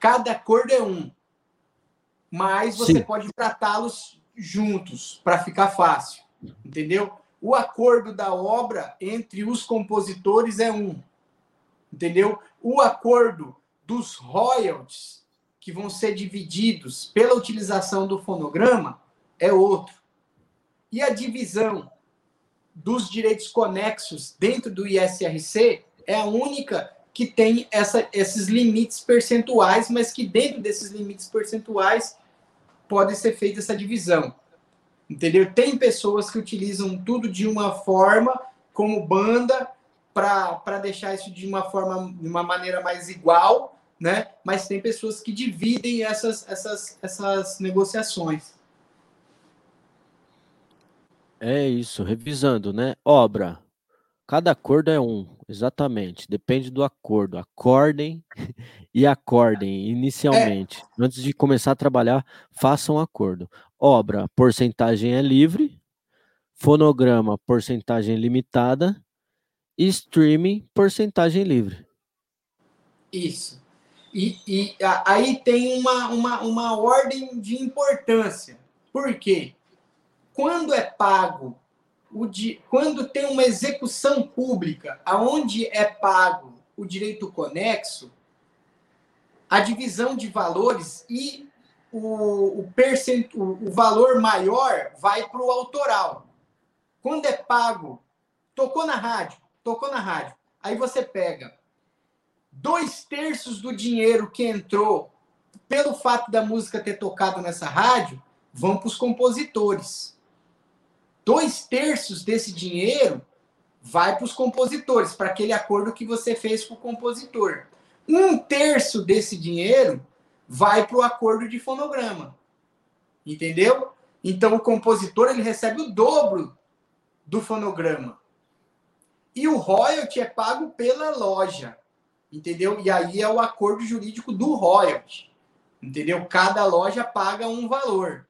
Cada acordo é um. Mas você Sim. pode tratá-los juntos para ficar fácil, entendeu? O acordo da obra entre os compositores é um, entendeu? O acordo dos royalties que vão ser divididos pela utilização do fonograma é outro. E a divisão dos direitos conexos dentro do ISRC é a única que tem essa, esses limites percentuais, mas que dentro desses limites percentuais pode ser feita essa divisão. Entendeu? Tem pessoas que utilizam tudo de uma forma, como banda, para deixar isso de uma forma, de uma maneira mais igual, né? Mas tem pessoas que dividem essas, essas, essas negociações. É isso, revisando, né? Obra. Cada acordo é um, exatamente. Depende do acordo. Acordem *laughs* e acordem inicialmente. É. Antes de começar a trabalhar, façam um acordo. Obra, porcentagem é livre. Fonograma, porcentagem limitada. E streaming, porcentagem livre. Isso. E, e aí tem uma, uma, uma ordem de importância. Por quê? Quando é pago, quando tem uma execução pública aonde é pago o direito conexo, a divisão de valores e o, o, percent, o valor maior vai para o autoral. Quando é pago, tocou na rádio, tocou na rádio, aí você pega dois terços do dinheiro que entrou pelo fato da música ter tocado nessa rádio vão para os compositores dois terços desse dinheiro vai para os compositores, para aquele acordo que você fez com o compositor. Um terço desse dinheiro vai para o acordo de fonograma. Entendeu? Então o compositor ele recebe o dobro do fonograma. E o royalty é pago pela loja. Entendeu? E aí é o acordo jurídico do royalty. Entendeu? Cada loja paga um valor.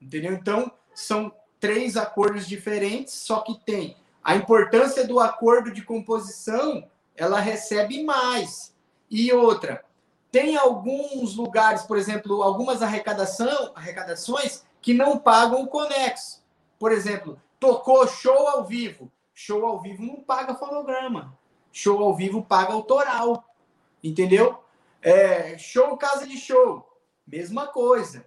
Entendeu? Então, são três acordos diferentes, só que tem a importância do acordo de composição, ela recebe mais. E outra, tem alguns lugares, por exemplo, algumas arrecadação, arrecadações que não pagam o conexo. Por exemplo, tocou show ao vivo. Show ao vivo não paga fonograma. Show ao vivo paga autoral. Entendeu? É, show casa de show. Mesma coisa.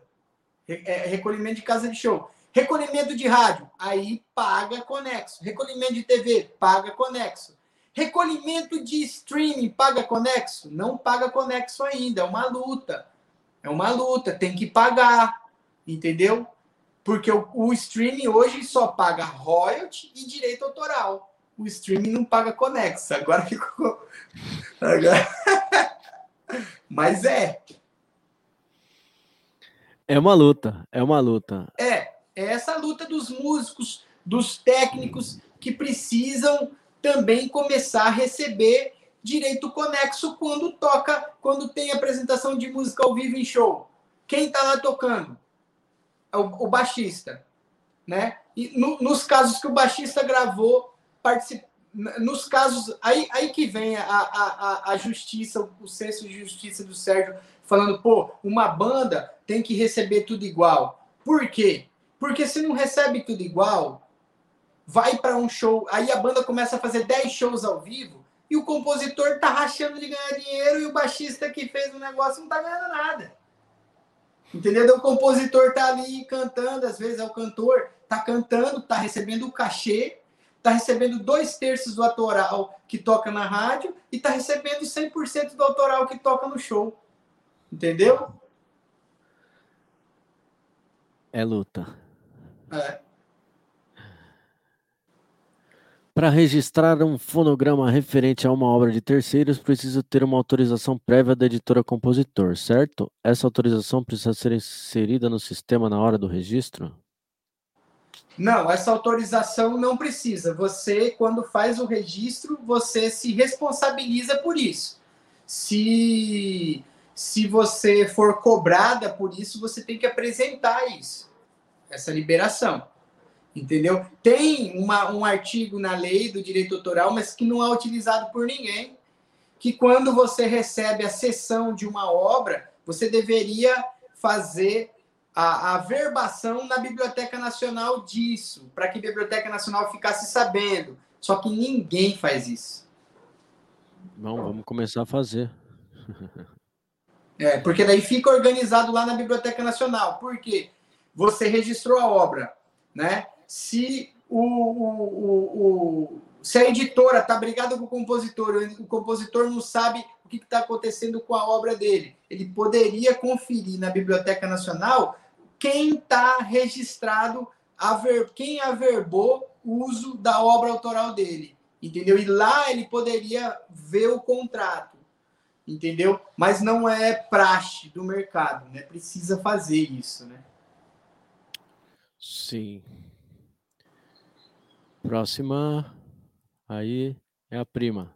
É, recolhimento de casa de show. Recolhimento de rádio, aí paga conexo. Recolhimento de TV, paga conexo. Recolhimento de streaming, paga conexo? Não paga conexo ainda, é uma luta. É uma luta, tem que pagar, entendeu? Porque o, o streaming hoje só paga royalty e direito autoral. O streaming não paga conexo. Agora *laughs* ficou. Agora... *laughs* Mas é. É uma luta, é uma luta. É, é essa luta dos músicos, dos técnicos que precisam também começar a receber direito conexo quando toca, quando tem apresentação de música ao vivo em show. Quem está lá tocando? É o, o, baixista, né? E no, nos casos que o baixista gravou, nos casos aí, aí que vem a, a, a justiça, o senso de justiça do Sérgio falando, pô, uma banda tem que receber tudo igual. Por quê? Porque se não recebe tudo igual, vai para um show, aí a banda começa a fazer 10 shows ao vivo e o compositor tá rachando de ganhar dinheiro e o baixista que fez o negócio não tá ganhando nada. Entendeu? O compositor tá ali cantando, às vezes é o cantor, tá cantando, tá recebendo o cachê, tá recebendo dois terços do autoral que toca na rádio e tá recebendo 100% do autoral que toca no show. Entendeu? É luta. Para registrar um fonograma referente a uma obra de terceiros, preciso ter uma autorização prévia da editora compositor, certo? Essa autorização precisa ser inserida no sistema na hora do registro? Não, essa autorização não precisa. Você, quando faz o registro, você se responsabiliza por isso. Se, se você for cobrada por isso, você tem que apresentar isso essa liberação. Entendeu? Tem uma, um artigo na lei do direito autoral, mas que não é utilizado por ninguém, que quando você recebe a cessão de uma obra, você deveria fazer a, a verbação na Biblioteca Nacional disso, para que a Biblioteca Nacional ficasse sabendo. Só que ninguém faz isso. Bom, vamos começar a fazer. *laughs* É, porque daí fica organizado lá na Biblioteca Nacional. Por quê? Você registrou a obra, né? Se o, o, o, o se a editora está brigada com o compositor, o compositor não sabe o que está acontecendo com a obra dele, ele poderia conferir na Biblioteca Nacional quem está registrado, aver, quem averbou o uso da obra autoral dele, entendeu? E lá ele poderia ver o contrato, entendeu? Mas não é praxe do mercado, né? Precisa fazer isso, né? Sim. Próxima aí é a prima.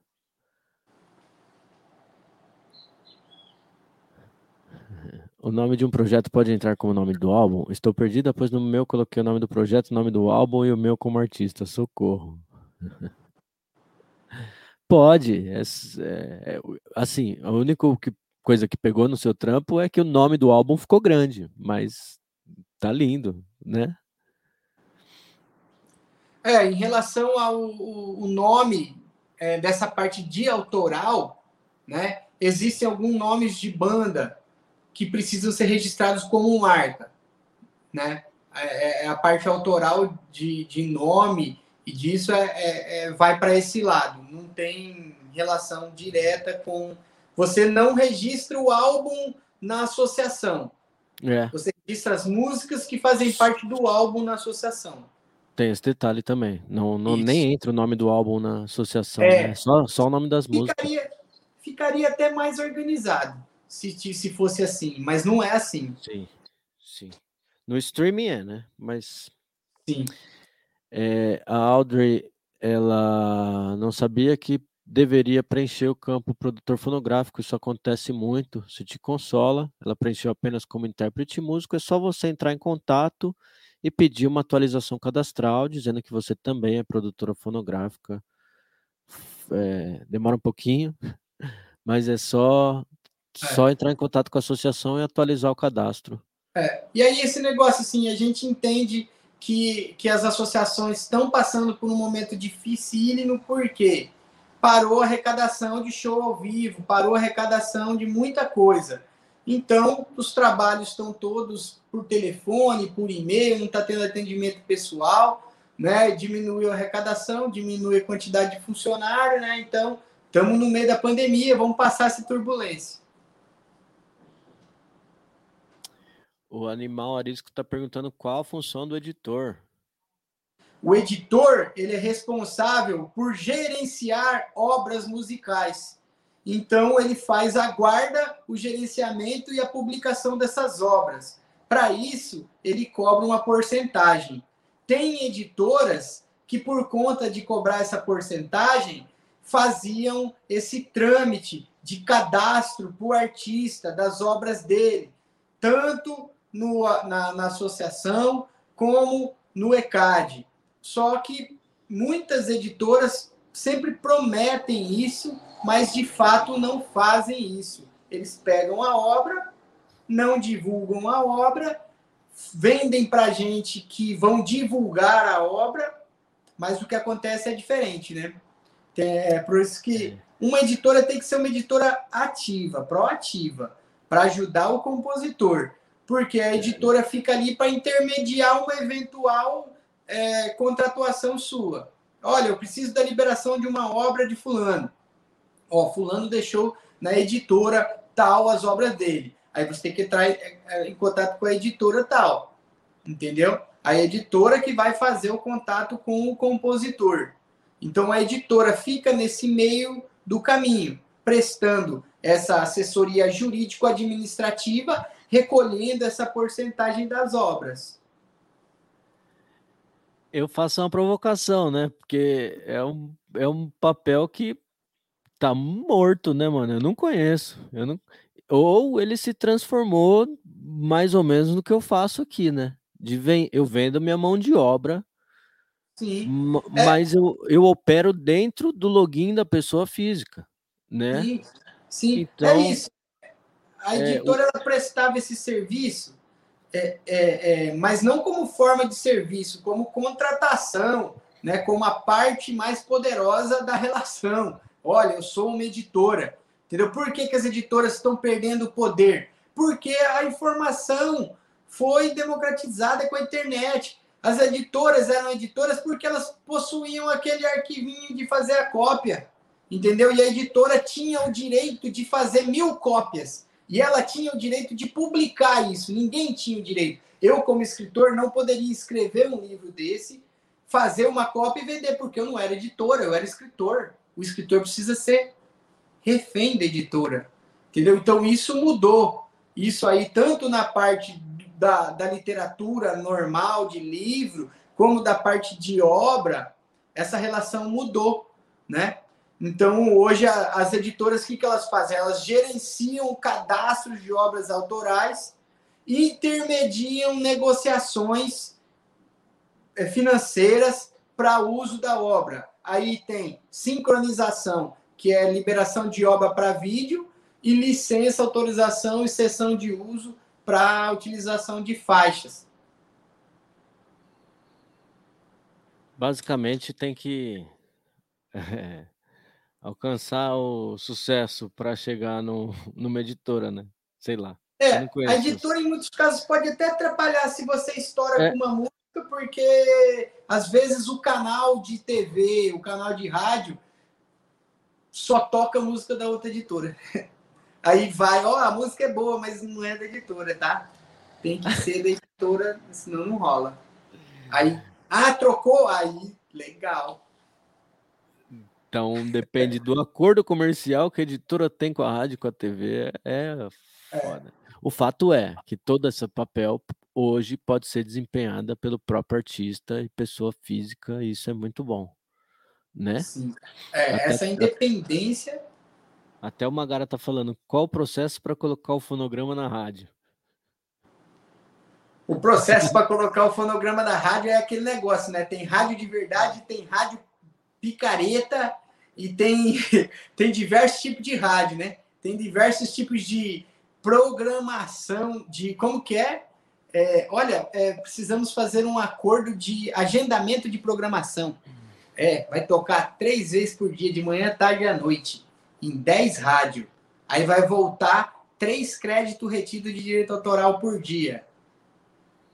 *laughs* O nome de um projeto pode entrar como nome do álbum? Estou perdida, pois no meu coloquei o nome do projeto, o nome do álbum e o meu como artista. Socorro. *laughs* Pode. É, é, assim, a única que, coisa que pegou no seu trampo é que o nome do álbum ficou grande, mas tá lindo, né? É, em relação ao o, nome é, dessa parte de autoral, né? Existem alguns nomes de banda que precisam ser registrados como marca, né? É, é, é a parte autoral de, de nome e disso é, é, é vai para esse lado. Não tem relação direta com. Você não registra o álbum na associação. É. Você registra as músicas que fazem parte do álbum na associação. Tem esse detalhe também. Não, não nem entra o nome do álbum na associação. É, né? só, só o nome das ficaria, músicas. Ficaria até mais organizado se, se fosse assim, mas não é assim. Sim, sim. No streaming é, né? Mas. Sim. É, a Audrey, ela não sabia que deveria preencher o campo produtor fonográfico. Isso acontece muito. Se te consola, ela preencheu apenas como intérprete músico. É só você entrar em contato e pedir uma atualização cadastral, dizendo que você também é produtora fonográfica. É, demora um pouquinho, *laughs* mas é só é. Só entrar em contato com a associação e atualizar o cadastro. É. E aí, esse negócio, assim, a gente entende que, que as associações estão passando por um momento dificílimo, porque parou a arrecadação de show ao vivo, parou a arrecadação de muita coisa. Então, os trabalhos estão todos por telefone, por e-mail, não está tendo atendimento pessoal, né? Diminuiu a arrecadação, diminui a quantidade de funcionário, né? Então, estamos no meio da pandemia, vamos passar essa turbulência. O animal arisco está perguntando qual a função do editor. O editor ele é responsável por gerenciar obras musicais. Então ele faz a guarda, o gerenciamento e a publicação dessas obras. Para isso ele cobra uma porcentagem. Tem editoras que por conta de cobrar essa porcentagem faziam esse trâmite de cadastro para o artista das obras dele, tanto no, na, na associação como no ECAD. Só que muitas editoras sempre prometem isso, mas de fato não fazem isso. Eles pegam a obra, não divulgam a obra, vendem para gente que vão divulgar a obra, mas o que acontece é diferente, né? É por isso que uma editora tem que ser uma editora ativa, proativa, para ajudar o compositor porque a editora fica ali para intermediar uma eventual é, contratuação sua. Olha, eu preciso da liberação de uma obra de fulano. Ó, fulano deixou na editora tal as obras dele. Aí você tem que entrar em contato com a editora tal. Entendeu? A editora que vai fazer o contato com o compositor. Então a editora fica nesse meio do caminho, prestando essa assessoria jurídico-administrativa recolhendo essa porcentagem das obras. Eu faço uma provocação, né? Porque é um, é um papel que tá morto, né, mano? Eu não conheço. Eu não... Ou ele se transformou mais ou menos no que eu faço aqui, né? De ven... Eu vendo minha mão de obra, Sim. mas é... eu, eu opero dentro do login da pessoa física, né? Sim, Sim. Então, é isso a é, editora ela prestava esse serviço é, é, é, mas não como forma de serviço, como contratação, né, como a parte mais poderosa da relação. Olha, eu sou uma editora. Entendeu? Por que, que as editoras estão perdendo o poder? Porque a informação foi democratizada com a internet. As editoras eram editoras porque elas possuíam aquele arquivinho de fazer a cópia. Entendeu? E a editora tinha o direito de fazer mil cópias. E ela tinha o direito de publicar isso. Ninguém tinha o direito. Eu, como escritor, não poderia escrever um livro desse, fazer uma cópia e vender, porque eu não era editora, eu era escritor. O escritor precisa ser refém da editora. Entendeu? Então isso mudou. Isso aí, tanto na parte da, da literatura normal, de livro, como da parte de obra, essa relação mudou, né? Então, hoje, as editoras, o que, que elas fazem? Elas gerenciam cadastros de obras autorais e intermediam negociações eh, financeiras para uso da obra. Aí tem sincronização, que é liberação de obra para vídeo, e licença, autorização e cessão de uso para utilização de faixas. Basicamente, tem que é, *laughs* alcançar o sucesso para chegar no, *laughs* numa editora, né? Sei lá. É, a editora, em muitos casos, pode até atrapalhar se você estoura é. com uma música, porque às vezes o canal de TV, o canal de rádio, só toca música da outra editora. *laughs* Aí vai, ó, oh, a música é boa, mas não é da editora, tá? Tem que ser da editora, senão não rola. Aí, ah, trocou? Aí, legal. Então depende do acordo comercial que a editora tem com a rádio, com a TV, é, é foda. É. O fato é que todo esse papel hoje pode ser desempenhada pelo próprio artista e pessoa física, e isso é muito bom né? Sim. É, até, essa independência. Até o Magara tá falando qual o processo para colocar o fonograma na rádio. O processo para colocar o fonograma na rádio é aquele negócio, né? Tem rádio de verdade, tem rádio picareta e tem, *laughs* tem diversos tipos de rádio, né? Tem diversos tipos de programação, de como que é? é olha, é, precisamos fazer um acordo de agendamento de programação. É, vai tocar três vezes por dia, de manhã, tarde e à noite, em 10 rádios. Aí vai voltar três créditos retidos de direito autoral por dia.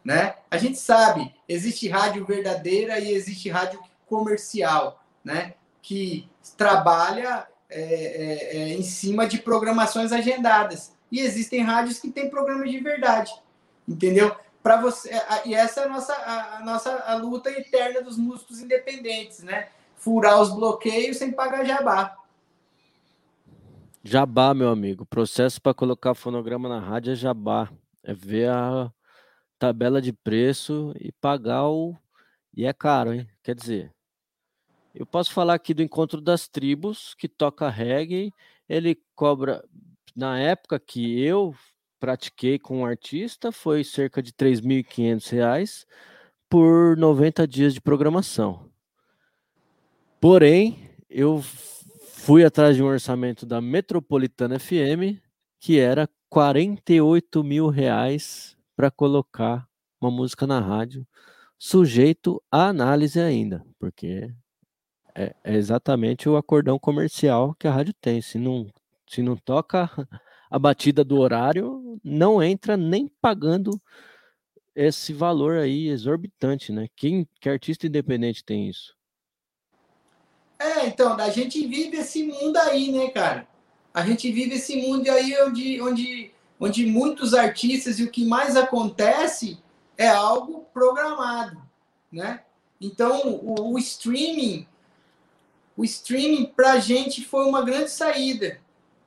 Né? A gente sabe, existe rádio verdadeira e existe rádio comercial, né? Que trabalha é, é, é, em cima de programações agendadas. E existem rádios que têm programas de verdade, entendeu? para você e essa é a nossa a, a, nossa a luta eterna dos músicos independentes, né? Furar os bloqueios sem pagar jabá. Jabá, meu amigo. Processo para colocar fonograma na rádio é jabá. É ver a tabela de preço e pagar o e é caro, hein? Quer dizer, eu posso falar aqui do Encontro das Tribos, que toca reggae. Ele cobra, na época que eu pratiquei com um artista foi cerca de R$ 3.500 por 90 dias de programação. Porém, eu fui atrás de um orçamento da Metropolitana FM que era 48 mil reais para colocar uma música na rádio, sujeito à análise ainda, porque é, é exatamente o acordão comercial que a rádio tem. Se não, se não toca *laughs* a batida do horário, não entra nem pagando esse valor aí exorbitante, né? Quem que artista independente tem isso? É, então, a gente vive esse mundo aí, né, cara? A gente vive esse mundo aí onde, onde, onde muitos artistas e o que mais acontece é algo programado, né? Então, o, o streaming, o streaming pra gente foi uma grande saída.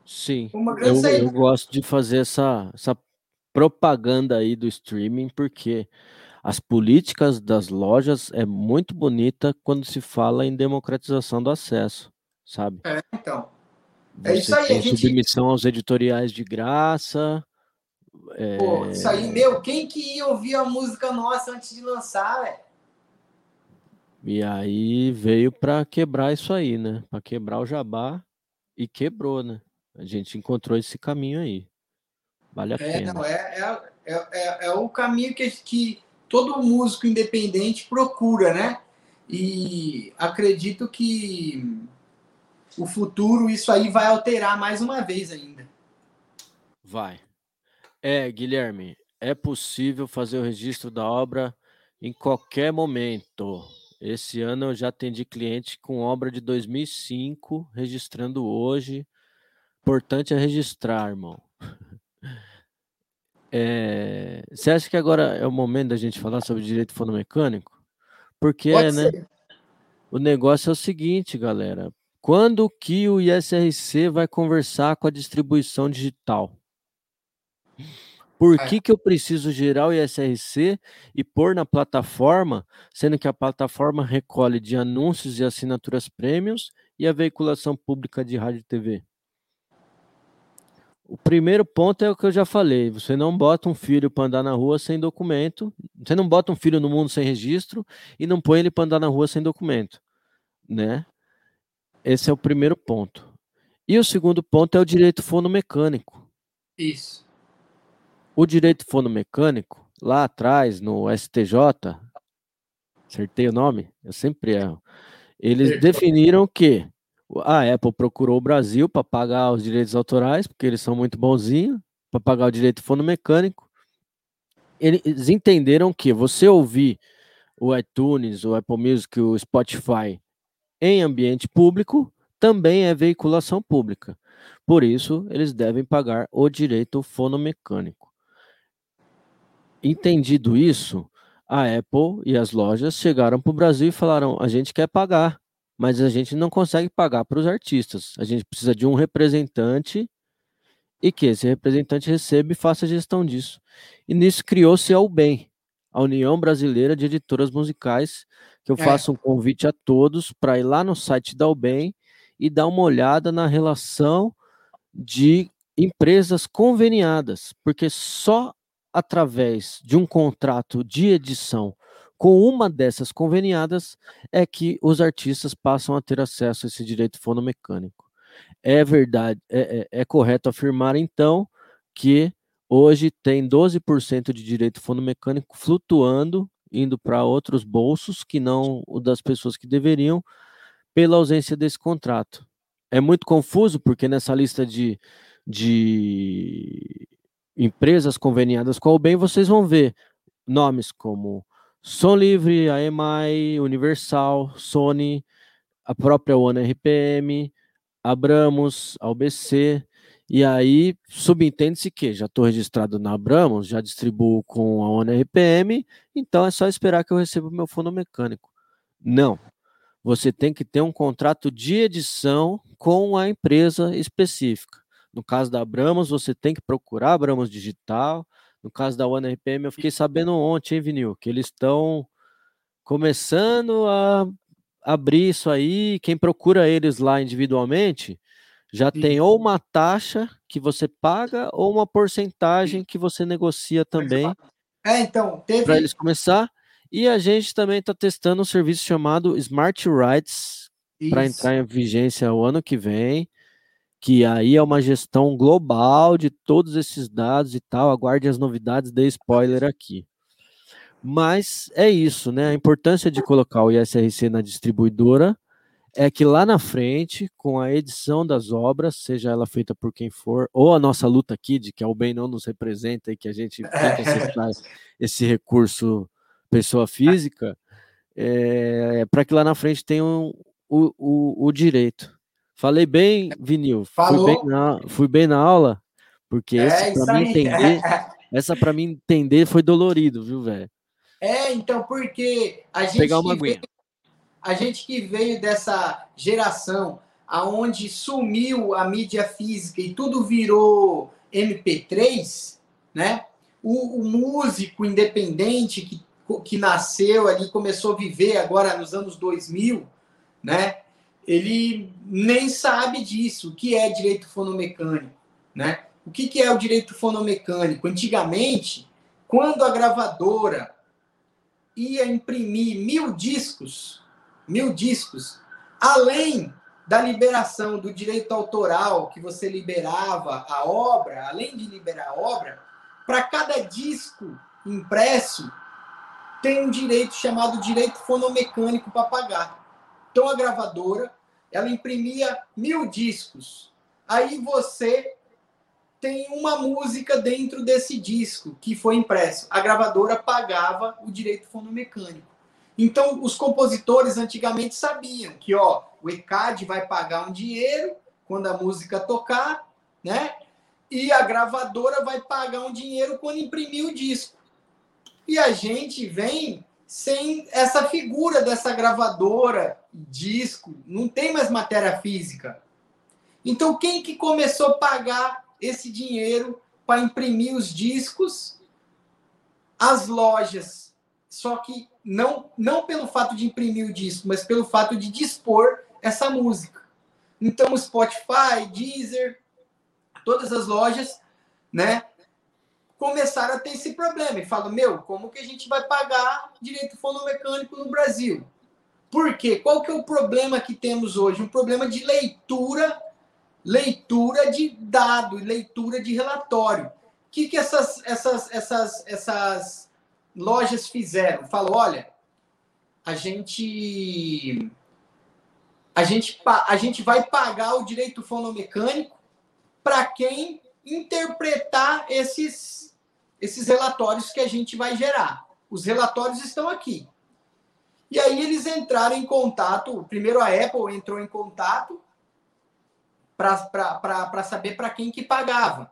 Sim, eu, eu gosto de fazer essa, essa propaganda aí do streaming, porque as políticas das lojas é muito bonita quando se fala em democratização do acesso, sabe? É, então. É Você isso aí, tem a gente. submissão aos editoriais de graça. É... Pô, isso aí, meu, quem que ia ouvir a música nossa antes de lançar, velho? E aí veio para quebrar isso aí, né? Para quebrar o jabá e quebrou, né? A gente encontrou esse caminho aí. Vale a é, pena. Não, é, é, É, é, é o caminho que, que todo músico independente procura, né? E acredito que o futuro, isso aí vai alterar mais uma vez ainda. Vai. É, Guilherme, é possível fazer o registro da obra em qualquer momento. Esse ano eu já atendi cliente com obra de 2005, registrando hoje. Importante é registrar, irmão. *laughs* É, você acha que agora é o momento da gente falar sobre direito fonomecânico? Porque, Pode né? ser. O negócio é o seguinte, galera. Quando que o ISRC vai conversar com a distribuição digital? Por É. que, que eu preciso gerar o ISRC e pôr na plataforma, sendo que a plataforma recolhe de anúncios e assinaturas prêmios e a veiculação pública de rádio e TV? O primeiro ponto é o que eu já falei: você não bota um filho para andar na rua sem documento, você não bota um filho no mundo sem registro e não põe ele para andar na rua sem documento, né? Esse é o primeiro ponto. E o segundo ponto é o direito fonomecânico. Isso. O direito fonomecânico, lá atrás, no STJ, acertei o nome? Eu sempre erro. Eles definiram que a Apple procurou o Brasil para pagar os direitos autorais, porque eles são muito bonzinhos, para pagar o direito fonomecânico. Eles entenderam que você ouvir o iTunes, o Apple Music, o Spotify em ambiente público também é veiculação pública. Por isso, eles devem pagar o direito fonomecânico. Entendido isso, a Apple e as lojas chegaram para o Brasil e falaram: a gente quer pagar, mas a gente não consegue pagar para os artistas. A gente precisa de um representante e que esse representante receba e faça a gestão disso. E nisso criou-se a UBEM, a União Brasileira de Editoras Musicais, que eu É. faço um convite a todos para ir lá no site da UBEM e dar uma olhada na relação de empresas conveniadas, porque só através de um contrato de edição com uma dessas conveniadas é que os artistas passam a ter acesso a esse direito fonomecânico. É verdade, é, é- é correto afirmar então que hoje tem 12% de direito fonomecânico flutuando, indo para outros bolsos que não o das pessoas que deveriam, pela ausência desse contrato. É muito confuso, porque nessa lista de, de empresas conveniadas com a UBEM, vocês vão ver nomes como Som Livre, a EMI, Universal, Sony, a própria One RPM, Abramos, a UBC, e aí subentende-se que já estou registrado na Abramos, já distribuo com a One RPM, então é só esperar que eu receba o meu fonomecânico. Não. Você tem que ter um contrato de edição com a empresa específica. No caso da Abramos, você tem que procurar Abramos Digital. No caso da One RPM, eu fiquei sabendo ontem, hein, Vinil, que eles estão começando a abrir isso aí. Quem procura eles lá individualmente já tem ou uma taxa que você paga ou uma porcentagem que você negocia também É, então, teve. para eles começar. E a gente também está testando um serviço chamado Smart Rights para entrar em vigência o ano que vem, que aí é uma gestão global de todos esses dados e tal. Aguarde as novidades, dei spoiler aqui. Mas é isso, né? A importância de colocar o ISRC na distribuidora é que lá na frente, com a edição das obras, seja ela feita por quem for, ou a nossa luta aqui de que a UBEM não nos representa e que a gente que acessar esse recurso pessoa física, é, para que lá na frente tenham o, o, o direito. Falei bem, Vinil? Fui Falou. bem, na, fui bem na aula? Porque É, isso para mim entender, *laughs* essa para mim entender foi dolorido, viu, velho? É, então, porque a gente, Pegar uma que veio, a gente que veio dessa geração aonde sumiu a mídia física e tudo virou MP3, né? O, o músico independente que, que nasceu ali, começou a viver agora nos anos 2000, né? Ele nem sabe disso, o que é direito fonomecânico, né? O que, que é o direito fonomecânico? Antigamente, quando a gravadora ia imprimir mil discos, mil discos, além da liberação do direito autoral, que você liberava a obra, além de liberar a obra, para cada disco impresso, tem um direito chamado direito fonomecânico para pagar. Então a gravadora, ela imprimia mil discos. Aí você tem uma música dentro desse disco que foi impresso. A gravadora pagava o direito fonomecânico. Então, os compositores antigamente sabiam que ó, o ECAD vai pagar um dinheiro quando a música tocar, né? E a gravadora vai pagar um dinheiro quando imprimir o disco. E a gente vem sem essa figura dessa gravadora, disco, não tem mais matéria física. Então, quem que começou a pagar esse dinheiro para imprimir os discos? As lojas. Só que não, não pelo fato de imprimir o disco, mas pelo fato de dispor essa música. Então, Spotify, Deezer, todas as lojas, né, começaram a ter esse problema. E falam, meu, como que a gente vai pagar direito fonomecânico no Brasil? Por quê? Qual que é o problema que temos hoje? Um problema de leitura, leitura de dado, leitura de relatório. O que, que essas, essas, essas, essas lojas fizeram? Falou, olha, a gente a gente, a gente vai pagar o direito fonomecânico para quem interpretar esses, esses relatórios que a gente vai gerar. Os relatórios estão aqui. E aí eles entraram em contato, primeiro a Apple entrou em contato para saber para quem que pagava.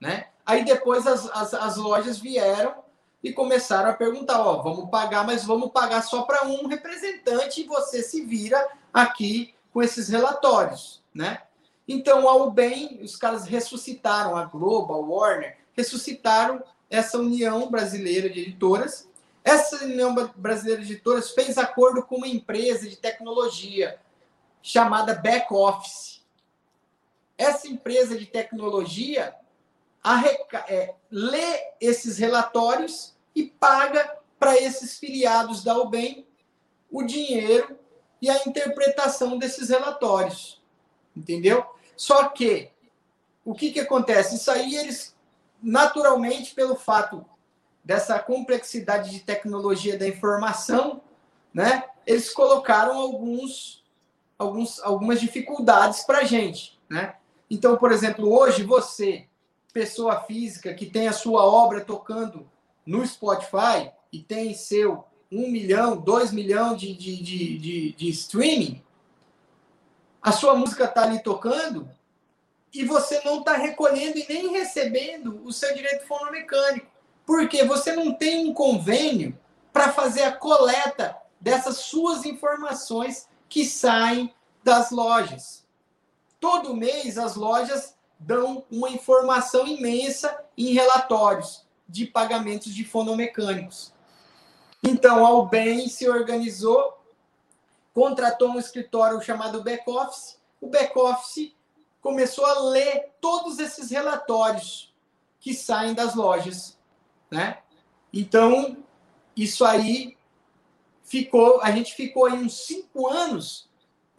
Né? Aí depois as, as, as lojas vieram e começaram a perguntar, ó, vamos pagar, mas vamos pagar só para um representante e você se vira aqui com esses relatórios, né? Então, a UBEM, os caras ressuscitaram, a Globo, a Warner, ressuscitaram essa União Brasileira de Editoras. Essa União Brasileira de Editoras fez acordo com uma empresa de tecnologia chamada Back Office. Essa empresa de tecnologia arreca, é, lê esses relatórios e paga para esses filiados da UBEM o dinheiro e a interpretação desses relatórios. Entendeu? Só que, o que, que acontece? Isso aí eles, naturalmente, pelo fato dessa complexidade de tecnologia da informação, né, eles colocaram alguns, alguns, algumas dificuldades para a gente. Né? Então, por exemplo, hoje você, pessoa física que tem a sua obra tocando no Spotify e tem seu um milhão, dois milhões de, de, de, de, de streaming, a sua música está ali tocando e você não está recolhendo e nem recebendo o seu direito fonomecânico. Porque você não tem um convênio para fazer a coleta dessas suas informações que saem das lojas. Todo mês as lojas dão uma informação imensa em relatórios de pagamentos de fonomecânicos. Então, a UBEM se organizou, contratou um escritório chamado Back Office. O Back Office começou a ler todos esses relatórios que saem das lojas, né? Então, isso aí ficou, a gente ficou aí uns cinco anos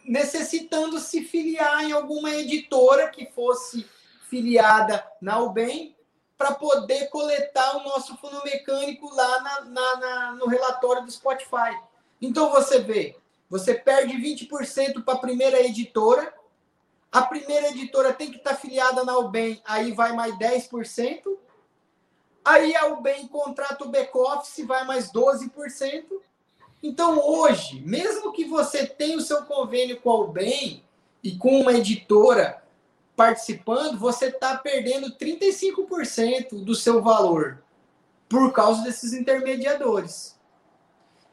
necessitando se filiar em alguma editora que fosse filiada na UBEM para poder coletar o nosso fundo mecânico lá na, na, na, no relatório do Spotify. Então você vê, você perde 20% para a primeira editora, a primeira editora tem que estar tá filiada na UBEM, aí vai mais 10%, aí a UBEM contrata o back-office, vai mais 12%. Então hoje, mesmo que você tenha o seu convênio com a UBEM e com uma editora participando, você está perdendo 35% do seu valor por causa desses intermediadores.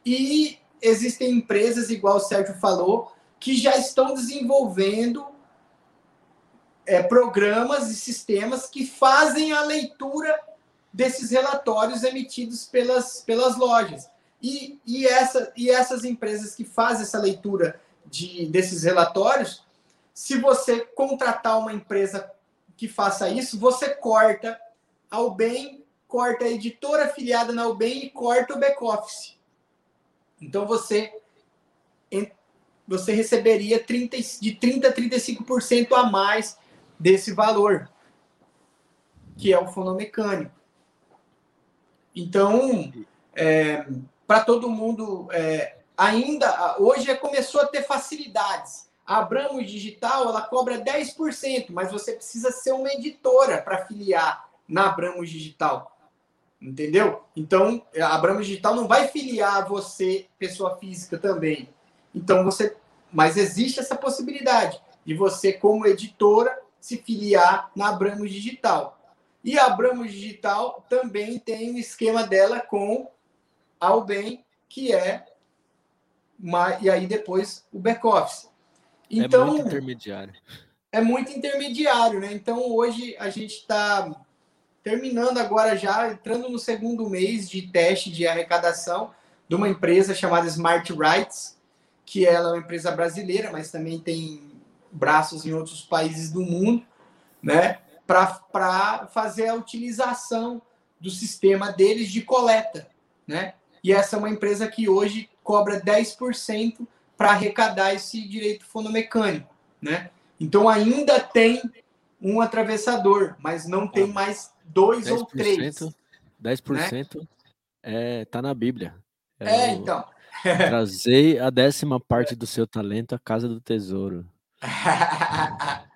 E existem empresas, igual o Sérgio falou, que já estão desenvolvendo é, programas e sistemas que fazem a leitura desses relatórios emitidos pelas, pelas lojas. E, e, essa, e essas empresas que fazem essa leitura de, desses relatórios se você contratar uma empresa que faça isso, você corta a UBEM, corta a editora afiliada na UBEM e corta o back-office. Então você você receberia 30, de 30% a 35% a mais desse valor, que é o fonomecânico. Então, é, para todo mundo, é, ainda hoje começou a ter facilidades. A Abramos Digital ela cobra 10%, mas você precisa ser uma editora para filiar na Abramos Digital. Entendeu? Então, a Abramos Digital não vai filiar você, pessoa física, também. Então, você. Mas existe essa possibilidade de você, como editora, se filiar na Abramos Digital. E a Abramos Digital também tem o esquema dela com a Ubem, que é. E aí depois o back-office. Então, é muito intermediário. É muito intermediário, né? Então, hoje a gente está terminando agora já, entrando no segundo mês de teste de arrecadação de uma empresa chamada Smart Rights, que ela é uma empresa brasileira, mas também tem braços em outros países do mundo, né? Para fazer a utilização do sistema deles de coleta, né? E essa é uma empresa que hoje cobra 10% para arrecadar esse direito fonomecânico, né? Então ainda tem um atravessador, mas não tem mais dois ou três. 10% né? é, tá na Bíblia. É, é então. *laughs* Trazei a décima parte do seu talento à casa do tesouro. *laughs*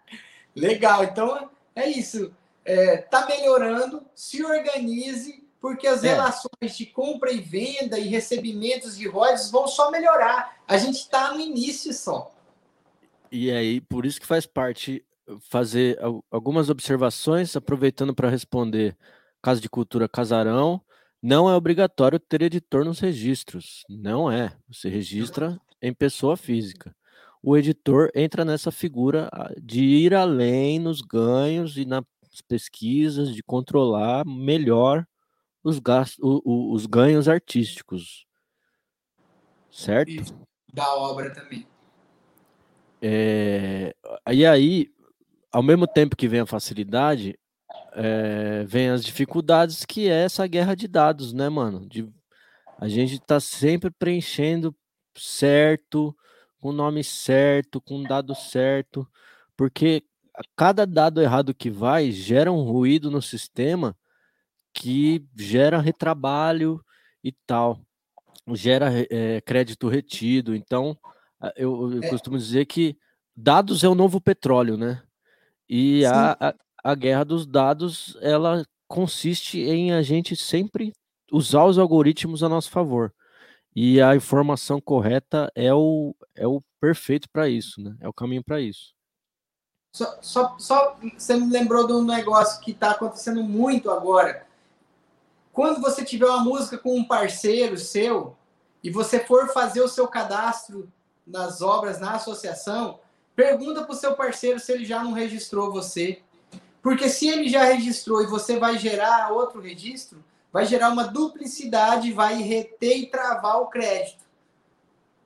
Legal, então é isso. É, tá melhorando, se organize, porque as é. relações de compra e venda e recebimentos de royalties vão só melhorar. A gente está no início só. E aí, por isso que faz parte fazer algumas observações, aproveitando para responder Casa de Cultura Casarão. Não é obrigatório ter editor nos registros. Não é. Você registra em pessoa física. O editor entra nessa figura ah, de ir além nos ganhos e nas pesquisas, de controlar melhor os, gastos, os ganhos artísticos. Certo? Isso. Da obra também. É, e aí, ao mesmo tempo que vem a facilidade, é, vem as dificuldades, que é essa guerra de dados, né, mano? De, a gente tá sempre preenchendo certo, com o nome certo, com o dado certo, porque cada dado errado que vai gera um ruído no sistema que gera retrabalho e tal, gera é, crédito retido. Então, eu, eu é. costumo dizer que dados é o novo petróleo, né? E a, a, a guerra dos dados, ela consiste em a gente sempre usar os algoritmos a nosso favor. E a informação correta é o, é o perfeito para isso, né? É o caminho para isso. Só, só, só você me lembrou de um negócio que está acontecendo muito agora. Quando você tiver uma música com um parceiro seu e você for fazer o seu cadastro nas obras na associação, Pergunta para o seu parceiro se ele já não registrou você. Porque se ele já registrou e você vai gerar outro registro, vai gerar uma duplicidade, vai reter e travar o crédito.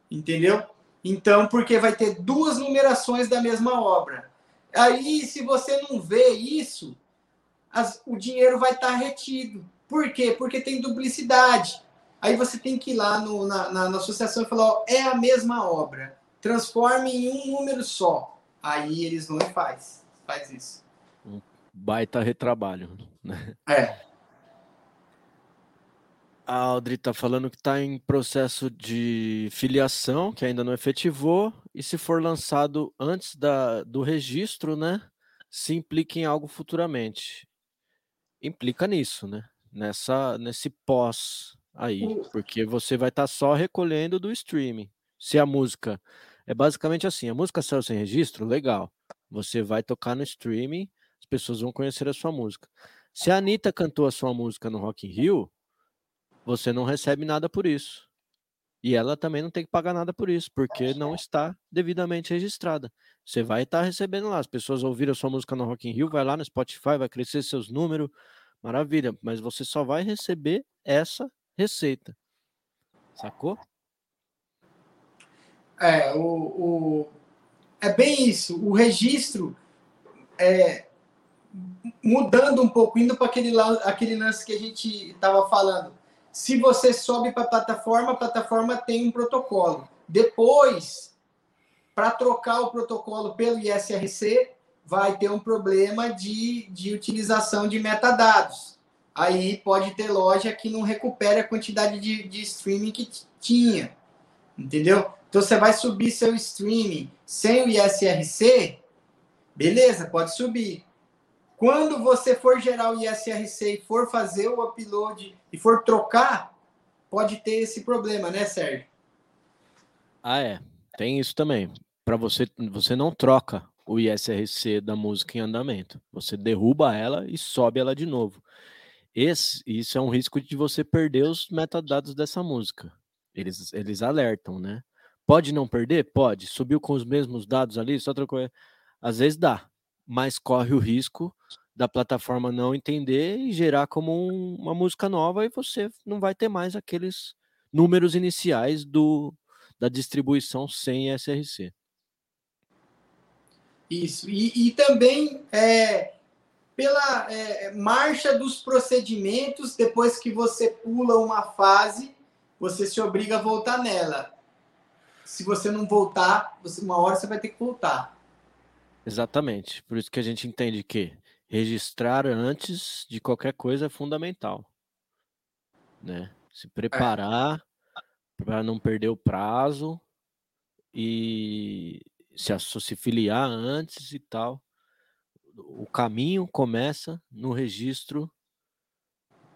Entendeu? Então, porque vai ter duas numerações da mesma obra. Aí, se você não vê isso, as, o dinheiro vai estar tá retido. Por quê? Porque tem duplicidade. Aí você tem que ir lá no, na, na, na associação e falar: ó, é a mesma obra transforme em um número só. Aí eles não faz, faz isso. Um baita retrabalho, né? É. A Audrey está falando que está em processo de filiação, que ainda não efetivou, e se for lançado antes da, do registro, né, se implica em algo futuramente. Implica nisso, né? Nessa, nesse pós aí, porque você vai estar tá só recolhendo do streaming. Se a música é basicamente assim: a música saiu sem registro, legal. Você vai tocar no streaming, as pessoas vão conhecer a sua música. Se a Anitta cantou a sua música no Rock in Rio, você não recebe nada por isso. E ela também não tem que pagar nada por isso, porque não está devidamente registrada. Você vai estar recebendo lá. As pessoas ouviram a sua música no Rock in Rio, vai lá no Spotify, vai crescer seus números, maravilha. Mas você só vai receber essa receita. Sacou? É, o, o, é bem isso. O registro, é, mudando um pouco, indo para aquele, aquele lance que a gente estava falando. Se você sobe para a plataforma, a plataforma tem um protocolo. Depois, para trocar o protocolo pelo ISRC, vai ter um problema de, de utilização de metadados. aí pode ter loja que não recupera a quantidade de, de streaming que tinha. Entendeu? Então você vai subir seu streaming sem o ISRC, beleza, pode subir. Quando você for gerar o ISRC e for fazer o upload e for trocar, pode ter esse problema, né, Sérgio? Ah, é. Tem isso também. Para você, você não troca o ISRC da música em andamento. Você derruba ela e sobe ela de novo. Esse, isso é um risco de você perder os metadados dessa música. Eles, eles alertam, né? Pode não perder? Pode. Subiu com os mesmos dados ali, só trocou. Às vezes dá, mas corre o risco da plataforma não entender e gerar como um, uma música nova e você não vai ter mais aqueles números iniciais do, da distribuição sem SRC. Isso. E, e também é, pela é, marcha dos procedimentos, depois que você pula uma fase, você se obriga a voltar nela. Se você não voltar, você, uma hora você vai ter que voltar. Exatamente. Por isso que a gente entende que registrar antes de qualquer coisa é fundamental. Né? Se preparar é. para não perder o prazo e se, se filiar antes e tal. O caminho começa no registro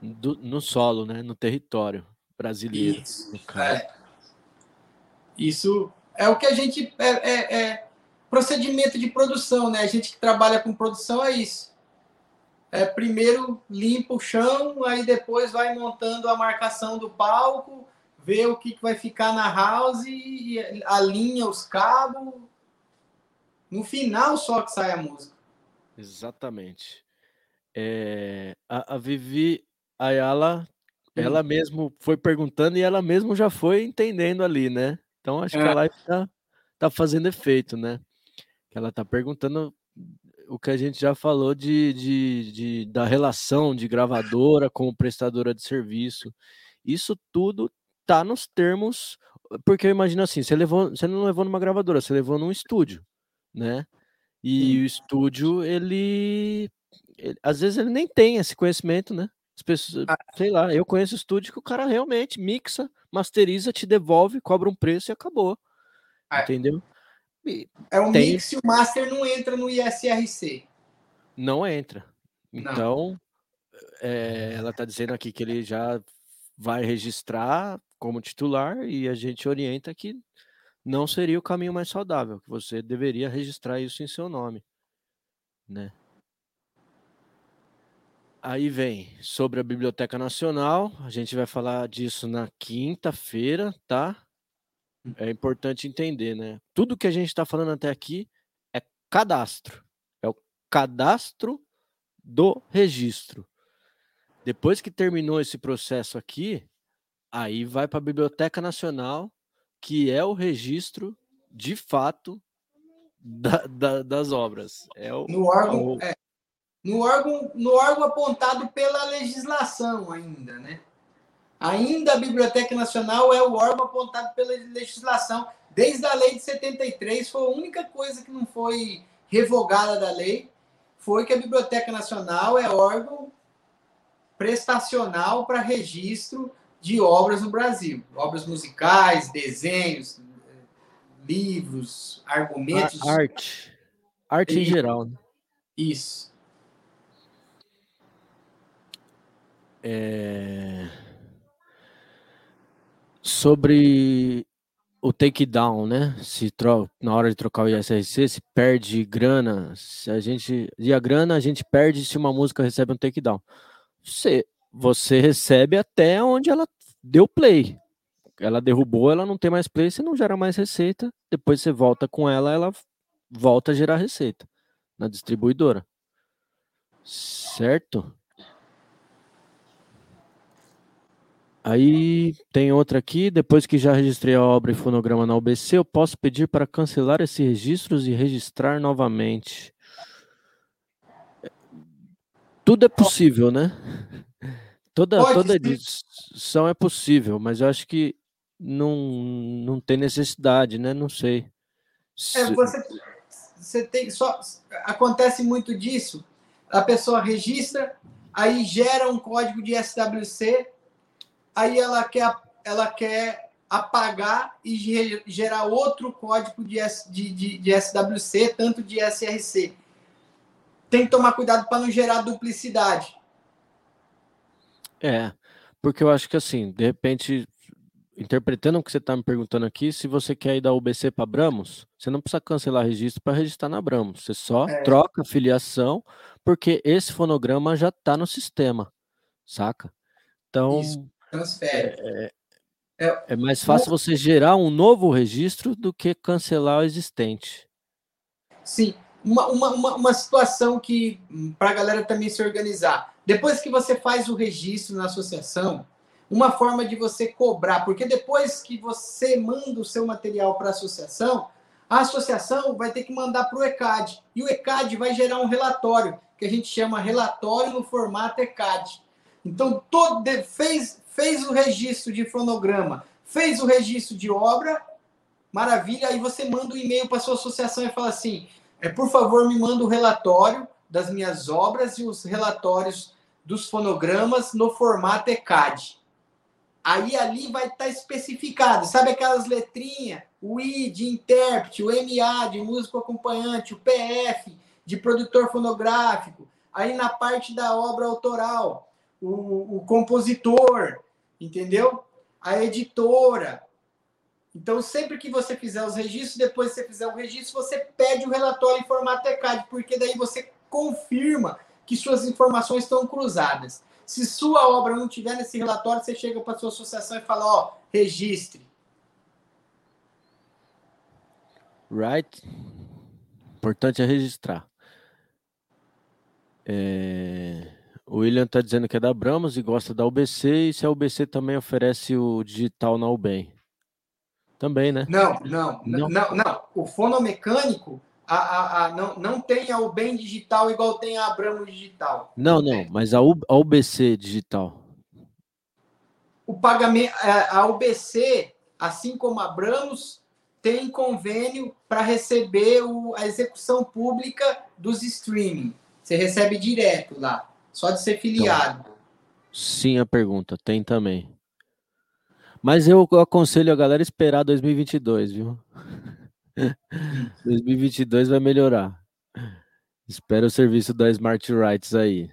do, no solo, né? no território brasileiro. Isso, é. Isso é o que a gente. É, é, é, procedimento de produção, né? A gente que trabalha com produção é isso. É, primeiro limpa o chão, aí depois vai montando a marcação do palco, vê o que, que vai ficar na house, e alinha os cabos, no final só que sai a música. Exatamente. É, a, a Vivi Ayala, hum. ela mesmo foi perguntando e ela mesmo já foi entendendo ali, né? Então acho é. que a live tá, tá fazendo efeito, né? Ela tá perguntando o que a gente já falou de, de, de, da relação de gravadora com prestadora de serviço. Isso tudo tá nos termos, porque eu imagino assim, você, levou, você não levou numa gravadora, você levou num estúdio né? E Sim. o estúdio, ele, ele, às vezes ele nem tem esse conhecimento, né? As pessoas, ah. sei lá, eu conheço estúdio que o cara realmente mixa, masteriza, te devolve, cobra um preço e acabou. Ah. Entendeu? É um tem... mix e o master não entra no ISRC. Não entra. Então, não. É, ela está dizendo aqui que ele já vai registrar como titular e a gente orienta que não seria o caminho mais saudável, que você deveria registrar isso em seu nome, né? Aí vem sobre a Biblioteca Nacional, a gente vai falar disso na quinta-feira, tá? É importante entender, né? Tudo que a gente está falando até aqui é cadastro, é o cadastro do registro. Depois que terminou esse processo aqui, aí vai para a Biblioteca Nacional que é o registro de fato da, da, das obras. É o, no órgão, é, no órgão, no órgão apontado pela legislação ainda, né? Ainda a Biblioteca Nacional é o órgão apontado pela legislação. Desde a lei de 73 foi a única coisa que não foi revogada da lei, foi que a Biblioteca Nacional é órgão prestacional para registro de obras no Brasil. Obras musicais, desenhos, livros, argumentos. A arte. Arte e... em geral. Né? Isso. É... Sobre o takedown, né? Se tro... na hora de trocar o ISRC, se perde grana, se a gente e a grana a gente perde se uma música recebe um takedown. Você você recebe até onde ela deu play. Ela derrubou, ela não tem mais play, você não gera mais receita. Depois você volta com ela, ela volta a gerar receita na distribuidora. Certo? Aí tem outra aqui. Depois que já registrei a obra e fonograma na UBC, eu posso pedir para cancelar esses registros e registrar novamente. Tudo é possível, né? Toda, toda edição é possível, mas eu acho que não, não tem necessidade, né? Não sei. É, você, você tem só acontece muito disso. A pessoa registra aí gera um código de SWC, aí ela quer, ela quer apagar e gerar outro código de, de, de, de SWC, tanto de SRC. Tem que tomar cuidado para não gerar duplicidade. É, porque eu acho que assim, de repente, interpretando o que você está me perguntando aqui, se você quer ir da UBC para Bramos, você não precisa cancelar registro para registrar na Bramos. Você só é. troca a filiação, porque esse fonograma já está no sistema, saca? Então, Isso, transfere. É, é, é mais fácil você gerar um novo registro do que cancelar o existente. Sim, uma, uma, uma, uma situação que, para a galera também se organizar, depois que você faz o registro na associação, uma forma de você cobrar, porque depois que você manda o seu material para a associação, a associação vai ter que mandar para o ECAD. E o ECAD vai gerar um relatório, que a gente chama relatório no formato ECAD. Então, todo, fez, fez o registro de fonograma, fez o registro de obra, maravilha, aí você manda um e-mail para sua associação e fala assim, é, por favor, me manda o relatório das minhas obras e os relatórios dos fonogramas no formato ECAD. Aí ali vai estar tá especificado, sabe aquelas letrinhas, o I de intérprete, o MA de músico acompanhante, o PF de produtor fonográfico, aí na parte da obra autoral, o, o compositor, entendeu? A editora. Então, sempre que você fizer os registros, depois que você fizer o registro, você pede o relatório em formato ECAD, porque daí você confirma que suas informações estão cruzadas. Se sua obra não tiver nesse relatório, você chega para sua associação e fala, ó, registre. Right. Importante é registrar. É... O William está dizendo que é da Bramos e gosta da UBC, e se a UBC também oferece o digital na UBEM. Também, né? Não, não, não, não. não. O fonomecânico a, a, a, não, não tem a UBEM digital igual tem a Abramo digital. Não, não, mas a, U, a UBC digital. O pagamento, é, a UBC, assim como a Abramos, tem convênio para receber o, a execução pública dos streaming. Você recebe direto lá, só de ser filiado. Então, sim, a pergunta, tem também. Mas eu aconselho a galera esperar 2022, viu? 2022 vai melhorar. Espero o serviço da Smart Rights aí.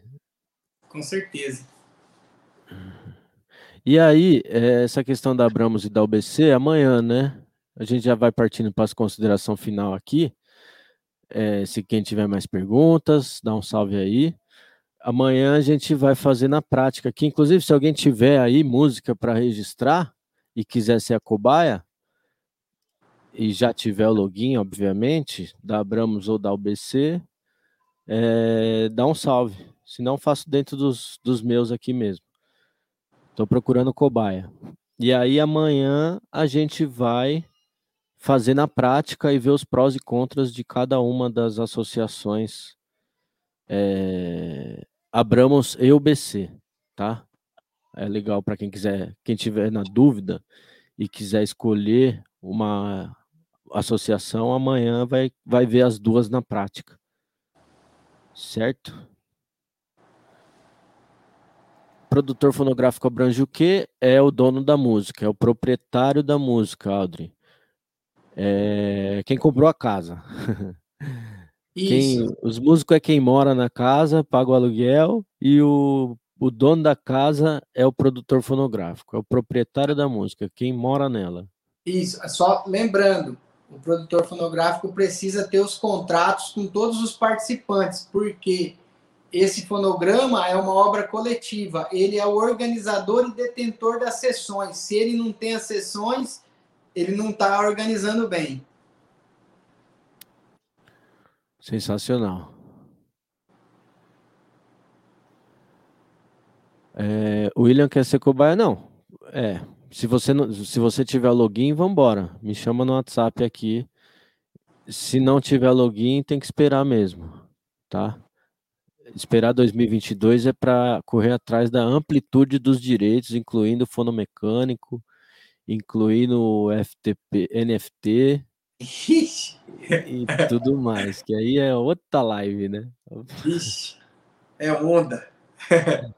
Com certeza. E aí, é, essa questão da Abramos e da UBC, amanhã, né? A gente já vai partindo para as consideração final aqui. É, se quem tiver mais perguntas, dá um salve aí. Amanhã a gente vai fazer na prática aqui. Inclusive, se alguém tiver aí música para registrar e quiser ser a cobaia, e já tiver o login, obviamente, da Abramos ou da UBC, é, dá um salve. Se não, faço dentro dos, dos meus aqui mesmo. Estou procurando cobaia. E aí amanhã a gente vai fazer na prática e ver os prós e contras de cada uma das associações é, Abramos e UBC, tá? É legal para quem quiser, quem tiver na dúvida e quiser escolher uma associação amanhã vai, vai ver as duas na prática. Certo? Produtor fonográfico abrange o quê? É o dono da música, é o proprietário da música, Audrey. É quem comprou a casa. *laughs* Quem, os músicos é quem mora na casa, paga o aluguel, e o, o dono da casa é o produtor fonográfico, é o proprietário da música, quem mora nela. Isso, só lembrando, o produtor fonográfico precisa ter os contratos com todos os participantes, porque esse fonograma é uma obra coletiva, ele é o organizador e detentor das sessões. Se ele não tem as sessões, ele não está organizando bem. Sensacional. É, o William quer ser cobaia? Não. É, se você, não, se você tiver login, vambora. Me chama no WhatsApp aqui. Se não tiver login, tem que esperar mesmo, tá? Esperar 2022 é para correr atrás da amplitude dos direitos, incluindo fonomecânico, incluindo FTP, NFT e tudo mais, que aí é outra live, né? Ixi, é onda. *laughs*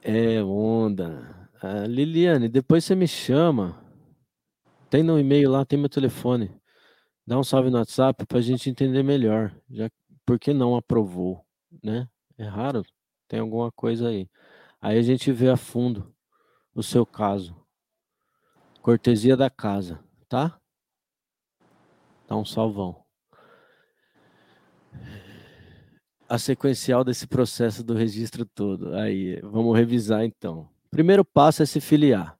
É onda. Ah, Liliane, depois você me chama. Tem no e-mail lá, tem meu telefone. Dá um salve no WhatsApp para a gente entender melhor. Já por que não aprovou, né? É raro. Tem alguma coisa aí. Aí a gente vê a fundo o seu caso. Cortesia da casa, tá? Dá um salvão. A sequencial desse processo do registro todo. Aí, vamos revisar então. Primeiro passo é se filiar,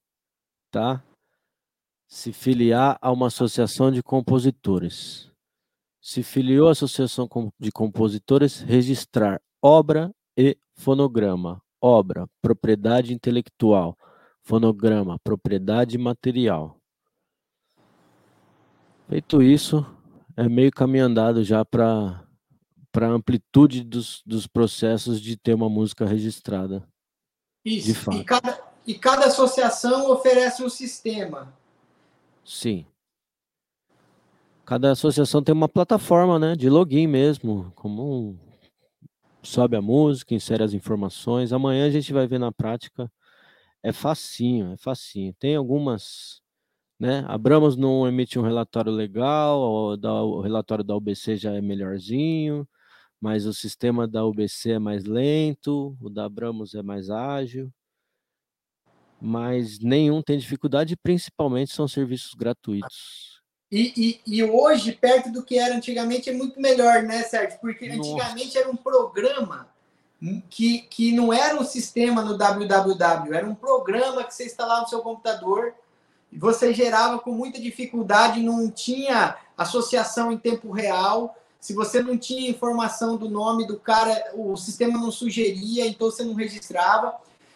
tá? Se filiar a uma associação de compositores. Se filiou à associação de compositores, registrar obra e fonograma. Obra, propriedade intelectual. Fonograma, propriedade material. Feito isso, é meio caminho andado já para a amplitude dos, dos processos de ter uma música registrada. Isso. E cada, e cada associação oferece um sistema. Sim. Cada associação tem uma plataforma, né, de login mesmo, como um, sobe a música, insere as informações. Amanhã a gente vai ver na prática. É facinho, é facinho. Tem algumas, né? Abramos não emite um relatório legal, o relatório da UBC já é melhorzinho, mas o sistema da UBC é mais lento, o da Abramos é mais ágil. Mas nenhum tem dificuldade, principalmente são serviços gratuitos. E, e, e, hoje, perto do que era antigamente, é muito melhor, né, Sérgio? Porque antigamente era um programa que, que não era um sistema no www, era um programa que você instalava no seu computador você gerava com muita dificuldade, não tinha associação em tempo real. Se você não tinha informação do nome do cara, o sistema não sugeria, então você não registrava.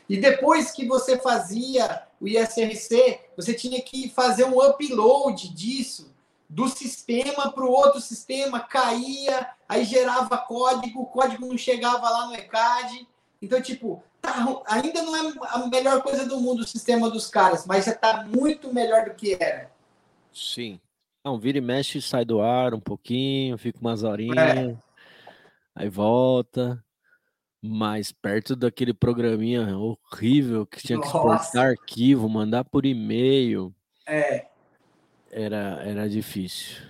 E depois que você fazia o ISRC, você tinha que fazer um upload disso do sistema para o outro sistema, caía, aí gerava código, o código não chegava lá no ECAD. Então, tipo, tá, ainda não é a melhor coisa do mundo o sistema dos caras, mas já está muito melhor do que era. Sim. Não, vira e mexe, sai do ar um pouquinho, fica umas horinhas, é. aí volta mais perto daquele programinha horrível que tinha que Nossa. exportar arquivo, mandar por e-mail. É. Era, era difícil.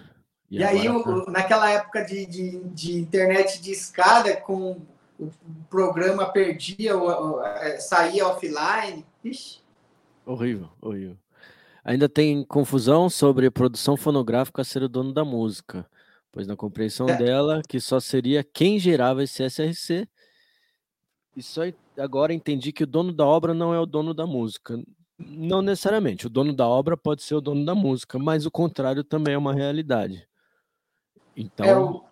E, e aí, o, naquela época de, de, de, internet de escada, com o programa perdia, é, saía offline. Ixi. Horrível, horrível. Ainda tem confusão sobre a produção fonográfica ser o dono da música, pois na compreensão é. dela, que só seria quem gerava esse SRC e só agora entendi que o dono da obra não é o dono da música. Não necessariamente. O dono da obra pode ser o dono da música, mas o contrário também é uma realidade. Então,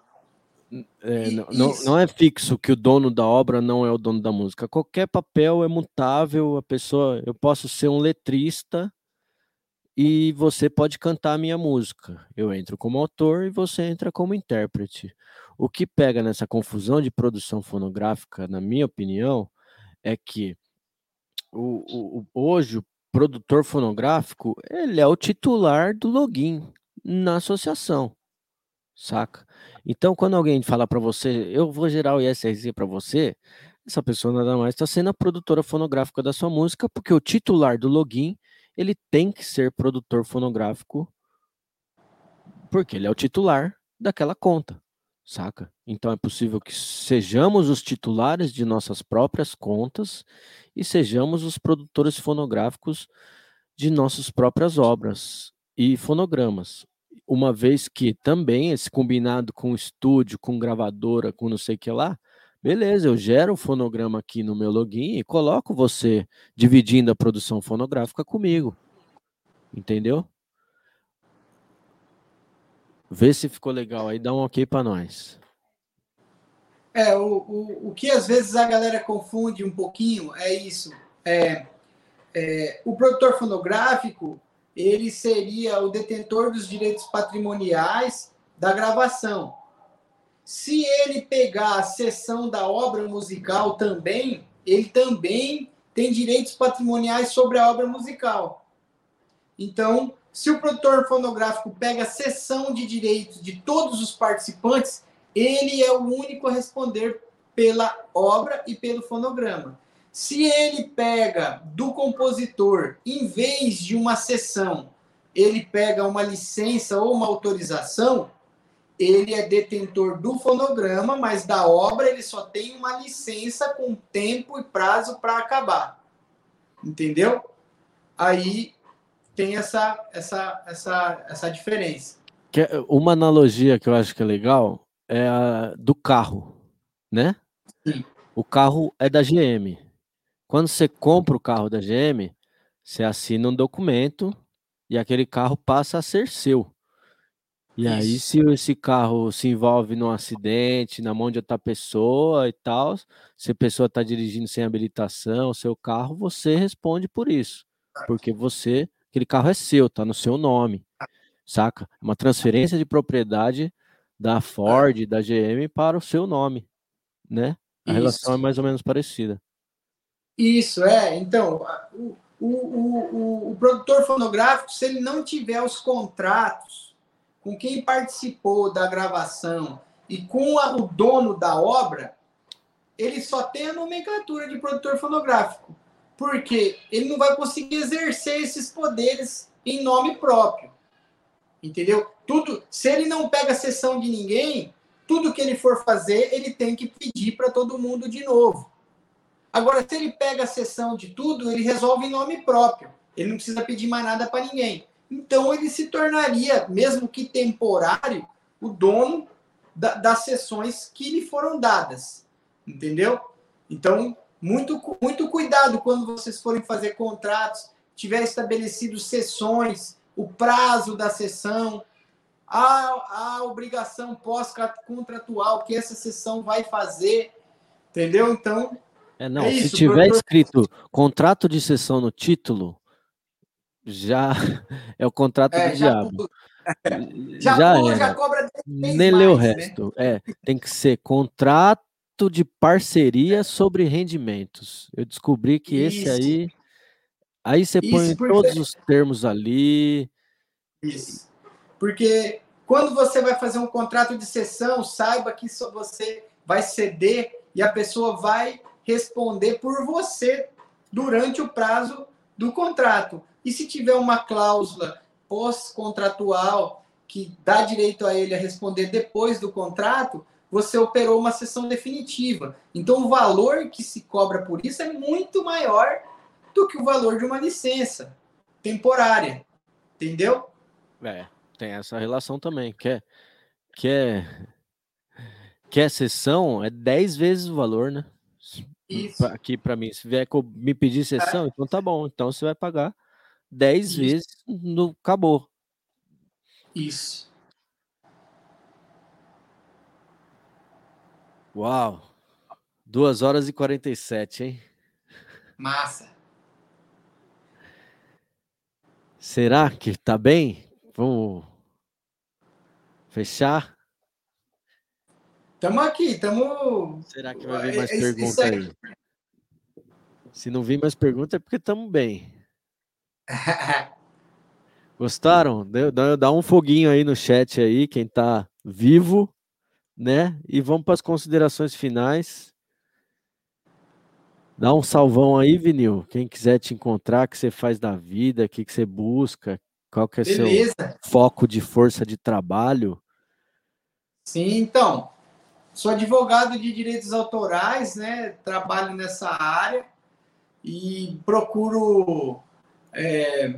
é não, não, é fixo que o dono da obra não é o dono da música. Qualquer papel é mutável. A pessoa, eu posso ser um letrista e você pode cantar a minha música. Eu entro como autor e você entra como intérprete. O que pega nessa confusão de produção fonográfica, na minha opinião, é que o, o, hoje o produtor fonográfico ele é o titular do login na associação, saca? Então, quando alguém fala para você, eu vou gerar o ISRC para você, essa pessoa nada mais está sendo a produtora fonográfica da sua música, porque o titular do login ele tem que ser produtor fonográfico, porque ele é o titular daquela conta saca? Então é possível que sejamos os titulares de nossas próprias contas e sejamos os produtores fonográficos de nossas próprias obras e fonogramas. Uma vez que também esse combinado com estúdio, com gravadora, com não sei o que lá, beleza, eu gero o fonograma aqui no meu login e coloco você dividindo a produção fonográfica comigo. Entendeu? Vê se ficou legal aí, dá um ok para nós. É, o, o, o que às vezes a galera confunde um pouquinho é isso. É, é, o produtor fonográfico, ele seria o detentor dos direitos patrimoniais da gravação. Se ele pegar a sessão da obra musical também, ele também tem direitos patrimoniais sobre a obra musical. Então, se o produtor fonográfico pega a cessão de direitos de todos os participantes, ele é o único a responder pela obra e pelo fonograma. Se ele pega do compositor, em vez de uma sessão, ele pega uma licença ou uma autorização, ele é detentor do fonograma, mas da obra ele só tem uma licença com tempo e prazo para acabar. Entendeu? Aí tem essa, essa, essa, essa diferença. É- uma analogia que eu acho que é legal é a do carro, né? Sim. O carro é da GM. Quando você compra o carro da GM, você assina um documento e aquele carro passa a ser seu. E aí, Isso. se esse carro se envolve num acidente, na mão de outra pessoa e tal, se a pessoa está dirigindo sem habilitação, o seu carro, você responde por isso. Porque você, aquele carro é seu, tá no seu nome, saca? É uma transferência de propriedade da Ford, da GM para o seu nome, né? A relação é Isso. mais ou menos parecida. Isso, é. Então, o, o, o, o produtor fonográfico, se ele não tiver os contratos com quem participou da gravação e com a- o dono da obra, ele só tem a nomenclatura de produtor fonográfico. Porque ele não vai conseguir exercer esses poderes em nome próprio. Entendeu? Tudo, se ele não pega a sessão de ninguém, tudo que ele for fazer, ele tem que pedir para todo mundo de novo. Agora, se ele pega a sessão de tudo, ele resolve em nome próprio. Ele não precisa pedir mais nada para ninguém. Então, ele se tornaria, mesmo que temporário, o dono da- das sessões que lhe foram dadas. Entendeu? Então, muito, muito cuidado quando vocês forem fazer contratos, tiver estabelecido sessões, o prazo da sessão, a, a obrigação pós-contratual que essa sessão vai fazer. Entendeu? Então, É, não, É se isso, tiver escrito contrato de cessão no título, já *laughs* é o contrato É, do diabo. *laughs* já, Já pula, era. já cobra 10 vezes Nem lê o né? resto. É, tem que ser contrato de parceria sobre rendimentos. Eu descobri que esse Isso. aí. Aí você põe porque- todos os termos ali. Isso. Porque quando você vai fazer um contrato de cessão, saiba que só você vai ceder e a pessoa vai responder por você durante o prazo do contrato. E se tiver uma cláusula pós-contratual que dá direito a ele a responder depois do contrato, você operou uma sessão definitiva. Então, o valor que se cobra por isso é muito maior do que o valor de uma licença temporária. Entendeu? É, tem essa relação também. Quer, quer, quer sessão, é 10 vezes o valor, né? Isso. Aqui para mim, se vier me pedir sessão, então tá bom. Então você vai pagar 10 Isso. vezes no acabou. Isso. Uau! 2 horas e 47, hein? Massa. Será que tá bem? Vamos fechar? Tamo aqui, tamo. Será que vai vir mais É, isso- pergunta isso aí-? Se não vir mais pergunta é porque estamos bem. *laughs* Gostaram? Dá, dá um foguinho aí no chat aí, quem tá vivo, né? E vamos para as considerações finais. Dá um salvão aí, Vinil. Quem quiser te encontrar, o que você faz da vida, o que, que você busca, qual que é seu Beleza. foco de força de trabalho. Sim, então. Sou advogado de direitos autorais, né? Trabalho nessa área e procuro é,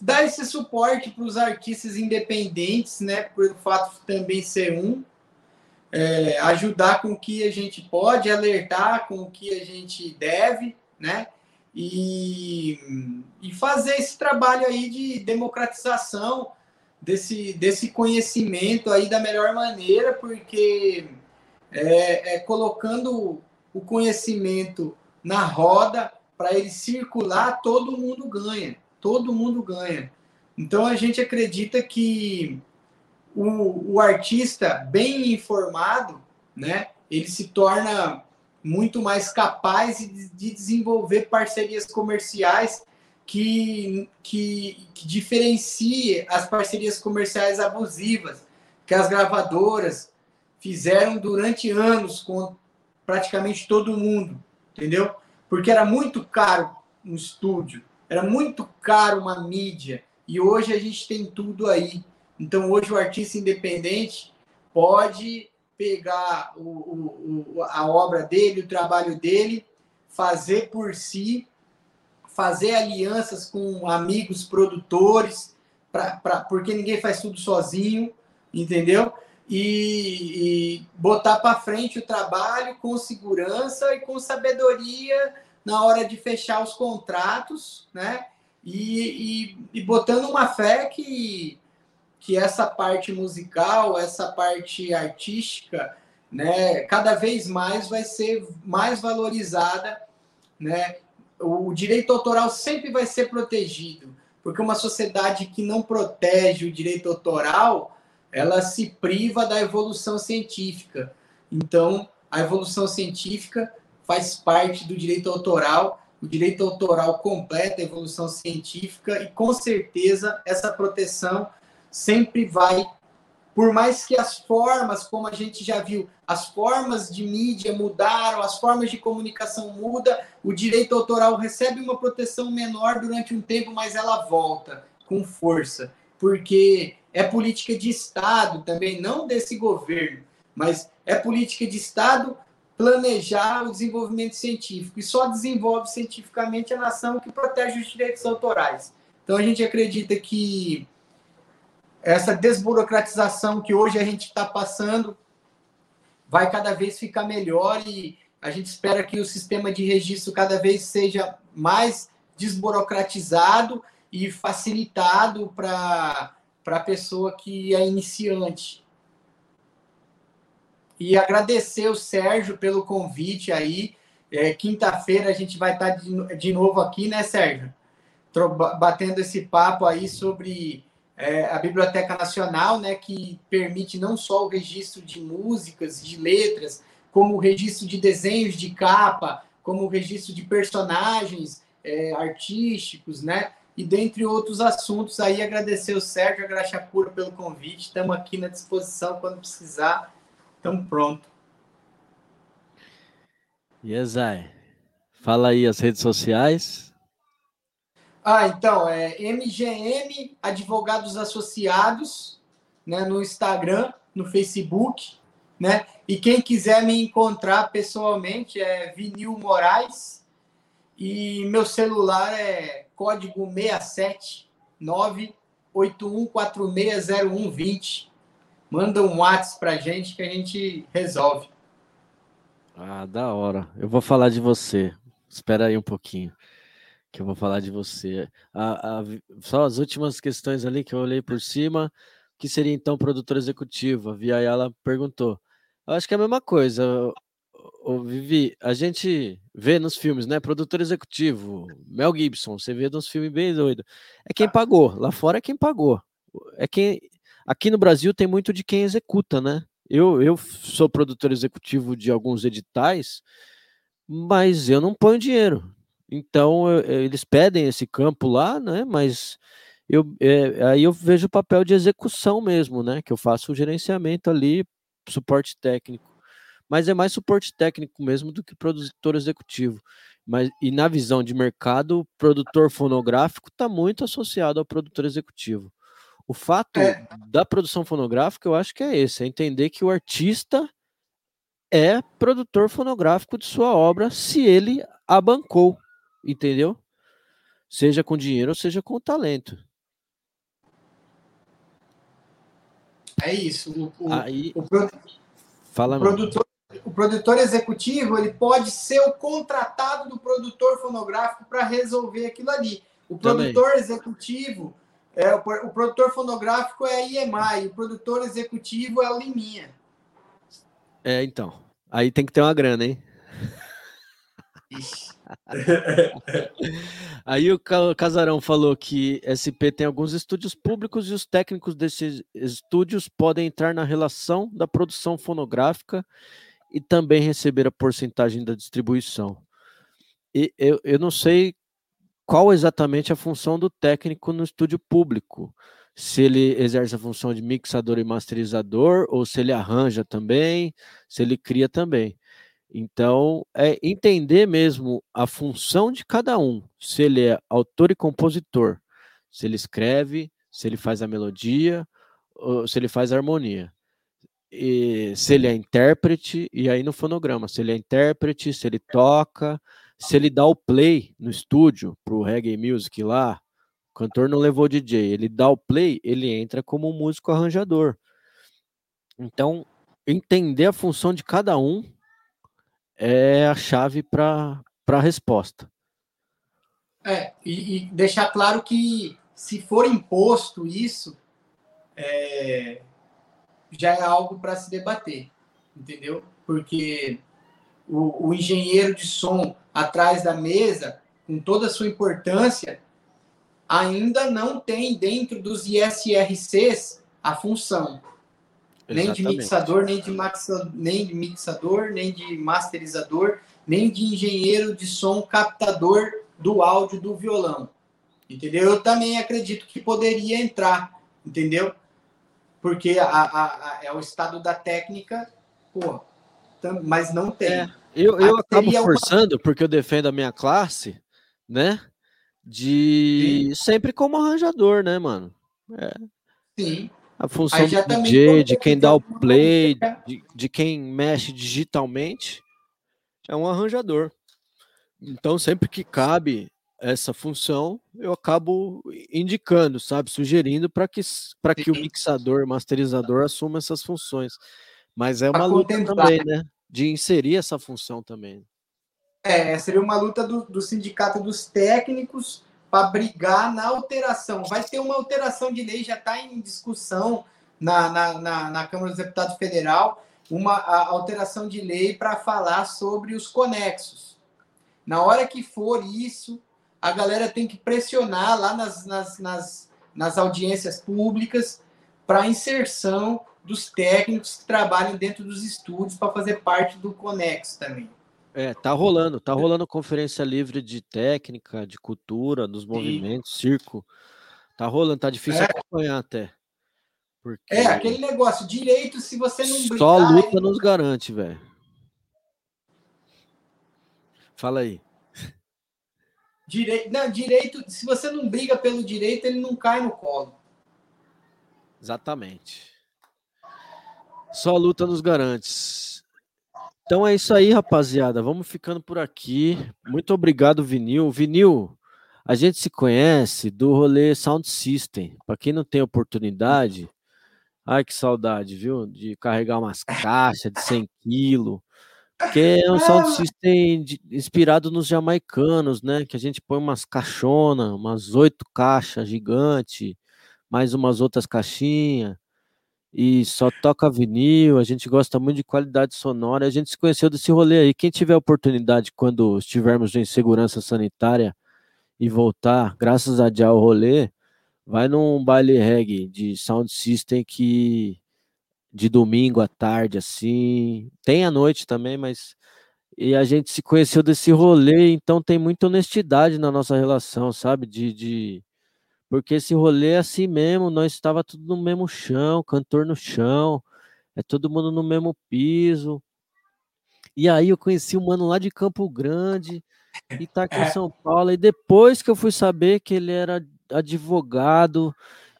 dar esse suporte para os artistas independentes, né? Por fato de também ser um. É, ajudar com o que a gente pode, alertar com o que a gente deve, né? E, e fazer esse trabalho aí de democratização desse, desse conhecimento aí da melhor maneira, porque é, é colocando o conhecimento na roda para ele circular, todo mundo ganha, todo mundo ganha. Então a gente acredita que o, o artista bem informado, né, ele se torna muito mais capaz de, de desenvolver parcerias comerciais que, que, que diferencie as parcerias comerciais abusivas que as gravadoras fizeram durante anos com praticamente todo mundo, entendeu? Porque era muito caro um estúdio, era muito caro uma mídia, e hoje a gente tem tudo aí. Então hoje o artista independente pode pegar o, o, a obra dele, o trabalho dele, fazer por si, fazer alianças com amigos produtores, pra, pra, porque ninguém faz tudo sozinho, entendeu? E, e botar para frente o trabalho com segurança e com sabedoria na hora de fechar os contratos, né? E, e, e botando uma fé que que essa parte musical, essa parte artística, né, cada vez mais vai ser mais valorizada, né? O direito autoral sempre vai ser protegido, porque uma sociedade que não protege o direito autoral, ela se priva da evolução científica. Então, a evolução científica faz parte do direito autoral, o direito autoral completa a evolução científica e com certeza essa proteção sempre vai, por mais que as formas, como a gente já viu, as formas de mídia mudaram, as formas de comunicação mudam, o direito autoral recebe uma proteção menor durante um tempo, mas ela volta com força, porque é política de Estado também, não desse governo, mas é política de Estado planejar o desenvolvimento científico e só desenvolve cientificamente a nação que protege os direitos autorais. Então a gente acredita que essa desburocratização que hoje a gente está passando vai cada vez ficar melhor e a gente espera que o sistema de registro cada vez seja mais desburocratizado e facilitado para a pessoa que é iniciante. E agradecer o Sérgio pelo convite aí. É, Quinta-feira a gente vai estar tá de, de novo aqui, né, Sérgio? Batendo esse papo aí sobre é, a Biblioteca Nacional, né, que permite não só o registro de músicas, de letras, como o registro de desenhos de capa, como o registro de personagens é, artísticos, né? E dentre outros assuntos, aí agradecer o Sérgio Graxapura pelo convite. Estamos aqui na disposição quando precisar. Estamos pronto. E yes, Fala aí as redes sociais. Ah, então, é MGM Advogados Associados, né, no Instagram, no Facebook, né? E quem quiser me encontrar pessoalmente é Vinil Moraes e meu celular é código 67 981460120. Manda um WhatsApp pra gente que a gente resolve. Ah, da hora. Eu vou falar de você. Espera aí um pouquinho que eu vou falar de você. A, a, só as últimas questões ali que eu olhei por cima, que seria então produtor executivo? A Via perguntou. Eu acho que é a mesma coisa. O Vivi, a gente vê nos filmes, né? Produtor executivo, Mel Gibson, você vê nos filmes bem doido. É quem pagou, lá fora é quem pagou. É quem aqui no Brasil tem muito de quem executa, né? Eu, eu sou produtor executivo de alguns editais, mas eu não ponho dinheiro. Então eles pedem esse campo lá, né? Mas eu, é, aí eu vejo o papel de execução mesmo, né? Que eu faço o gerenciamento ali, suporte técnico. Mas é mais suporte técnico mesmo do que produtor executivo. Mas, e na visão de mercado, o produtor fonográfico está muito associado ao produtor executivo. O fato é. da produção fonográfica, eu acho que é esse: é entender que o artista é produtor fonográfico de sua obra se ele a bancou entendeu? Seja com dinheiro ou seja com talento. É isso. O, o, Aí, o, pro, fala o produtor, o produtor executivo ele pode ser o contratado do produtor fonográfico para resolver aquilo ali. O produtor Também. executivo, é, o, o, produtor fonográfico é a IEMAI, o produtor executivo é o Liminha. É, então. Aí tem que ter uma grana, hein? Aí o Casarão falou que SP tem alguns estúdios públicos e os técnicos desses estúdios podem entrar na relação da produção fonográfica e também receber a porcentagem da distribuição. E eu, eu não sei qual exatamente a função do técnico no estúdio público. Se ele exerce a função de mixador e masterizador, ou se ele arranja também, se ele cria também. Então, é entender mesmo a função de cada um, se ele é autor e compositor, se ele escreve, se ele faz a melodia, se ele faz a harmonia. E se ele é intérprete, e aí no fonograma, se ele é intérprete, se ele toca, se ele dá o play no estúdio para o reggae music lá, o cantor não levou DJ, ele dá o play, ele entra como músico arranjador. Então, entender a função de cada um é a chave para a resposta. É, e, e, deixar claro que se for imposto isso, é, já é algo para se debater, entendeu? Porque o, o engenheiro de som atrás da mesa, com toda a sua importância, ainda não tem dentro dos ISRCs a função. Nem de mixador, nem de, maxa, nem de mixador, nem de masterizador, nem de engenheiro de som captador do áudio do violão. Entendeu? Eu também acredito que poderia entrar, entendeu? Porque a, a, a é o estado da técnica, pô, mas não tem. É, eu eu acabo forçando, uma... porque eu defendo a minha classe, né? De Sim. sempre como arranjador, né, mano? É. Sim. A função do DJ, de quem dá o play, de, de quem mexe digitalmente, é um arranjador. Então, sempre que cabe essa função, eu acabo indicando, sabe, sugerindo para que, que o mixador, masterizador assuma essas funções. Mas é uma luta também, né? De inserir essa função também. É, seria uma luta do, do sindicato dos técnicos para brigar na alteração. Vai ter uma alteração de lei, já está em discussão na, na, na, na, Câmara dos Deputados Federal, uma alteração de lei para falar sobre os conexos. Na hora que for isso, a galera tem que pressionar lá nas, nas, nas, nas audiências públicas para a inserção dos técnicos que trabalham dentro dos estúdios para fazer parte do Conexo também. É, tá rolando, tá rolando conferência livre de técnica, de cultura, dos movimentos, Sim. circo. Tá rolando, tá difícil é. acompanhar até. Porque... É, aquele negócio, direito, se você não brigar... Só luta nos garante, velho. Fala aí. Direito, não, direito, se você não briga pelo direito, ele não cai no colo. Exatamente. Só luta nos garante. Então é isso aí, rapaziada. Vamos ficando por aqui. Muito obrigado, Vinil. Vinil, a gente se conhece do rolê Sound System. Para quem não tem oportunidade, ai que saudade, viu? De carregar umas caixas de 100 quilos. Que é um sound system de, inspirado nos jamaicanos, né? Que a gente põe umas caixonas, umas oito caixas gigante, mais umas outras caixinhas e só toca vinil, a gente gosta muito de qualidade sonora, a gente se conheceu desse rolê aí. Quem tiver oportunidade quando estivermos em segurança sanitária e voltar, graças a dia ao rolê, vai num baile reggae de sound system que de domingo à tarde assim, tem à noite também, mas e a gente se conheceu desse rolê, então tem muita honestidade na nossa relação, sabe? De, de porque esse rolê é assim mesmo, nós estava tudo no mesmo chão, cantor no chão, é todo mundo no mesmo piso. E aí eu conheci um mano lá de Campo Grande e tá aqui em é. São Paulo. E depois que eu fui saber que ele era advogado,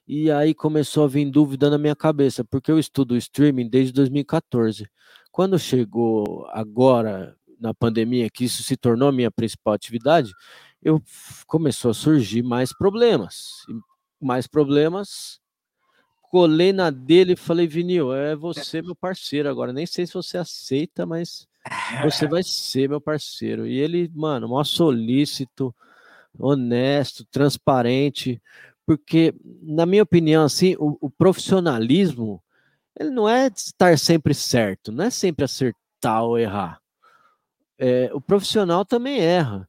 e aí começou a vir dúvida na minha cabeça, porque eu estudo streaming desde 2014. Quando chegou agora na pandemia, que isso se tornou a minha principal atividade, eu começou a surgir mais problemas. Mais problemas. Colei na dele e falei, Vinil, é você meu parceiro agora. Nem sei se você aceita, mas você *laughs* vai ser meu parceiro. E ele, mano, mó solícito, honesto, transparente, porque, na minha opinião, assim, o, o profissionalismo ele não é estar sempre certo, não é sempre acertar ou errar. É, o profissional também erra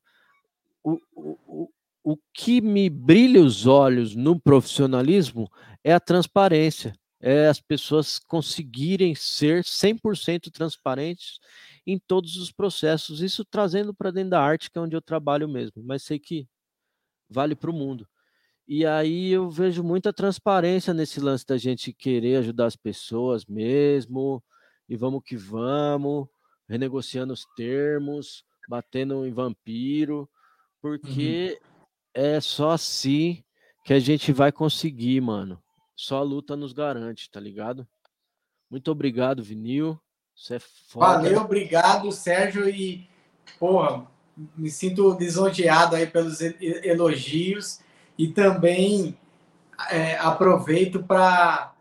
o, o, o que me brilha os olhos no profissionalismo é a transparência, é as pessoas conseguirem ser 100% transparentes em todos os processos, isso trazendo para dentro da arte, que é onde eu trabalho mesmo, mas sei que vale para o mundo. E aí eu vejo muita transparência nesse lance da gente querer ajudar as pessoas mesmo, e vamos que vamos, renegociando os termos, batendo em vampiro, porque é só assim que a gente vai conseguir, mano. Só a luta nos garante, tá ligado? Muito obrigado, Vinil. Você é foda. Valeu, obrigado, Sérgio. E, porra, me sinto lisonjeado aí pelos elogios e também é, aproveito para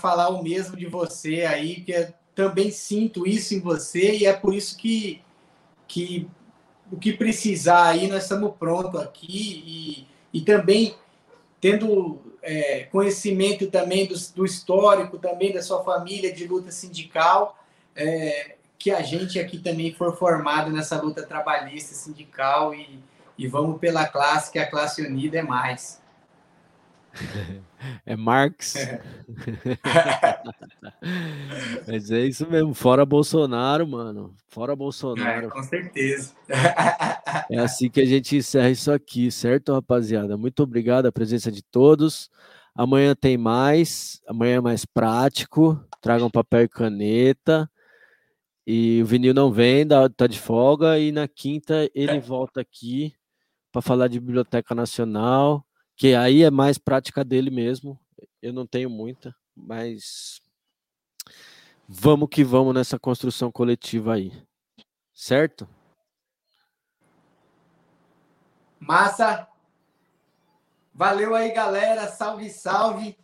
falar o mesmo de você aí, que eu também sinto isso em você e é por isso que, que o que precisar aí nós estamos prontos aqui e, e também tendo é, conhecimento também do, do histórico também da sua família de luta sindical é, que a gente aqui também for formado nessa luta trabalhista sindical e, e vamos pela classe, que a classe unida é mais. É Marx. *laughs* Mas é isso mesmo. Fora Bolsonaro, mano. Fora É, Bolsonaro. com certeza. É assim que a gente encerra isso aqui, certo, rapaziada? Muito obrigado a presença de todos. Amanhã tem mais. Amanhã é mais prático. Tragam papel e caneta. E o vinil não vem, tá de folga. E na quinta ele volta aqui para falar de Biblioteca Nacional, que aí é mais prática dele mesmo. Eu não tenho muita, mas vamos que vamos nessa construção coletiva aí. Certo? Massa. Valeu aí, galera. Salve, salve.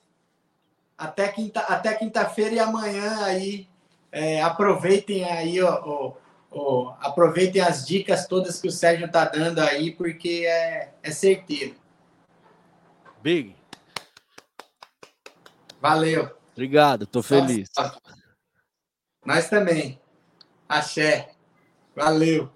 Até quinta, até quinta-feira e amanhã aí. É, aproveitem aí, ó, ó, ó, aproveitem as dicas todas que o Sérgio tá dando aí, porque é, é certeiro. Big. Valeu. Obrigado, tô feliz. Nós também. Axé. Valeu.